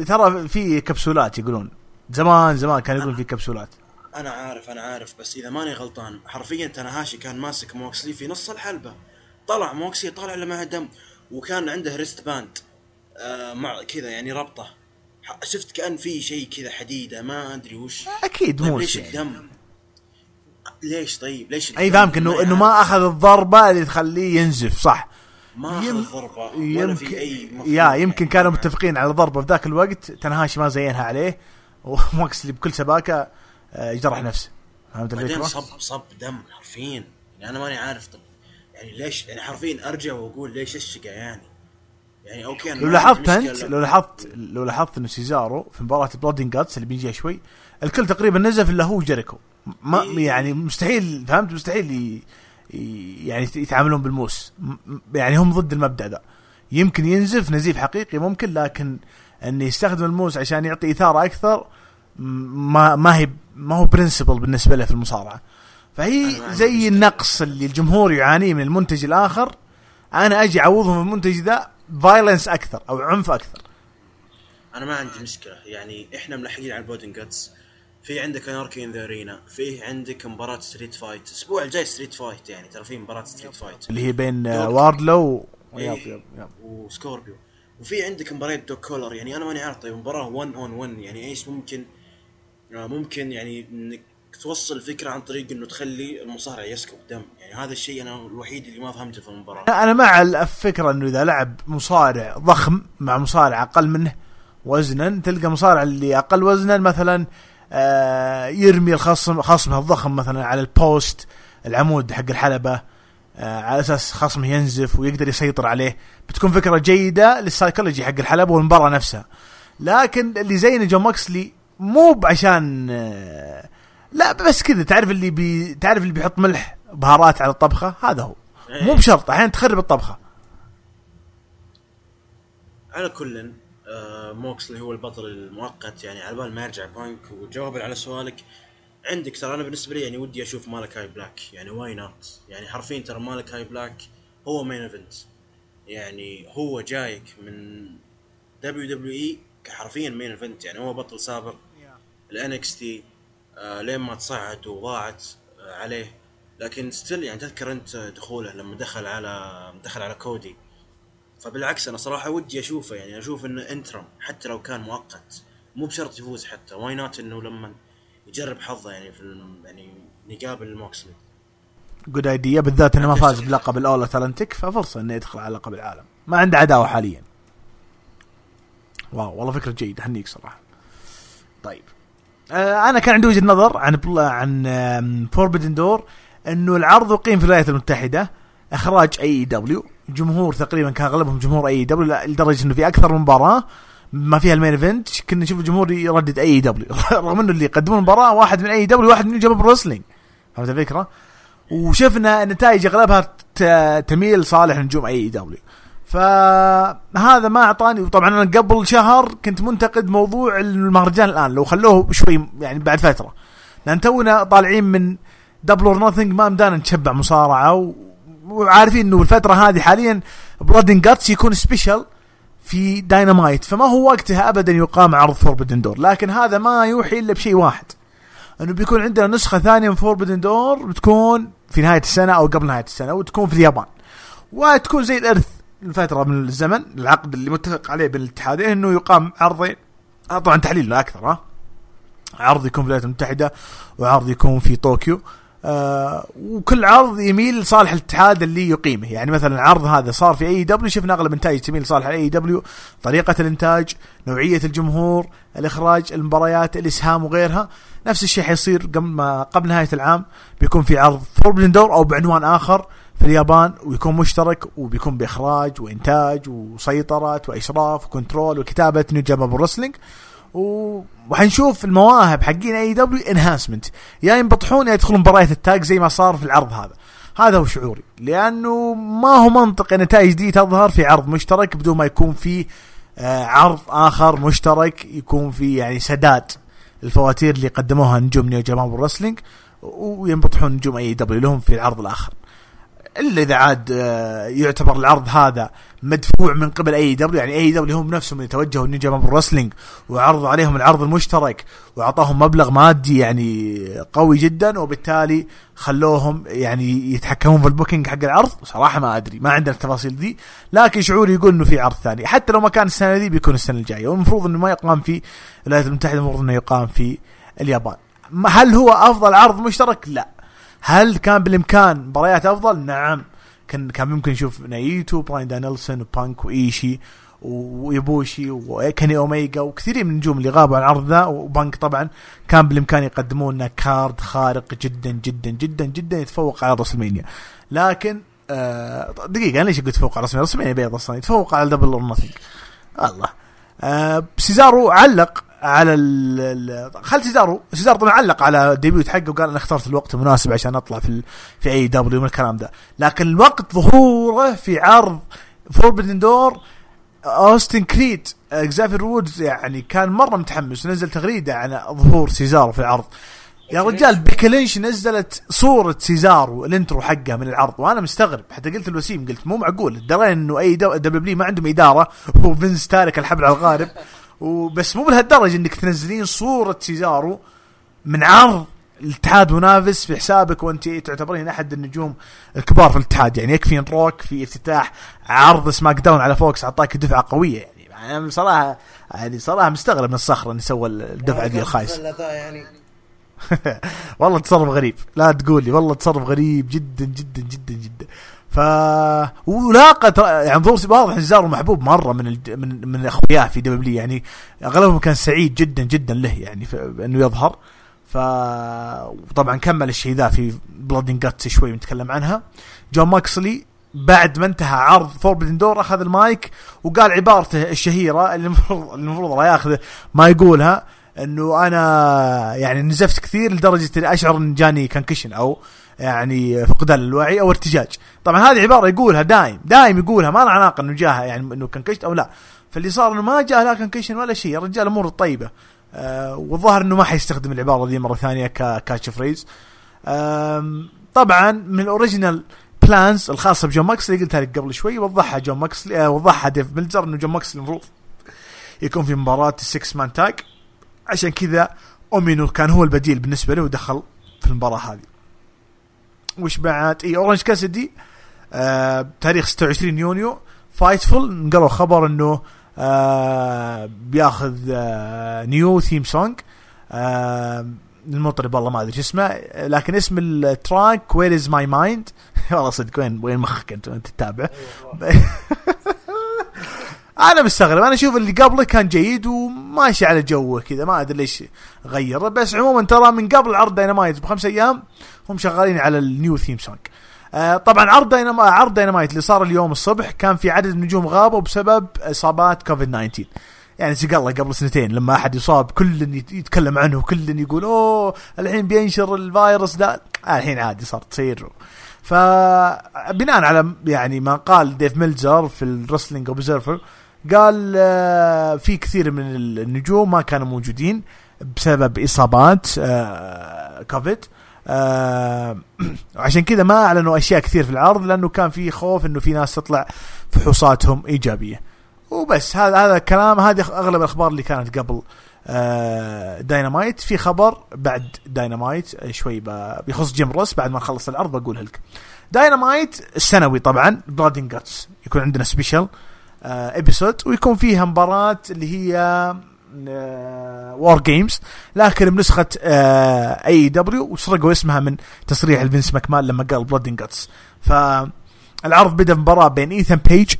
ترى في كبسولات يقولون. زمان زمان كانوا يقولون في كبسولات. أنا عارف أنا عارف بس إذا ماني غلطان حرفيا تنهاشي كان ماسك موكسلي في نص الحلبة. طلع موكسلي طالع له معه دم وكان عنده wrist band آه مع كذا يعني ربطة. شفت كأن في شيء كذا حديدة ما أدري وش. أكيد طيب مو ليش يعني. الدم؟ ليش طيب؟ ليش أي فاهمك انه إنه ما أخذ الضربة اللي تخليه ينزف صح. ما يم- اخذ ضربه ولا يمكن في اي يا يعني. يمكن كانوا متفقين على ضربة في ذاك الوقت. تاناهاشي ما زينها عليه وماكسلي بكل سباكة آه، جرح نفسه. فهمت بعدين الفكرة؟ صب صب دم حرفيا. يعني أنا ماني عارف طب يعني ليش؟ يعني حرفيا أرجع وأقول ليش الشقا يعني؟ يعني okay لو لاحظت أنت. لو لاحظت لو لاحظت انه سيزارو في مباراة Blood and Guts اللي بيجيها شوي الكل تقريبا نزف الا هو جيريكو. ما إيه. يعني مستحيل فهمت؟ مستحيل يعني يتعاملون بالموس. يعني هم ضد المبدأ ذا يمكن ينزف نزيف حقيقي ممكن لكن انه يستخدم الموس عشان يعطي إثارة أكثر ما ما هي ما هو principle بالنسبة له في المصارعة. فهي زي. النقص اللي الجمهور يعانيه من المنتج الآخر أنا أجي أعوضهم المنتج ذا violence أكثر أو عنف أكثر. أنا ما عندي مشكلة. يعني إحنا ملحقين على ال Blood and Guts في عندك Anarchy in the Arena في عندك مباراة street fight الأسبوع الجاي street fight يعني ترى في مباراة street fight اللي هي بين. واردلو و... إيه. وسكوربيو وفي عندك مباريات dog collar يعني أنا ماني عارف طيب مباراة 1 on 1 يعني إيش ممكن ممكن يعني إنك توصل فكرة عن طريق إنه تخلي المصارع يسكب دم يعني هذا الشيء أنا الوحيد اللي ما فهمته في المباراة. أنا مع الفكرة إنه إذا لعب مصارع ضخم مع مصارع أقل منه وزنا تلقى مصارع اللي أقل وزنا مثلا آه، يرمي الخصم خصمه الضخم مثلا على ال post العمود حق الحلبة آه، على أساس خصمه ينزف ويقدر يسيطر عليه. بتكون فكرة جيدة للسايكولوجي حق الحلبة والمباراة نفسها. لكن اللي زي جون موكسلي مو عشان آه، لا بس كذا تعرف اللي بي تعرف اللي بيحط ملح بهارات على الطبخة؟ هذا هو. مو بشرط أحيانا تخرب الطبخة. على كل آه موكسلي هو البطل المؤقت يعني على بال ما يرجع بانك وجوابا على سؤالك عندك ترى أنا بالنسبة لي يعني ودي أشوف مالاكاي بلاك. يعني why not يعني حرفيا ترى مالاكاي بلاك هو main event يعني هو جايك من WWE حرفيا main event يعني هو بطل سابق. ال NXT لين ما تصعد وضاعت آه عليه. لكن still يعني تذكر انت دخوله لما دخل على دخل على كودي. فبالعكس أنا صراحة ودي أشوفه يعني أشوف إنه interim حتى لو كان مؤقت. مو بشرط يفوز حتى. why not إنه لما يجرب حظه يعني في يعني يقابل موكسلي good idea بالذات إنه ما فاز بلقب ال All-Atlantic ففرصة إنه يدخل على لقب العالم. ما عنده عداوة حاليا. wow والله فكرة جيدة هنيك صراحة. طيب. آه أنا كان عندي وجهة نظر عن. عن Forbidden Door إنه العرض يقيم في الولايات المتحدة إخراج AEW جمهور تقريبا كان أغلبهم جمهور AEW لدرجة إنه في أكثر من مباراة ما فيها ال main event كنا نشوف الجمهور يردد AEW رغم إنه اللي يقدمون المباراة واحد من AEW واحد من New Japan Wrestling فهمت الفكرة؟ وشفنا النتائج أغلبها تميل صالح نجوم AEW فهذا ما أعطاني. وطبعا أنا قبل شهر كنت منتقد موضوع المهرجان الآن لو خلوه شوي يعني بعد فترة. لأن تونا طالعين من Double or Nothing ما مدانا نتشبع مصارعة. وعارفين إنه الفترة هذه حاليا Blood and Guts يكون special في داينامايت فما هو وقتها ابدا يقام عرض Forbidden Door لكن هذا ما يوحي إلا بشيء واحد. إنه بيكون عندنا نسخة ثانية من Forbidden Door بتكون في نهاية السنة أو قبل نهاية السنة وتكون في اليابان. وتكون زي الارث لفتره من الزمن العقد اللي متفق عليه بين الاتحادين إنه يقام عرضين. آه طبعا تحليل لا أكثر ها. عرض يكون في الولايات المتحدة وعرض يكون في طوكيو. آه وكل عرض يميل لصالح الاتحاد اللي يقيمه. يعني مثلا العرض هذا صار في AEW شفنا أغلب النتائج تميل لصالح AEW طريقة الإنتاج نوعية الجمهور الإخراج المباريات الإسهام وغيرها. نفس الشيء حيصير قبل ما قبل نهاية العام بيكون في عرض Forbidden Door أو بعنوان آخر. في اليابان ويكون مشترك وبيكون بإخراج وإنتاج وسيطرة وإشراف و control وكتابة New Japan Wrestling. و- وحنشوف المواهب حقين AEW enhancement يا ينبطحون يا يدخلون مباريات ال tag زي ما صار في العرض هذا. هذا هو شعوري. لأنه ما هو منطق النتائج دي تظهر في عرض مشترك بدون ما يكون في آه، عرض آخر مشترك يكون في يعني سداد الفواتير اللي قدموها نجوم New Japan Wrestling وينبطحون نجوم AEW لهم في العرض الآخر. إلا إذا عاد آه، يعتبر العرض هذا مدفوع من قبل AEW يعني AEW هم نفسهم يتوجهوا New Japan Wrestling وعرضوا عليهم العرض المشترك وأعطاهم مبلغ مادي يعني قوي جدا وبالتالي خلوهم يعني يتحكمون في ال booking حق العرض. صراحة ما أدري ما عندنا التفاصيل دي لكن شعوري يقول إنه في عرض ثاني. حتى لو ما كان السنة دي بيكون السنة الجاية. والمفروض إنه ما يقام في الولايات المتحدة المفروض إنه يقام في اليابان. هل هو أفضل عرض مشترك؟ لا. هل كان بالإمكان مباريات أفضل؟ نعم. كان كان ممكن نشوف نايتو براين دانيلسون وبانك وايشي ويبوشي وكيني اوميجا وكثيرين من النجوم اللي غابوا عن العرض ذا وبانك طبعا كان بالإمكان يقدمون لنا card خارق جدا جدا جدا جدا يتفوق على WrestleMania لكن آه دقيقة أنا ليش قلت يتفوق على WrestleMania WrestleMania بيض أصلا يتفوق على Double or Nothing الله. آه سيزارو علق. على ال خل سيزارو. سيزارو طبعا علق على ال debut حقه وقال أنا اخترت الوقت المناسب عشان أطلع في ال في AEW من الكلام ده. لكن الوقت ظهوره في عرض Forbidden Door اوستن كريد اكزافير وودز يعني كان مرة متحمس ونزل تغريدة عن ظهور سيزارو في العرض. يا رجال بيكي لينش نزلت صورة سيزارو ال intro حقه من العرض. وأنا مستغرب حتى قلت الوسيم قلت مو معقول. درينا انه AEW ما عندهم إدارة. وفينس تارك الحبل على الغارب. وبس مو بهالدرجة إنك تنزلين صورة سيزارو من عرض الاتحاد منافس في حسابك وأنت تعتبرين أحد النجوم الكبار في الاتحاد. يعني يكفي ان روك في افتتاح عرض SmackDown على Fox أعطاك دفعة قوية. يعني أنا بصراحه يعني صراحة مستغرب من الصخرة انه سوى الدفعة دي الخايسه ذا يعني. والله تصرف غريب. لا تقول لي والله تصرف غريب جدا جدا جدا جدا. ف ولاقى يعني ظهور واضح إن سيزارو محبوب مرة من الج... من من أخوياه في WWE يعني أغلبهم كان سعيد جدا جدا له يعني ف... إنه يظهر. ف وطبعا كمل الشيء ذا في Blood and Guts شوي بنتكلم عنها. جون موكسلي بعد ما انتهى عرض Forbidden Door أخذ المايك وقال عبارته الشهيرة اللي المفروض المفروض الله ياخذه ما يقولها إنه أنا يعني نزفت كثير لدرجة إني أشعر إن جاني concussion أو يعني فقدان الوعي أو ارتجاج. طبعا هذه عبارة يقولها دايم دايم يقولها ما له علاقة إنه جاها يعني إنه concussed أو لا. فاللي صار إنه ما جاه لا concussion ولا شيء الرجال اموره طيبة. آه والظاهر إنه ما حيستخدم العبارة دي مرة ثانية ك catch phrase آه طبعا من ال original plans الخاصة بجون ماكسلي قلتها لك قبل شوي وضحها جون ماكسلي آه وضحها ديف ميلزر إنه جون ماكسلي المفروض يكون في مباراة ال six man tag عشان كذا أومينو كان هو البديل بالنسبة له ودخل في المباراة هذه. وش بعد اي اورنج كاسدي آه بتاريخ 26 يونيو. Fightful نقلوا خبر إنه آه بياخذ آه new theme song آه المطرب والله ما أدري شو اسمه لكن اسم ال track Where Is My Mind والله صدق وين وين مخك أنت؟ انت تتابع؟ أنا مستغرب. أنا أشوف اللي قبله كان جيد وماشي على جوه كذا ما أدري ليش غيره بس عموما ترى من قبل عرض داينامايت بخمس أيام هم شغالين على ال new theme song آه طبعا عرض داينما عرض داينامايت اللي صار اليوم الصبح كان في عدد نجوم غابوا بسبب إصابات كوفيد 19 يعني سقى الله قبل سنتين لما أحد يصاب كل يتكلم عنه وكل يقول أوه الحين بينشر الفيروس ده. آه الحين عادي صار تصير. فبناء على يعني ما قال ديف ميلزر في ال Wrestling Observer قال آه في كثير من النجوم ما كانوا موجودين بسبب إصابات آه كوفيد. آه عشان كذا ما أعلنوا أشياء كثير في العرض لأنه كان في خوف إنه في ناس تطلع فحوصاتهم إيجابية. وبس هذا هذا الكلام هذه أغلب الأخبار اللي كانت قبل آه داينامايت في خبر بعد داينامايت شوي بيخص جيم روس بعد ما نخلص العرض بقولها لك. داينامايت السنوي طبعا Blood and Guts يكون عندنا special آه episode ويكون فيها مباراة اللي هي War Games لكن بنسخة AEW وسرقوا اسمها من تصريح الفينس ماكمان لما قال Blood and Guts فالعرض بدأ مباراه بين ايثان بيج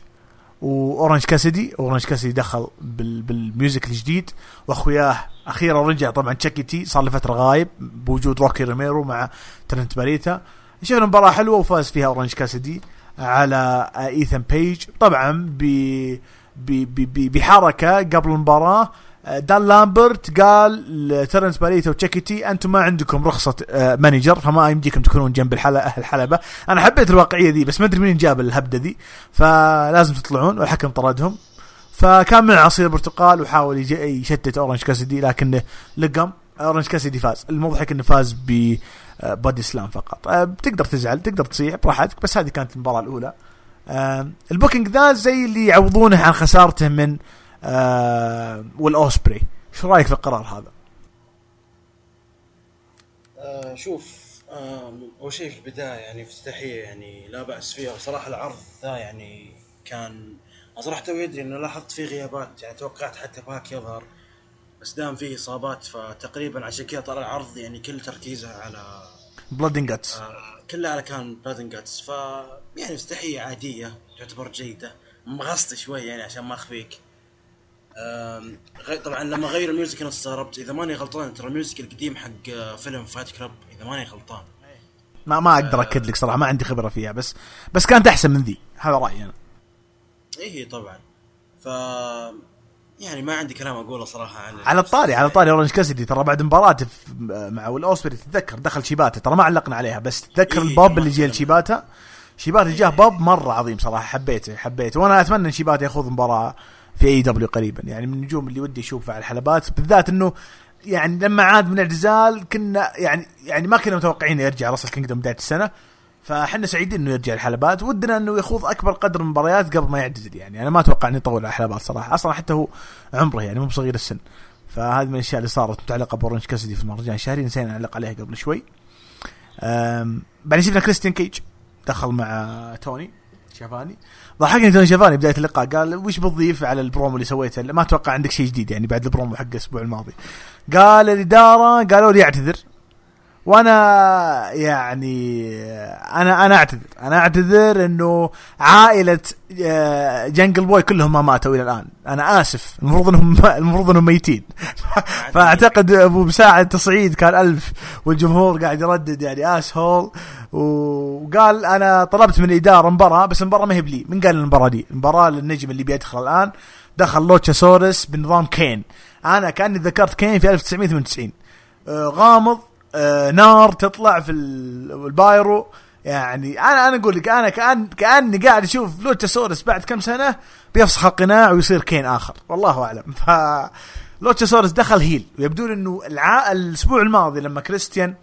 وأورنج كاسيدي. أورنج كاسيدي دخل بال بال music الجديد. وأخوياه أخيرا رجع طبعا تشاكي تي صار له فترة غايب بوجود روكي روميرو مع ترنت باريتا شفنا مباراة حلوة وفاز فيها أورنج كاسيدي. على إيثان بيج. طبعا بحركة قبل المباراة دان لامبرت قال لترنت باريتا وتشيكيتي أنتم ما عندكم رخصة manager فما يمديكم تكونون جنب الحلبه الحلبة. أنا حبيت الواقعية دي بس ما أدري مين جاب الهبدة دي فلازم تطلعون والحكم طردهم. فكان من عصير برتقال وحاول يشتت أورنج كاسدي لكنه لقم. أورنج كاسدي فاز. المضحك إنه فاز ب body slam فقط. بتقدر تزعل تقدر تصيح براحتك بس هذه كانت المباراة الأولى. ال booking ذا زي اللي يعوضونه عن خسارته من آه ويل أوسبري شو رأيك في القرار هذا؟ آه شوف آه أول شيء في البداية يعني افتتاحيه يعني لا بأس فيها. وصراحة العرض ذا يعني كان صراحة تو يدري إنه لاحظت فيه غيابات يعني توقعت حتى باك يظهر. بس دام فيه إصابات فتقريبا عشان كذا طلع العرض يعني كل تركيزه على Blood and Guts آه كله على كان Blood and Guts ف يعني افتتاحيه عادية تعتبر جيدة. مغصت شوي يعني عشان ما أخفيك. طبعا لما غيروا ال music أنا استغربت. إذا ماني غلطان ترى ال music القديم حق فيلم Fight Club إذا ماني غلطان. ما ما أقدر أكد لك صراحة ما عندي خبرة فيها بس بس كانت أحسن من ذي. هذا رأيي أنا. إيه طبعا. ف يعني ما عندي كلام أقوله صراحة عن على الطاري على الطاري أورنج كاسدي ترى بعد مباراة مع الاوسبري تتذكر دخل شيباتا. ترى ما علقنا عليها بس تتذكر إيه الباب اللي جاء لشيباتا؟ شيباتا جاه باب مرة عظيم صراحة حبيته حبيته. وأنا أتمنى إن شيباتا ياخذ مباراة في AEW قريبا. يعني من النجوم اللي ودي أشوفها على الحلبات بالذات إنه يعني لما عاد من الاعتزال كنا يعني يعني ما كنا متوقعين يرجع Wrestle Kingdom بدايه السنة. فاحنا سعيدين إنه يرجع الحلبات. ودنا إنه يخوض أكبر قدر من المباريات قبل ما يعتزل يعني. أنا ما أتوقع إنه يطول على الحلبات صراحة. أصلا حتى هو عمره يعني مو بصغير السن. فهذه من الأشياء اللي صارت متعلقة بأورنج كاسدي في المهرجان الشهري نسينا نعلق عليها قبل شوي. بعدين شفنا كريستيان كيج دخل مع توني شافاني ضحكني توني شافاني بداية اللقاء. قال وش بتضيف على البرومو اللي سويته؟ ما أتوقع عندك شيء جديد يعني بعد البرومو حق الأسبوع الماضي. قال الإدارة قالوا لي أعتذر. وأنا يعني أنا أنا اعتذر. أنا اعتذر انه عائلة جنجل بوي كلهم ما ماتوا إلى الآن. أنا آسف. المفروض إنهم المفروض إنهم ميتين. فأعتقد أبو مساعد تصعيد كان ألف والجمهور قاعد يردد يعني asshole وقال أنا طلبت من الإدارة مباراة بس المباراة ما هي بلي. من قال المباراة دي؟ المباراة للنجم اللي بيدخل الآن. دخل لوتشا سورس بنظام كين. أنا كأني ذكرت كين في 1998 غامض آه نار تطلع في ال- ال pyro. يعني أنا أنا أقول لك أنا كان كأني قاعد أشوف لوتشاسورس بعد كم سنة بيفسخ القناع ويصير كين آخر. والله أعلم. ف لوتشاسورس دخل heel. ويبدو إنه الع... الأسبوع الماضي لما كريستيان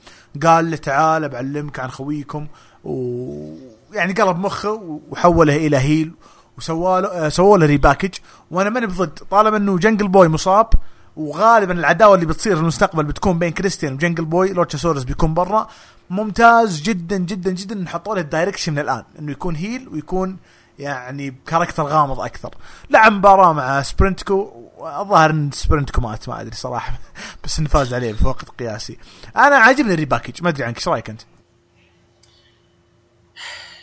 قال له تعال بعلمك عن خويكم ويعني قلب مخه وحوله إلى heel وسوى له آه، سووا له repackage وأنا ماني بضد طالما إنه جنجل بوي مصاب وغالبا العداوة اللي بتصير في المستقبل بتكون بين كريستيان وجنجل بوي لوتشاسورس بيكون برا. ممتاز جدا جدا جدا ان حطوا له ال direction من الآن إنه يكون heel ويكون يعني ب character غامض أكثر. لعب مباراة مع سربنتيكو الظاهر إن سربنتيكو مات ما أدري صراحة بس إنه فاز عليه في وقت قياسي. أنا عاجبني ال repackage ما أدري عنك إيش رأيك أنت؟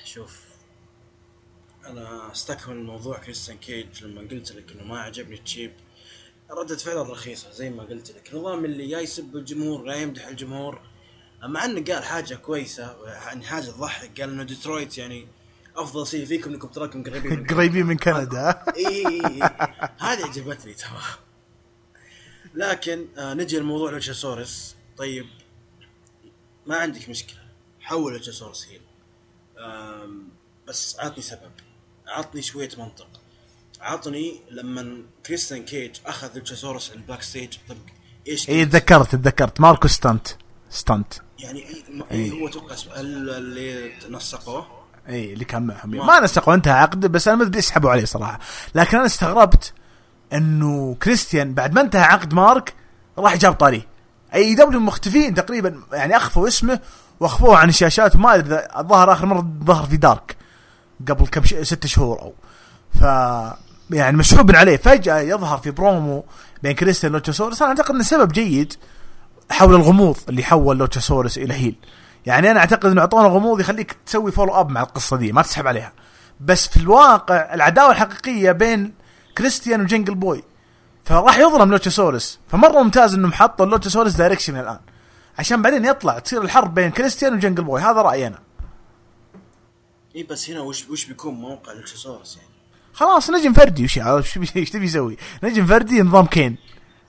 شوف أنا استكمل الموضوع كريستيان كيج لما قلت لك إنه ما عجبني cheap ردة فعله رخيصة زي ما قلت لك. نظام اللي يا يسب الجمهور لا يمدح الجمهور. مع إنه قال حاجة كويسة يعني حاجة تضحك. قال إنه ديترويت يعني أفضل شيء فيكم إنكم تراكم قريبين من قريبين من كندا. إي إي إي هذه عجبتني ترى. لكن آه نجي لموضوع لوتشاسورس طيب ما عندك مشكلة. حول لوتشاسورس heel بس عطني سبب. عطني شوية منطق. عطني لما كريستيان كيج أخذ لوتشاسورس ال backstage طب إيش اي تذكرت تذكرت. ماركو ستانت. ستانت. يعني إيه- إيه. هو توقع ال- اللي نسقوه؟ اي اللي كان معهم. ما- ما نسقوا انتهى عقده بس أنا ما أدري يسحبوا عليه صراحة. لكن أنا استغربت إنه كريستيان بعد ما انتهى عقد مارك راح جاب طاريه AEW مختفين تقريبا يعني أخفوا اسمه وأخفوه عن الشاشات وما أدري الظاهر آخر مرة ظهر في Dark قبل كم ش... ست شهور أو. ف يعني مسحوب عليه فجأة يظهر في برومو بين كريستيان لوتشاسورس أنا أعتقد إنه سبب جيد حول الغموض اللي حول لوتشاسورس إلى heel. يعني أنا أعتقد إنه أعطونا غموض يخليك تسوي follow up مع القصة دي. ما تسحب عليها. بس في الواقع العداوة الحقيقية بين كريستيان وجنجل بوي. فراح يظلم لوتشاسورس فمرة ممتاز انهم حطوا لوتشاسورس direction الآن. عشان بعدين يطلع تصير الحرب بين كريستيان وجنجل بوي. هذا رأيي أنا. اي بس هنا وش وش بيكون موقع لوتشاسورس يعني؟ خلاص نجم فردي. وش إيش تبي يسوي؟ نجم فردي نظام كين.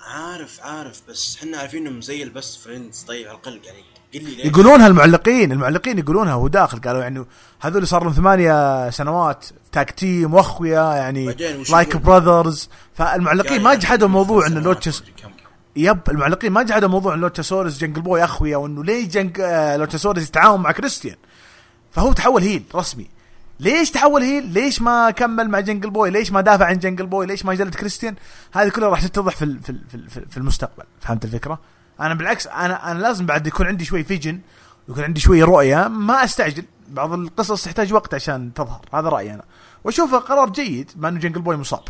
عارف عارف بس إحنا عارفين إنهم زي ال best friends طيب على الأقل يعني قل لي يقولونها المعلقين المعلقين يقولونها وهو داخل. قالوا يعني هذول صار لهم ثمانية سنوات tag team وأخويا يعني like؟ brothers فالمعلقين يعني ما جحدوا موضوع ان لوتشس. يب المعلقين ما جحدوا موضوع ان لوتشاسورس جنجل بوي أخويا وإنه ليه جنج آه، لوتشاسورس يتعاون مع كريستيان فهو تحول heel رسمي. ليش تحول heel؟ ليش ما كمل مع جنجل بوي؟ ليش ما دافع عن جنجل بوي؟ ليش ما جلد كريستيان؟ هذه كلها راح تتضح في في في في المستقبل، فهمت الفكرة؟ أنا بالعكس أنا أنا لازم بعد يكون عندي شوي vision يكون عندي شوية رؤية ما أستعجل بعض القصص تحتاج وقت عشان تظهر هذا رأيي أنا وأشوفه قرار جيد مع إنه جنجل بوي مصاب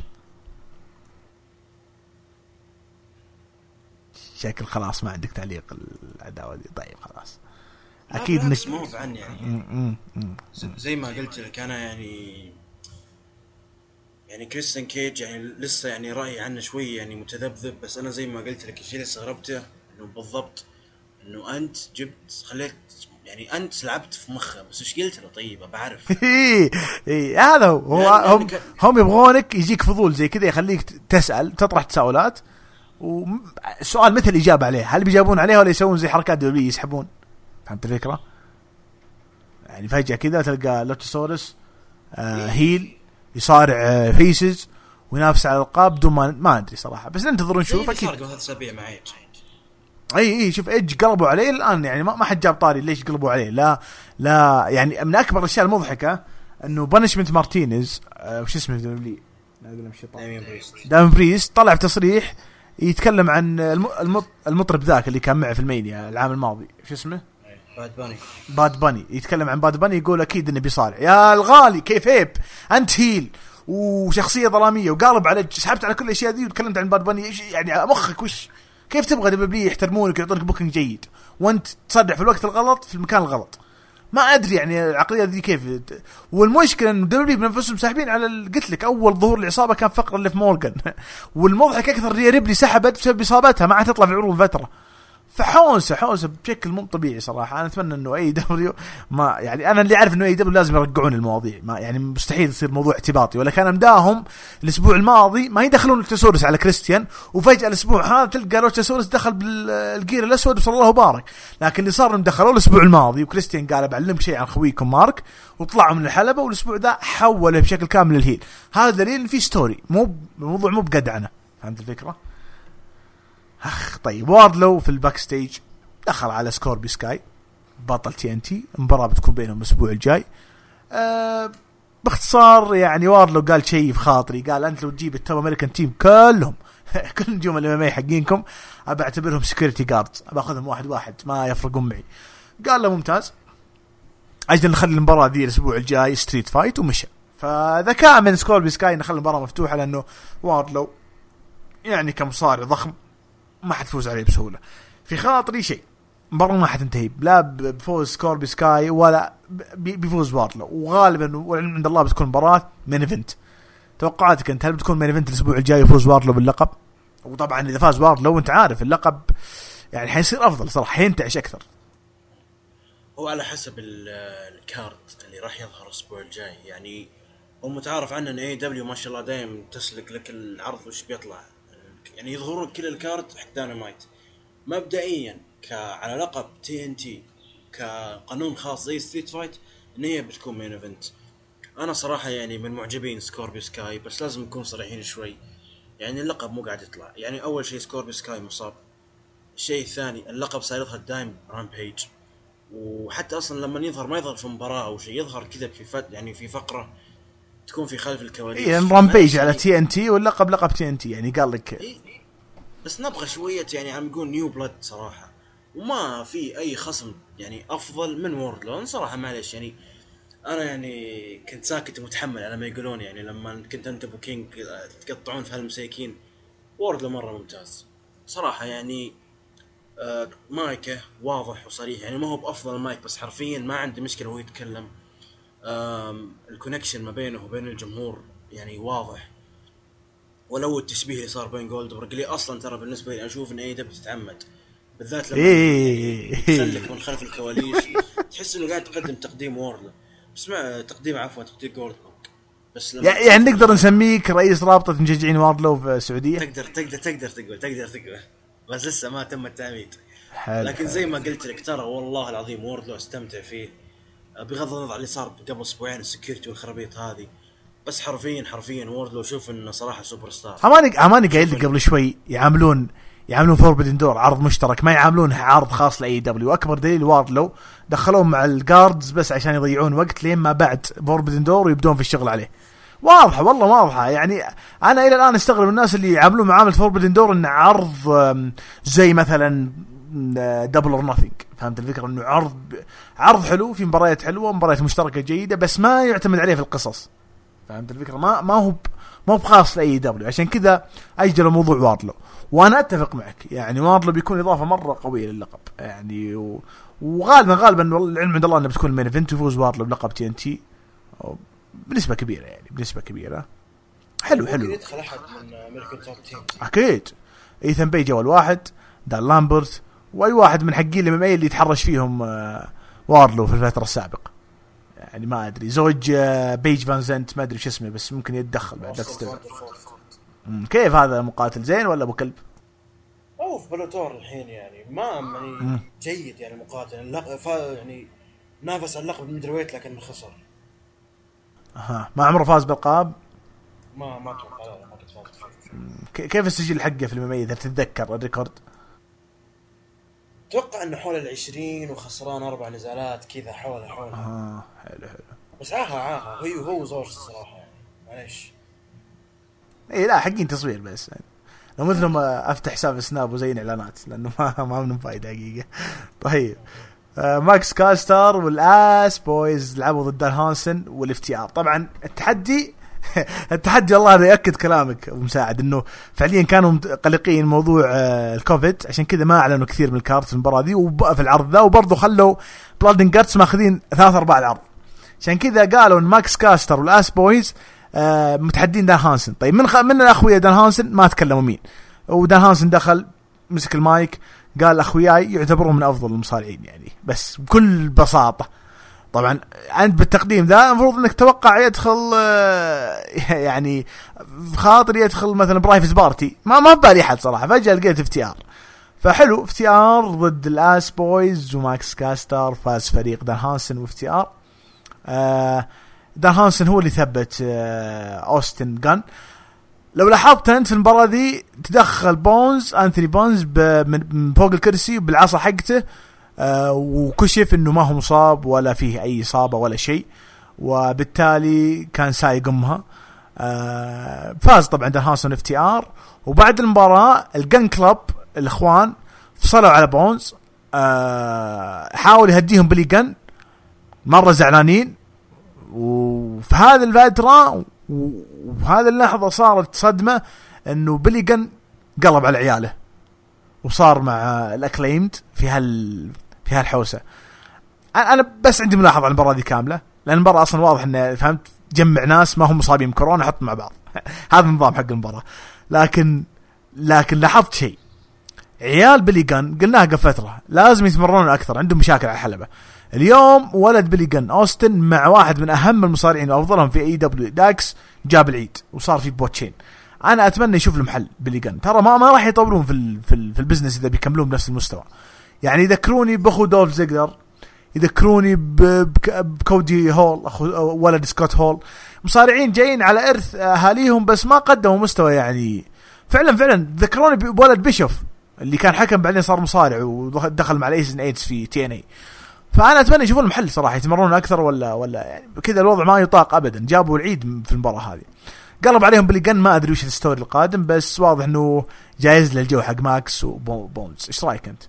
شكل خلاص ما عندك تعليق العداوة دي طيب خلاص لا أكيد بالعكس انك مو بعن يعني. م- م- م. ز- زي ما قلت لك أنا يعني يعني كريستيان كيج يعني لسه يعني رأيي عنه شوي يعني متذبذب بس أنا زي ما قلت لك الشيء اللي استغربته إنه بالضبط إنه أنت جبت خليت يعني أنت لعبت في مخه بس إيش قلت له؟ طيب بعرف إيه إيه هذا هو. هو هم, هم يبغونك يجيك فضول زي كذا يخليك تسأل تطرح تساؤلات والسؤال مثل الاجابه عليه هل بيجاوبون عليه ولا يسوون زي حركات WWE يسحبون؟ فهمت الفكرة؟ يعني فجأة كذا تلقى لوتشاسورس آه heel يصارع آه faces وينافس على الألقاب بدون ما ما أدري صراحة. بس ننتظر زي نشوف اللي أكيد صار قبل ثلاث أسابيع مع إيدج إي إي شوف إيدج قلبوا عليه الآن. يعني ما ما حد جاب طاري ليش قلبوا عليه؟ لا لا يعني من أكبر الأشياء المضحكة إنه بانشمنت مارتينيز آه وش اسمه شيطان داميان بريست. دام بريست طلع في تصريح يتكلم عن الم... الم... المطرب ذاك اللي كان معه في المانيا العام الماضي. شو اسمه؟ باد باني باد باني يتكلم عن باد باني يقول أكيد إنه بيصارع. يا الغالي كيف هيب؟ أنت heel. وشخصيه ظلامية. وقالب على سحبت على كل الأشياء دي وتكلمت عن باد باني يعني مخك وش؟ كيف تبغى WWE يحترمونك ويعطونك booking جيد؟ وأنت تصرح في الوقت الغلط في المكان الغلط. ما أدري يعني العقلية دي كيف. والمشكلة انه WWE بنفسهم ساحبين على قلت لك أول ظهور العصابه كان فقره ليف مورجان والمضحك أكثر ريا ريبلي سحبت بسبب اصابتها ما عاد تطلع في عروض فترة. فحوسه حوسه بشكل مو طبيعي صراحة. أنا أتمنى إنه AEW ما يعني أنا اللي أعرف إنه AEW لازم يرجعون المواضيع. ما يعني مستحيل يصير موضوع اعتباطي ولا كان مداهم الأسبوع الماضي ما يدخلون لوتشاسورس على كريستيان وفجأة الأسبوع هذا تلقى لوتشاسورس دخل بال gear الأسود وصلى الله وبارك لكن اللي صار إنهم دخلوه الأسبوع الماضي وكريستيان قال بعلمك شيء عن خويكم مارك وطلعوا من الحلبة والأسبوع ذا حوله بشكل كامل لل heel. هذا دليل في story مو الموضوع مو بقدعنة. فهمت الفكرة؟ أخ طيب واردلو في ال backstage دخل على سكوربيو سكاي بطل TNT المباراه بتكون بينهم الأسبوع الجاي. أه باختصار يعني واردلو قال شيء في خاطري قال أنت لو تجيب ال Top American Team كلهم كل نجوم ال MMA حقينكم ابى أعتبرهم security guards ابى أخذهم واحد واحد ما يفرقون معي. قال له ممتاز. أجل نخلي المباراة ذي الأسبوع الجاي street fight ومشى. فذكاء من سكوربيو سكاي نخلي المباراة مفتوحة لأنه واردلو يعني كمصارع ضخم. ما حتفوز عليه بسهولة. في خاطري شيء. مباراة ما حتنتهي لا بفوز سكوربيو سكاي ولا بيفوز واردلو وغالبا والعلم عند الله بتكون مباراة main event توقعاتك أنت هل بتكون main event الأسبوع الجاي يفوز واردلو باللقب؟ وطبعا إذا فاز واردلو انت عارف اللقب يعني حيصير أفضل صراحة. حينتعش أكثر. هو على حسب ال card اللي راح يظهر الأسبوع الجاي. يعني هو متعارف عنه إن AEW ما شاء الله دايم تسلك لك العرض وش بيطلع. يعني يظهرون كل ال card حق داينامايت مبدئيا ك على لقب TNT كقانون خاص زي street fight إن هي بتكون main event أنا صراحة يعني من معجبين سكوربيو سكاي بس لازم نكون صريحين شوي. يعني اللقب مو قاعد يطلع. يعني أول شيء سكوربيو سكاي مصاب. الشيء الثاني اللقب صار يظهر دايم رامبيج وحتى أصلا لما يظهر ما يظهر في مباراة أو شيء يظهر كذا في فت يعني في فقرة تكون في خلف الكواليس. اي رامبيج على تي ان تي واللقب لقب تي ان تي يعني قال لك إيه. بس نبغى شوية يعني عم يقول new blood صراحة. وما في أي خصم يعني أفضل من ووردلو صراحة معلش يعني أنا يعني كنت ساكت ومتحمل على ما يقولون يعني لما كنت أنت أبو كينج تقطعون في هالمساكين. ووردلو مرة ممتاز. صراحة يعني آه مايكه واضح وصريح يعني ما هو بأفضل مايك بس حرفيا ما عندي مشكلة وهو يتكلم. ال connection ما بينه وبين الجمهور يعني واضح. ولو التشبيه اللي صار بين جولدبرغ اللي أصلا ترى بالنسبة لي أشوف إن اي دبليو تتعمد بالذات لما إيه. يسلك من خلف الكواليس تحس إنه قاعد تقدم تقديم وورلا بس ما تقديم عفوا تقديم جولدبرغ بس لما يعني نقدر نسميك رئيس رابطة مشجعين واردلو في السعودية. تقدر تقدر تقدر تقول تقدر تقول. بس لسه ما تم التعميد. حلو. لكن زي ما قلت لك ترى والله العظيم ووردلو استمتع فيه. بغض النظر عن اللي صار قبل أسبوعين ال security والخرابيط هذه. بس حرفيا حرفيا ووردلو شوف إنه صراحة سوبر ستار اماني اماني قايل لك قبل شوي يعاملون يعاملون فوربدن دور عرض مشترك ما يعاملونه عرض خاص لاي دبليو أكبر دليل واردلو دخلوه مع ال guards بس عشان يضيعون وقت لين ما بعد فوربدن دور ويبدون في الشغل عليه. واضحة والله واضحة. يعني أنا إلى الآن أستغرب الناس اللي يعاملون معاملة فوربدن دور إنه عرض زي مثلا دبل اور نثينج فهمت الفكرة؟ إنه عرض عرض حلو في مباريات حلوة مباريات مشتركة جيدة بس ما يعتمد عليه في القصص. فهمت الفكرة؟ ما ما هو ما هو بخاص لاي دبليو عشان كذا اجلوا موضوع واردلو وأنا أتفق معك. يعني واردلو بيكون إضافة مرة قوية للقب. يعني و... وغالبا غالبا والله العلم عند الله إنه بتكون ال main event ويفوز واردلو بلقب تي ان تي بنسبة كبيرة يعني بنسبة كبيرة. حلو حلو. يدخل أحد من امريكان توب تيم أكيد. ايثن بيج أول واحد دان لامبرت وأي واحد من حقين الإم اللي يتحرش فيهم آه، واردلو في الفترة السابقة. يعني ما أدري. زوج آه، بيج فان زنت ما أدري شو اسمه بس ممكن يتدخل بعد كيف هذا مقاتل؟ زين ولا أبو كلب؟ هو في بلوتور الحين يعني. ما يعني. جيد يعني مقاتل. اللق... ف... يعني نافس على اللقب ال middleweight لكن خسر. ها ما عمره فاز بالقاب؟ ما ما أتوقع. لا ما كنت فاز ك- كيف السجل حقه في إذا تتذكر ال record؟ أتوقع إنه حول العشرين وخسران أربع نزالات كذا حوله حوله آه حلو حلو. بس عاها عاها هو هو زوجته الصراحة يعني. معليش. اي لا حقين تصوير بس. يعني. لو مثل ما أفتح حساب سناب وزين إعلانات لأنه ما ما منهم فايدة حقيقة. طيب. آه ماكس كاستر والآس بويز لعبوا ضد دان هانسن والاف تي ار طبعا التحدي التحدي والله هذا ياكد كلامك أبو مساعد إنه فعليا كانوا قلقين موضوع آه الكوفيد. عشان كذا ما أعلنوا كثير من ال card في المباراة دي وب- في العرض ذا وبرضه خلوا بلادن جاتس ماخذين ثلاث أرباع العرض. عشان كذا قالوا إن ماكس كاستر والآس بويز آه متحدين دان هانسن. طيب من خ... من الأخويا دان هانسن؟ ما تكلموا مين. ودان هانسن دخل مسك المايك قال أخوياي يعتبرون من أفضل المصارعين يعني. بس بكل بساطة. طبعا أنت بالتقديم ذا المفروض إنك تتوقع يدخل آه، يعني خاطر يدخل مثلا برايفت بارتي ما ما ببالي أحد صراحة. فجأة لقيت اف تي آر. فحلو اف تي آر ضد الآس بويز وماكس كاستر فاز فريق دان هانسن واف تي آر. آه، دان هانسن هو اللي ثبت آه، أوستن جن. لو لاحظت أنت في المباراة دي تدخل بونز أنثوني بونز من فوق الكرسي بالعصا حقته آه وكشف إنه ما هو مصاب ولا فيه أي إصابة ولا شيء. وبالتالي كان سايق أمها. آه فاز طبعا دان هانسن وإف تي آر. وبعد المباراة ال Gunn Club الإخوان فصلوا على بونز. آه حاول يهديهم بلي جن. مرة زعلانين. وفي هذه الفترة وهذه اللحظة صارت صدمة إنه بلي جن قلب على عياله. وصار مع الاكليمد في هال في هالحوسه أنا بس عندي ملاحظة على المباراة دي كاملة لأن المباراة أصلا واضح إنه فهمت؟ جمع ناس ما هم مصابين بكورونا حط مع بعض. هذا النظام حق المباراة. لكن لكن لاحظت شيء. عيال بلي جن قلناها قبل فترة لازم يتمرنون أكثر عندهم مشاكل على الحلبة. اليوم ولد بلي جن أوستن مع واحد من أهم المصارعين وأفضلهم في اي دبليو داكس جاب العيد وصار في botching. أنا أتمنى يشوف المحل بلي جن. ترى ما ما راح يطولون في ال في, في ال business إذا بيكملون بنفس المستوى. يعني يذكروني بأخو دولف زيجلر يذكروني بكودي هول اخو ولد سكوت هول. مصارعين جايين على إرث أهاليهم بس ما قدموا مستوى يعني. فعلا فعلا ذكروني بولد بيشوف اللي كان حكم بعدين صار مصارع ودخل مع ال Aces and Eights في تي إن إي. فأنا أتمنى يشوفون المحل صراحة يتمرون أكثر ولا ولا يعني كذا الوضع ما يطاق ابدا. جابوا العيد في المباراة هذه. قلب عليهم بلي جن ما أدري وش ال story القادم بس واضح إنه جايز للجو حق ماكس وبونز إيش رأيك أنت؟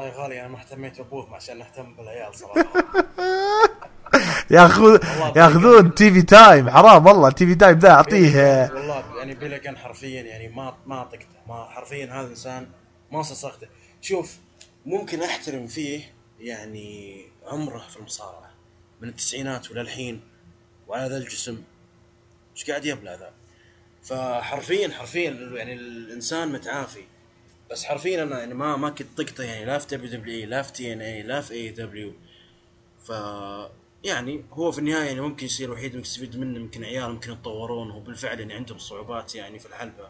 والله يا غالي أنا ما اهتميت بابوهم عشان نهتم بالعيال صراحة. ياخذ ياخذون TV time حرام والله TV time ذا أعطيه. والله يعني بيلي قن حرفيا يعني ما ما طقته ما حرفيا هذا الانسان ما صرخته شوف ممكن أحترم فيه يعني عمره في المصارعة من التسعينات وللحين وعلى ذا الجسم. إيش قاعد يبلع ذا؟ فحرفيا حرفيا يعني الإنسان متعافي. بس حرفيا أنا يعني ما ما كنت طقته يعني لا في WW لا في TNA لا في AEW ف يعني هو في النهاية يعني ممكن يصير وحيد مستفيد منه يمكن عيال ممكن يتطورون. وبالفعل يعني عندهم صعوبات يعني في الحلبة.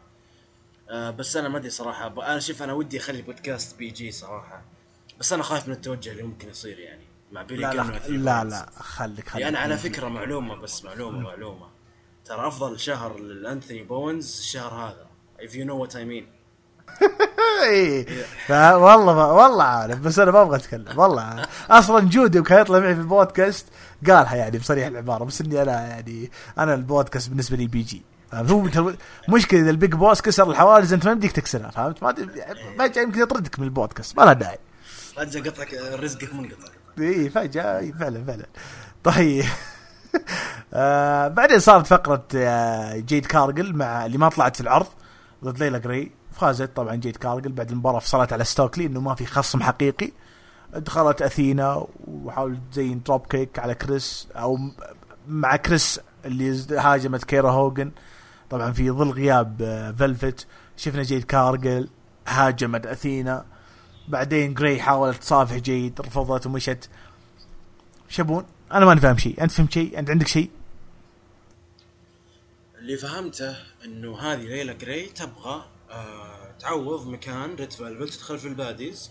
آه بس أنا ما أدري صراحة. أنا شوف أنا ودي أخلي بودكاست PG صراحة. بس أنا خايف من التوجه اللي ممكن يصير يعني مع بيلي لا لا, لا لا خليك خليك. يعني على فكرة معلومة بس معلومة معلومة. ترى أفضل شهر للانثوني بونز الشهر هذا if you know what I mean. والله والله عارف بس أنا ما أبغى أتكلم والله. أصلا جودي كان يطلع معي في البودكاست قالها يعني بصريح العبارة بس إني أنا يعني أنا البودكاست بالنسبة لي PG. هو مشكلة إذا ال big boss كسر الحواجز أنت ما بديك تكسرها فهمت؟ ما فجاه يمكن يطردك من البودكاست ما لها داعي. فجاه قطعك رزقك منقطع اي فجأة فعلا فعلا. طيب. آه بعدين صارت فقرة آه جيد كارجل مع اللي ما طلعت في العرض ضد ليلى جري فازت طبعا جيد كارجل بعد المباراة فصلت على ستوكلي إنه ما في خصم حقيقي. دخلت أثينا وحاولت تزين dropkick على كريس أو مع كريس اللي هاجمت كيرا هوجن طبعا في ظل غياب آه فيلفت شفنا جيد كارجل هاجمت أثينا. بعدين جراي حاولت تصافح جيد رفضت ومشت. شبون؟ أنا ماني فاهم شيء. أنت فهمت شيء؟ أنت عندك شيء؟ اللي فهمته إنه هذه ليلى جراي تبغى آه تعوض مكان ريد فيلفت تدخل في ال baddies.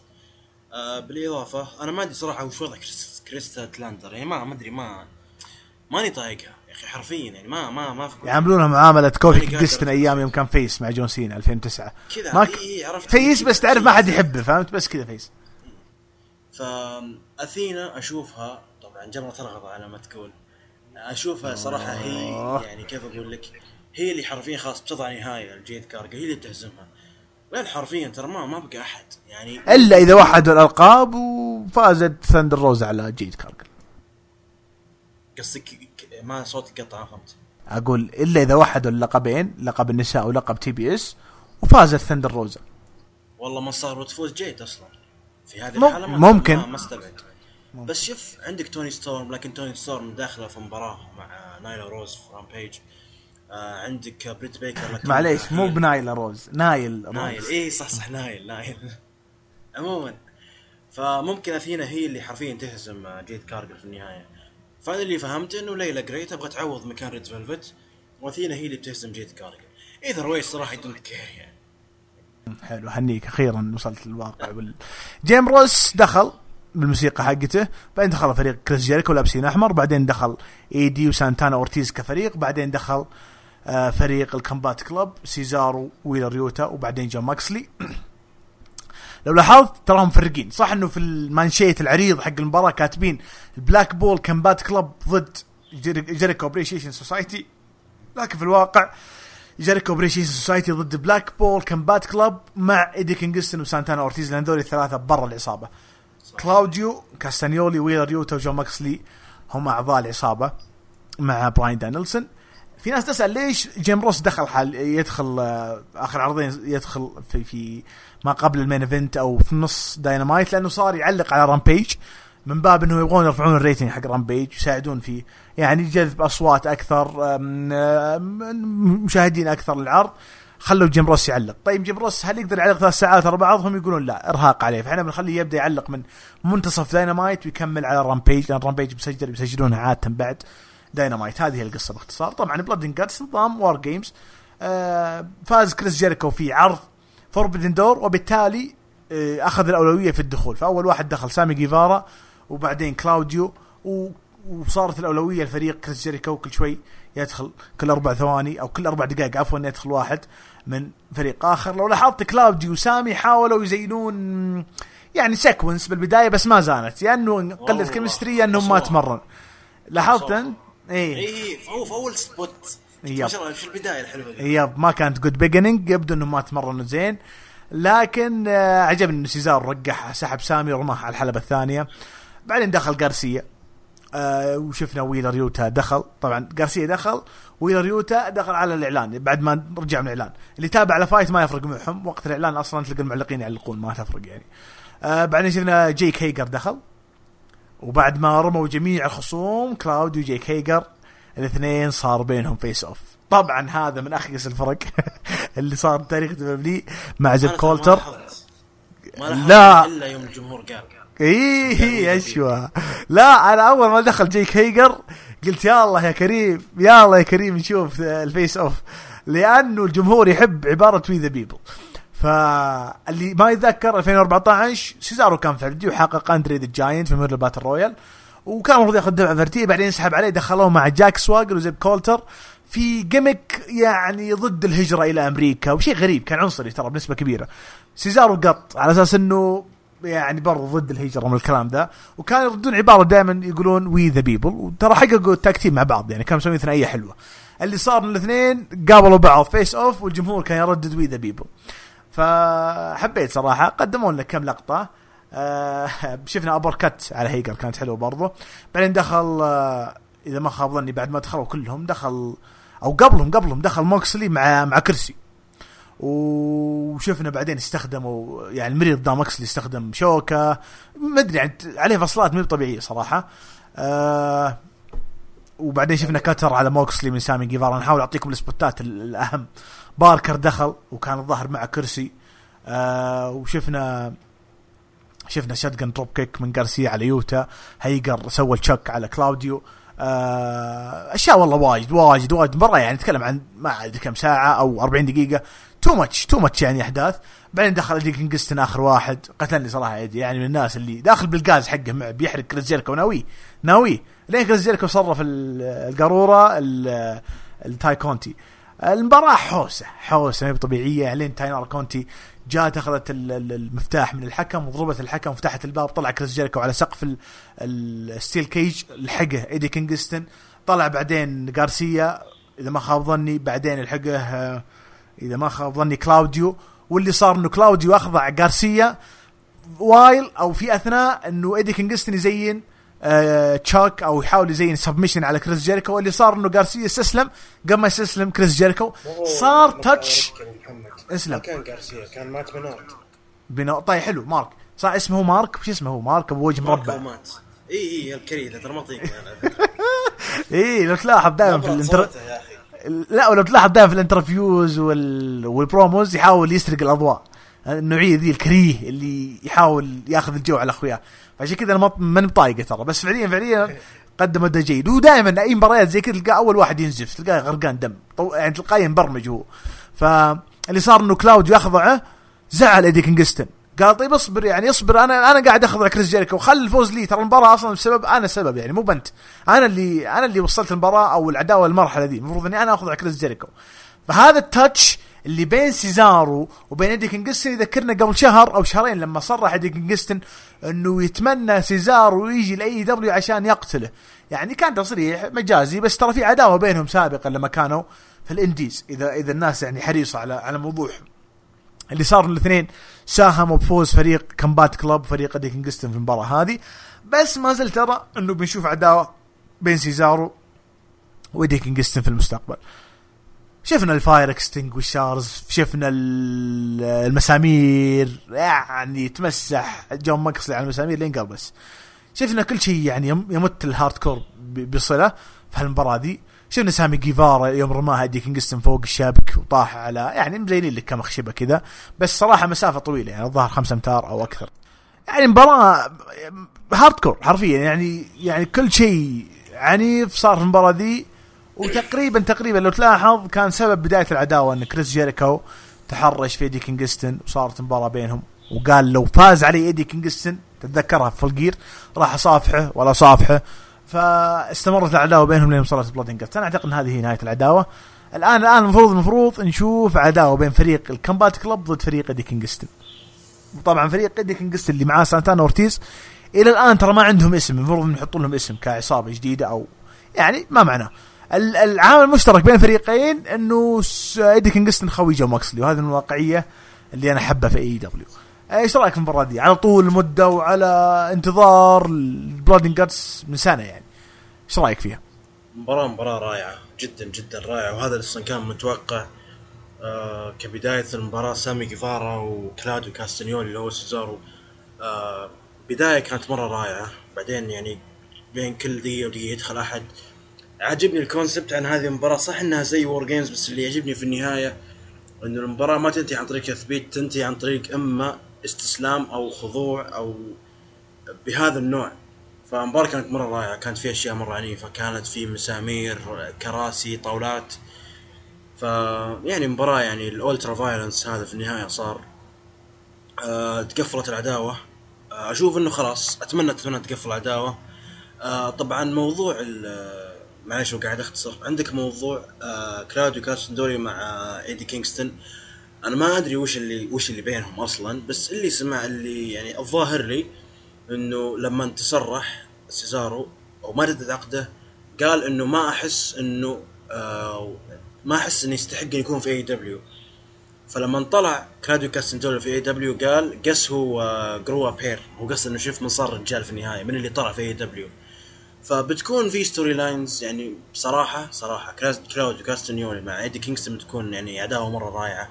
آه بالإضافة أنا ما أدري صراحة وش وضع كريس ستاتلاندر يعني ما ما أدري ما ماني طايقها يا أخي حرفيا يعني ما ما ما يعاملونها معاملة كوفي كينغستون أيام يوم كان face مع جون سينا 2009 كذا ما ك... إيه عرفت. face بس تعرف ما حد يحبه فهمت؟ بس كذا face. فاثينا أشوفها طبعا جمرة ترغب على ما تقول. أشوفها صراحة هي يعني كيف أقول لك هي اللي حرفيا خلاص بتضع نهاية لجيد كارجل هي اللي بتهزمها. وين حرفيا ترى ما ما بقى أحد يعني إلا إذا وحدوا الألقاب وفازت ثندر روزا على جيد كارجل قصدك ما صوتك قطع فهمت؟ أقول إلا إذا وحدوا اللقبين لقب النساء ولقب TBS وفازت ثندر روزا والله ما صار وتفوز جيد أصلا. في هذه الحالة ممكن. ما استبعد. بس شوف عندك توني ستورم لكن توني ستورم داخله في مباراة مع نايلا روز في رامبيج آه عندك بريت بيكر معليش مو بنايلا روز نايل روز نايل اي صح صح نايل نايل. عموما فممكن أثينا هي اللي حرفيا تهزم جيد كارجل في النهاية. فانا اللي فهمته إنه ليلى جري تبغى تعوض مكان ريد فيلفت وأثينا هي اللي بتهزم جيد كارجل either way صراحة don't care يعني حلو هنيك أخيرا وصلت للواقع. وال... جيم روس دخل بالموسيقى حقته بعدين دخل فريق كريس جيريكو لابسين أحمر بعدين دخل إيدي وسانتانا أورتيز كفريق بعدين دخل آه فريق الكمبات كلوب سيزارو ويلر يوتا وبعدين جون موكسلي. لو لاحظت تراهم مفرقين صح إنه في المانشيت العريض حق المباراة كاتبين البلاك بول كمبات كلوب ضد جيريكو ابريشيشن سوسايتي. لكن في الواقع جيريكو ابريشيشن سوسايتي ضد بلاك بول كمبات كلوب مع إيدي كينغستون وسانتانا أورتيز لأن ذول الثلاثة برا العصابه كلاوديو كاستانيولي ويلر يوتا وجون موكسلي هم أعضاء العصابه مع براين دانيلسون. في ناس تسأل ليش جيم روس دخل حال يدخل آه، آخر عرضين يدخل في في ما قبل ال main event أو في نص داينامايت لأنه صار يعلق على رامبيج من باب إنه يبغون يرفعون ال rating حق رامبيج يساعدون في يعني جذب أصوات أكثر مشاهدين أكثر للعرض. خلوا جيم روس يعلق. طيب جيم روس هل يقدر يعلق ثلاث ساعات ورا بعضهم يقولون لا إرهاق عليه. فإحنا بنخليه يبدأ يعلق من منتصف داينامايت ويكمل على رامبيج لأن رامبيج بيسجل بيسجلونها عادة بعد. داينامايت هذه هي القصة باختصار. طبعا بلاد اند جاتس نظام وار جيمز آه فاز كريس جيريكو في عرض فوربدن دور وبالتالي آه أخذ الأولوية في الدخول. فأول واحد دخل سامي جيفارا وبعدين كلاوديو و وصارت الأولوية لفريق كريس جيريكو كل شوي يدخل كل أربع ثواني أو كل أربع دقائق عفوا يدخل واحد من فريق آخر. لو لاحظت كلاوديو وسامي حاولوا يزينون يعني sequence بالبداية بس ما زانت يا انه قلت chemistry يا انهم ما تمرن. لاحظت أنت؟ اي اي هو في أول spot اللي في البداية الحلوة دي. yep ما كانت good beginning يبدو انهم ما تمرنوا زين. لكن آه عجبني إنه سيزارو راح سحب سامي ورماه على الحلبة الثانية. بعدين دخل جارسيا آه وشفنا ويلر يوتا دخل. طبعا جارسيا دخل ويلر يوتا دخل على الإعلان بعد ما رجع من الإعلان. اللي تابع على فايت ما يفرق معهم وقت الإعلان أصلا تلقى المعلقين يعلقون ما تفرق يعني. آه بعدين شفنا جيك هيجر دخل. وبعد ما رموا جميع الخصوم كلاوديو جيك هيجر الاثنين صار بينهم face-off طبعا هذا من أخيس الفرق اللي صار تاريخ WWE مع زيب كولتر. ما لا. إلا يوم الجمهور قال. إيه أشوى. لا أنا أول ما دخل جيك هيجر قلت يا الله يا كريم يا الله يا كريم نشوف ال face-off لأنه الجمهور يحب عبارة we the people فاللي ما يتذكر 2014 سيزارو كان في الفيديو حقق Andre the Giant في memorial battle royal. وكان المفروض ياخذ دفعة فرتيه بعدين يسحب عليه دخلوه مع جاك سواجر وزيب كولتر في gimmick يعني ضد الهجرة إلى أمريكا وشيء غريب كان عنصري ترى بنسبة كبيرة. سيزارو قط على أساس إنه يعني برضه ضد الهجرة من الكلام ذا. وكانوا يردون عبارة دائما يقولون we the people وترى حققوا ال tag team مع بعض يعني كانوا مسويين ثنائية حلوة. اللي صار الاثنين قابلوا بعض face-off والجمهور كان يردد we the people فحبيت صراحة قدموا لنا كم لقطة. آه شفنا uppercut على هيجر كانت حلوة برضه بعدين دخل آه إذا ما خاب ظني بعد ما دخلوا كلهم دخل أو قبلهم قبلهم دخل موكسلي مع مع كرسي. وشفنا بعدين استخدموا يعني المريض دا موكسلي استخدم شوكة. ما أدري يعني عليه فصلات مو طبيعية صراحة. آه وبعدين شفنا cutter على موكسلي من سامي جيفارا. نحاول أعطيكم السبوتات الأهم. باركر دخل وكان الظاهر مع كرسي. آه وشفنا شفنا shotgun dropkick من جارسيا على يوتا. هيجر سوى التشك على كلاوديو. آه أشياء والله واجد واجد واجد مرة يعني نتكلم عن ما أدري كم ساعة أو 40 دقيقة. too much too much يعني أحداث. بعدين دخل ايدي كينجستن آخر واحد. قتلني صراحة يعني من الناس اللي داخل بالغاز حقه معه بيحرق كريس جيركو ناوي ناوي. لين كريس جيركو صرف القارورة ل تاي كونتي. المباراة حوسة حوسة ما طبيعية. لين تاينارا كونتي جات أخذت المفتاح من الحكم وضربت الحكم وفتحت الباب طلع كريس جيريكو على سقف ال steel cage لحقه إيدي كينغستون. طلع بعدين غارسيا إذا ما خاب ظني بعدين لحقه إذا ما خاب ظني كلاوديو. واللي صار إنه كلاوديو أخضع غارسيا while أو في أثناء إنه إيدي كينغستون يزين آه choke أو يحاول يزين submission على كريس جيريكو واللي صار إنه غارسيا استسلم قبل ما يستسلم كريس جيريكو. صار تاتش اسلم. كان جارسيا كان مات بنارد. بنو طيب حلو. مارك. صح اسمه مارك. وش اسمه هو؟ مارك أبو وجه مربع. مات. إي إي الكريدة ترى ما إي لو تلاحظ دائما في الانتر لا ولو تلاحظ دائما في الانترفيوز وال... والبروموز يحاول يسرق الأضواء. النوعية ذي الكريه اللي يحاول ياخذ الجو على أخوياه. فعشان كذا أنا ماني بطايقه ترى. بس فعليا فعليا قدم اداء جيد. ودائما أي مباريات زي كذا تلقاه أول واحد ينزف تلقاه غرقان دم. يعني تلقاه مبرمج هو. فاللي صار إنه كلاوديو أخضعه زعل ايدي كينغستون قال طيب اصبر يعني اصبر أنا أنا قاعد اخضع كريس جيريكو. وخل الفوز لي. ترى المباراة أصلا بسبب أنا السبب يعني مو انت. أنا اللي أنا اللي وصلت المباراة أو العداوة المرحله دي المفروض إني أنا اخضع كريس جيريكو. فهذا ال touch اللي بين سيزارو وبين إيدي كينغستون يذكرنا قبل شهر أو شهرين لما صرح إيدي كينغستون إنه يتمنى سيزارو يجي ل AEW عشان يقتله. يعني كان تصريح مجازي بس ترى في عداوة بينهم سابقا لما كانوا في ال indies. إذا إذا الناس يعني حريصة على على موضوع اللي صار الاثنين ساهموا بفوز فريق Combat Club فريق إيدي كينغستون في المباراة هذه. بس ما زلت ترى إنه بنشوف عداوة بين سيزارو وإيدي كينغستون في المستقبل. شفنا ال fire extinguishers شفنا المسامير يعني تمسح. جون ماكسلي على المسامير لين بس. شفنا كل شيء يعني يمت ال hardcore بصلة في هالمباراة دي. شفنا سامي جيفارا يوم رماه ايدي كينغستون فوق الشبك وطاح على يعني مزينين لك كم خشبه كذا. بس صراحة مسافة طويلة يعني الظاهر خمسة امتار أو أكثر. يعني مباراة hardcore حرفيا. يعني يعني كل شيء عنيف صار في المباراة دي. وتقريبا تقريبا لو تلاحظ كان سبب بداية العداوة إن كريس جيريكو تحرش في إيدي كينغستون وصارت مباراة بينهم. وقال لو فاز علي إيدي كينغستون تتذكرها في الجير راح أصافحه ولا صافحه. فاستمرت العداوة بينهم لين وصلت Blood and أنا أعتقد إن هذه هي نهاية العداوة. الان الآن المفروض المفروض نشوف عداوة بين فريق ال Combat Club ضد فريق إيدي كينغستون. وطبعا فريق إيدي كينغستون اللي معاه سانتانا أورتيز إلى الآن ترى ما عندهم اسم. المفروض نحط لهم اسم كعصابة جديدة أو يعني ما معناه. العامل المشترك بين الفريقين إنه ايدي كينغستون خوي جون ماكسلي وهذه الواقعيه اللي أنا أحبها في AEW إيش رأيك في المباراة دي؟ على طول المدة وعلى انتظار ال Blood and Guts من سنة يعني. إيش رأيك فيها؟ مباراة مباراة رائعة جدا جدا رائعة. وهذا أصلا كان متوقع آه كبداية المباراة. سامي جيفارا وكلاوديو كاستنيولي اللي هو سيزارو. آه بداية كانت مرة رائعة. بعدين يعني بين كل دقيقة ودقيقة يدخل أحد. عجبني ال concept عن هذه المباراة. صح إنها زي WarGames بس اللي يعجبني في النهاية انه المباراة ما تنتهي عن طريق تثبيت تنتهي عن طريق إما استسلام أو خضوع أو بهذا النوع. فالمباراة كانت مرة رائعة كانت في أشياء مرة عنيفة. كانت في مسامير كراسي طاولات. ف يعني مباراة يعني ال ultra violence هذا في النهاية صار أه تقفلت العداوة. أه أشوف إنه خلاص أتمنى أتمنى تقفل العداوة. أه طبعا موضوع معلش وقاعد أختصر. عندك موضوع آه كلاوديو كاستنيولي مع آه ايدي كينغستون أنا ما أدري وش اللي وش اللي بينهم أصلا بس اللي سمع اللي يعني الظاهر لي إنه لما تسرح سيزارو أو ما جدد عقده قال إنه ما أحس إنه آه ما أحس إنه يستحق إنه يكون في AEW فلما طلع كلاوديو كاستنيولي في AEW قال guess who grew a pair هو قصد إنه شوف من صار رجال في النهاية من اللي طلع في AEW فبتكون في storylines يعني بصراحه صراحة كلاوديو كاستنيولي مع إيدي كينغستون بتكون يعني عداوه مرة رائعة.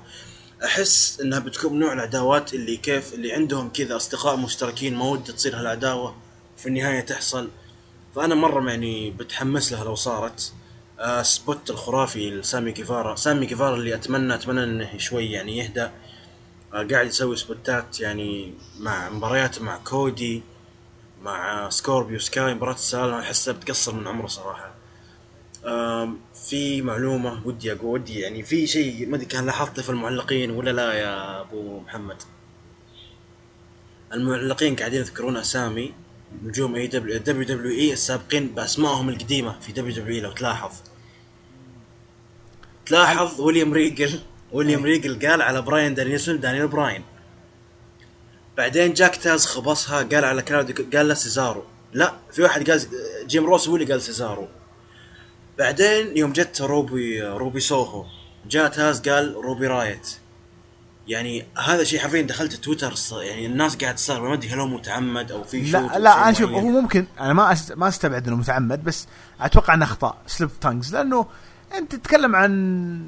أحس إنها بتكون نوع العداوات اللي كيف اللي عندهم كذا أصدقاء مشتركين موده تصير هالعداوه في النهاية تحصل. فأنا مرة يعني بتحمس لها لو صارت. آه spot الخرافي لسامي كيفارا. سامي كيفارا اللي أتمنى أتمنى إنه شوي يعني يهدى آه قاعد يسوي spot ات يعني مع مباريات مع كودي. مع سكوربيو سكاي مباراة السلالم أحسها بتقصر من عمره صراحة. في معلومة ودي أقول ودي يعني في شيء ما أدري كان لاحظته في المعلقين ولا لا يا أبو محمد؟ المعلقين قاعدين يذكرون اسامي نجوم أي دبليو WWE السابقين بأسمائهم القديمة في دبليو دبليو إي لو تلاحظ. تلاحظ ويليام ريجل ويليام ريجل قال على براين دانيلسون دانيال براين. بعدين جا تاز خبصها قال على كلاوديو قال له سيزارو. لا في واحد قال جيم روس هو اللي قال سيزارو. بعدين يوم جت روبي روبي سوهو جاء تاز قال روبي رايوت. يعني هذا شيء حرفيا دخلت تويتر يعني الناس قاعد تستغرب ما أدري هل هو متعمد أو في لا لا أنا شوف هو ممكن أنا ما أست... ما أستبعد إنه متعمد بس أتوقع إنه اخطاء slip tongues لأنه أنت تتكلم عن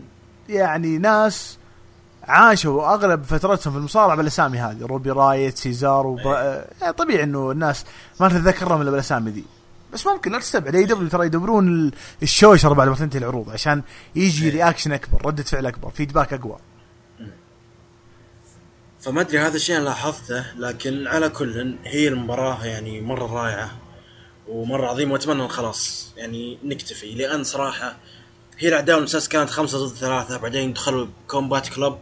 يعني ناس عاشوا أغلب فترتهم في المصارعة بالاسامي هذه. روبي رايوت سيزار وبرا... يعني طبيعي إنه الناس ما تتذكرهم إلا بالاسامي ذي. بس ممكن لا تستبعد AEW ترى يدبرون الشوشره بعد ما تنتهي العروض عشان يجي reaction أكبر ردة فعل أكبر feedback أقوى. فما أدري هذا الشيء أنا لاحظته لكن على كل هي المباراة يعني مرة رائعة ومرة عظيمة وأتمنى خلاص يعني نكتفي. لأن صراحة هي الأعداء والمساس كانت خمسة ضد ثلاثة بعدين دخلوا كومبات كلوب.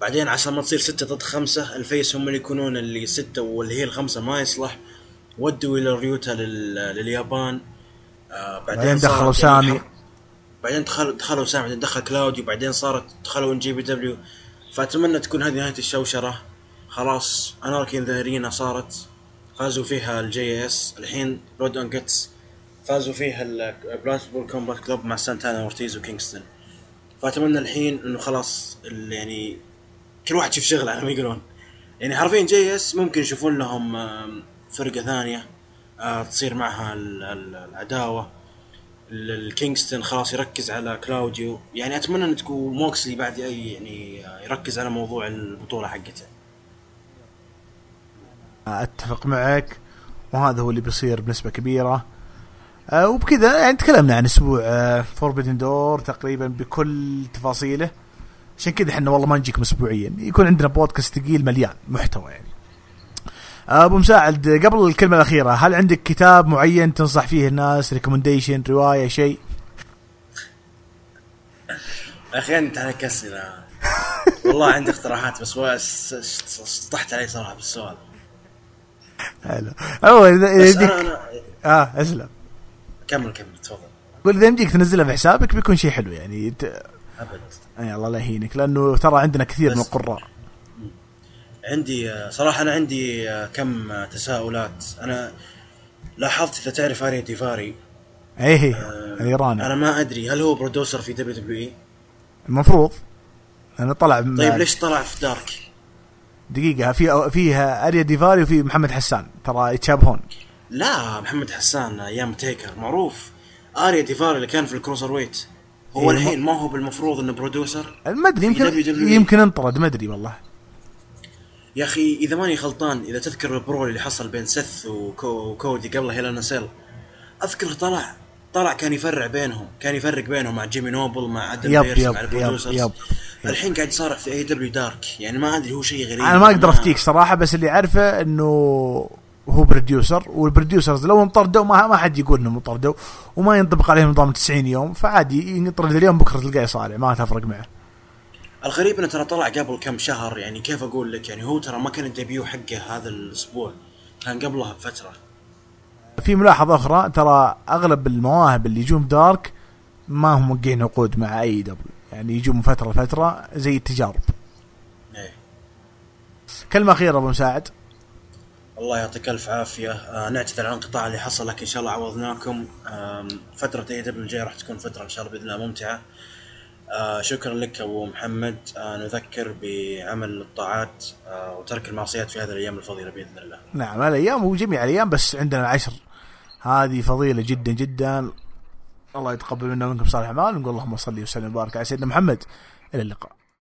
بعدين عشان ما تصير ستة ضد خمسة الفيس هم اللي يكونون اللي ستة واللي هي الخمسة ما يصلح. ودوا إلى ريوتا لل... لليابان. آه بعدين دخلوا سامي. يعني بعدين دخلوا دخلوا سامي بعدين دخل كلاوديو بعدين صارت دخلوا جي بي دبليو. فأتمنى تكون هذه نهاية الشوشرة. خلاص Anarchy in the Arena صارت. فازوا فيها ال JAS الحين Blood and Guts فازوا فيها ال Blackpool Combat Club مع سانتانا أورتيز وكينغستون. فأتمنى الحين إنه خلاص يعني كل واحد يشوف شغله على ما يقولون. يعني حرفيا JAS ممكن يشوفون لهم فرقة ثانية آه، تصير معها العداوة. الكينغستون خلاص يركز على كلاوديو يعني أتمنى إن تكون موكسلي بعد يعني يركز على موضوع البطولة حقته. أتفق معك وهذا هو اللي بيصير بنسبة كبيرة. آه وبكذا يعني تكلمنا عن أسبوع آه فوربيدن دور تقريبا بكل تفاصيله. عشان كذا إحنا والله ما نجيكم اسبوعيا يكون عندنا بودكاست ثقيل مليان محتوى يعني. أبو مساعد قبل الكلمة الأخيرة هل عندك كتاب معين تنصح فيه الناس؟ ريكومنديشن رواية شيء؟ أخي أنت اسئله والله عندي اقتراحات بس سطحت علي صراحة بالسؤال حلو. هو اذا يجيك آه أسلم. كمل كمل تفضل. قول إذا يمديك تنزلها في حسابك بيكون شيء حلو يعني. ت... أبد. اي الله لا يهينك لأنه ترى عندنا كثير من القراء. عندي صراحة أنا عندي كم تساؤلات. أنا لاحظت إذا تعرف آريا ديفاري. إيه آه الإيراني أنا ما أدري هل هو producer في WWE؟ المفروض. أنا طلع طيب ليش طلع في Dark؟ دقيقة في فيها أريا ديفاري وفي محمد حسان. ترى يتشابهون. لا محمد حسان أيام تيكر معروف. آريا ديفاري اللي كان في ال cruiserweight. هو إيه الحين ما هو بالمفروض إنه producer ما أدري يمكن يمكن انطرد ما أدري والله. يا أخي إذا ماني غلطان إذا تذكر ال brawl اللي حصل بين سث وكودي قبل Hell in a Cell أذكر طلع طلع كان يفرع بينهم كان يفرق بينهم مع جيمي نوبل مع عدل yep yep مع ال producers. yep, yep. الحين قاعد يصارع في AEW Dark يعني ما أدري هو شيء غريب أنا ما أقدر أفتيك صراحة بس اللي أعرفه إنه هو producer وال producers لو انطردوا ما ما حد يقول انهم انطردوا وما ينطبق عليهم نظام 90 يوم فعادي ينطرد اليوم بكرة تلقاه طالع ما تفرق معه. الغريب إنه ترى طلع قبل كم شهر يعني كيف أقول لك؟ يعني هو ترى ما كان ال debut حقه هذا الأسبوع كان قبلها بفترة. في ملاحظة أخرى ترى أغلب المواهب اللي يجون Dark ما هم موقعين عقود مع AEW يعني يجون من فترة لفترة زي التجارب. إيه. كلمة أخيرة أبو مساعد. الله يعطيك ألف عافية. آه نعتذر عن الانقطاع اللي حصل لكن إن شاء الله عوضناكم. فترة AEW الجايه راح تكون فترة إن شاء الله بإذن الله ممتعة. آه شكرا لك أبو محمد. آه نذكر بعمل الطاعات آه وترك المعصيات في هذه الأيام الفضيلة بإذن الله. نعم الأيام وجميع الأيام بس عندنا العشر. هذه فضيلة جدا جدا. الله يتقبل منا ومنكم صالح الاعمال نقول اللهم صل وسلم وبارك على سيدنا محمد. إلى اللقاء.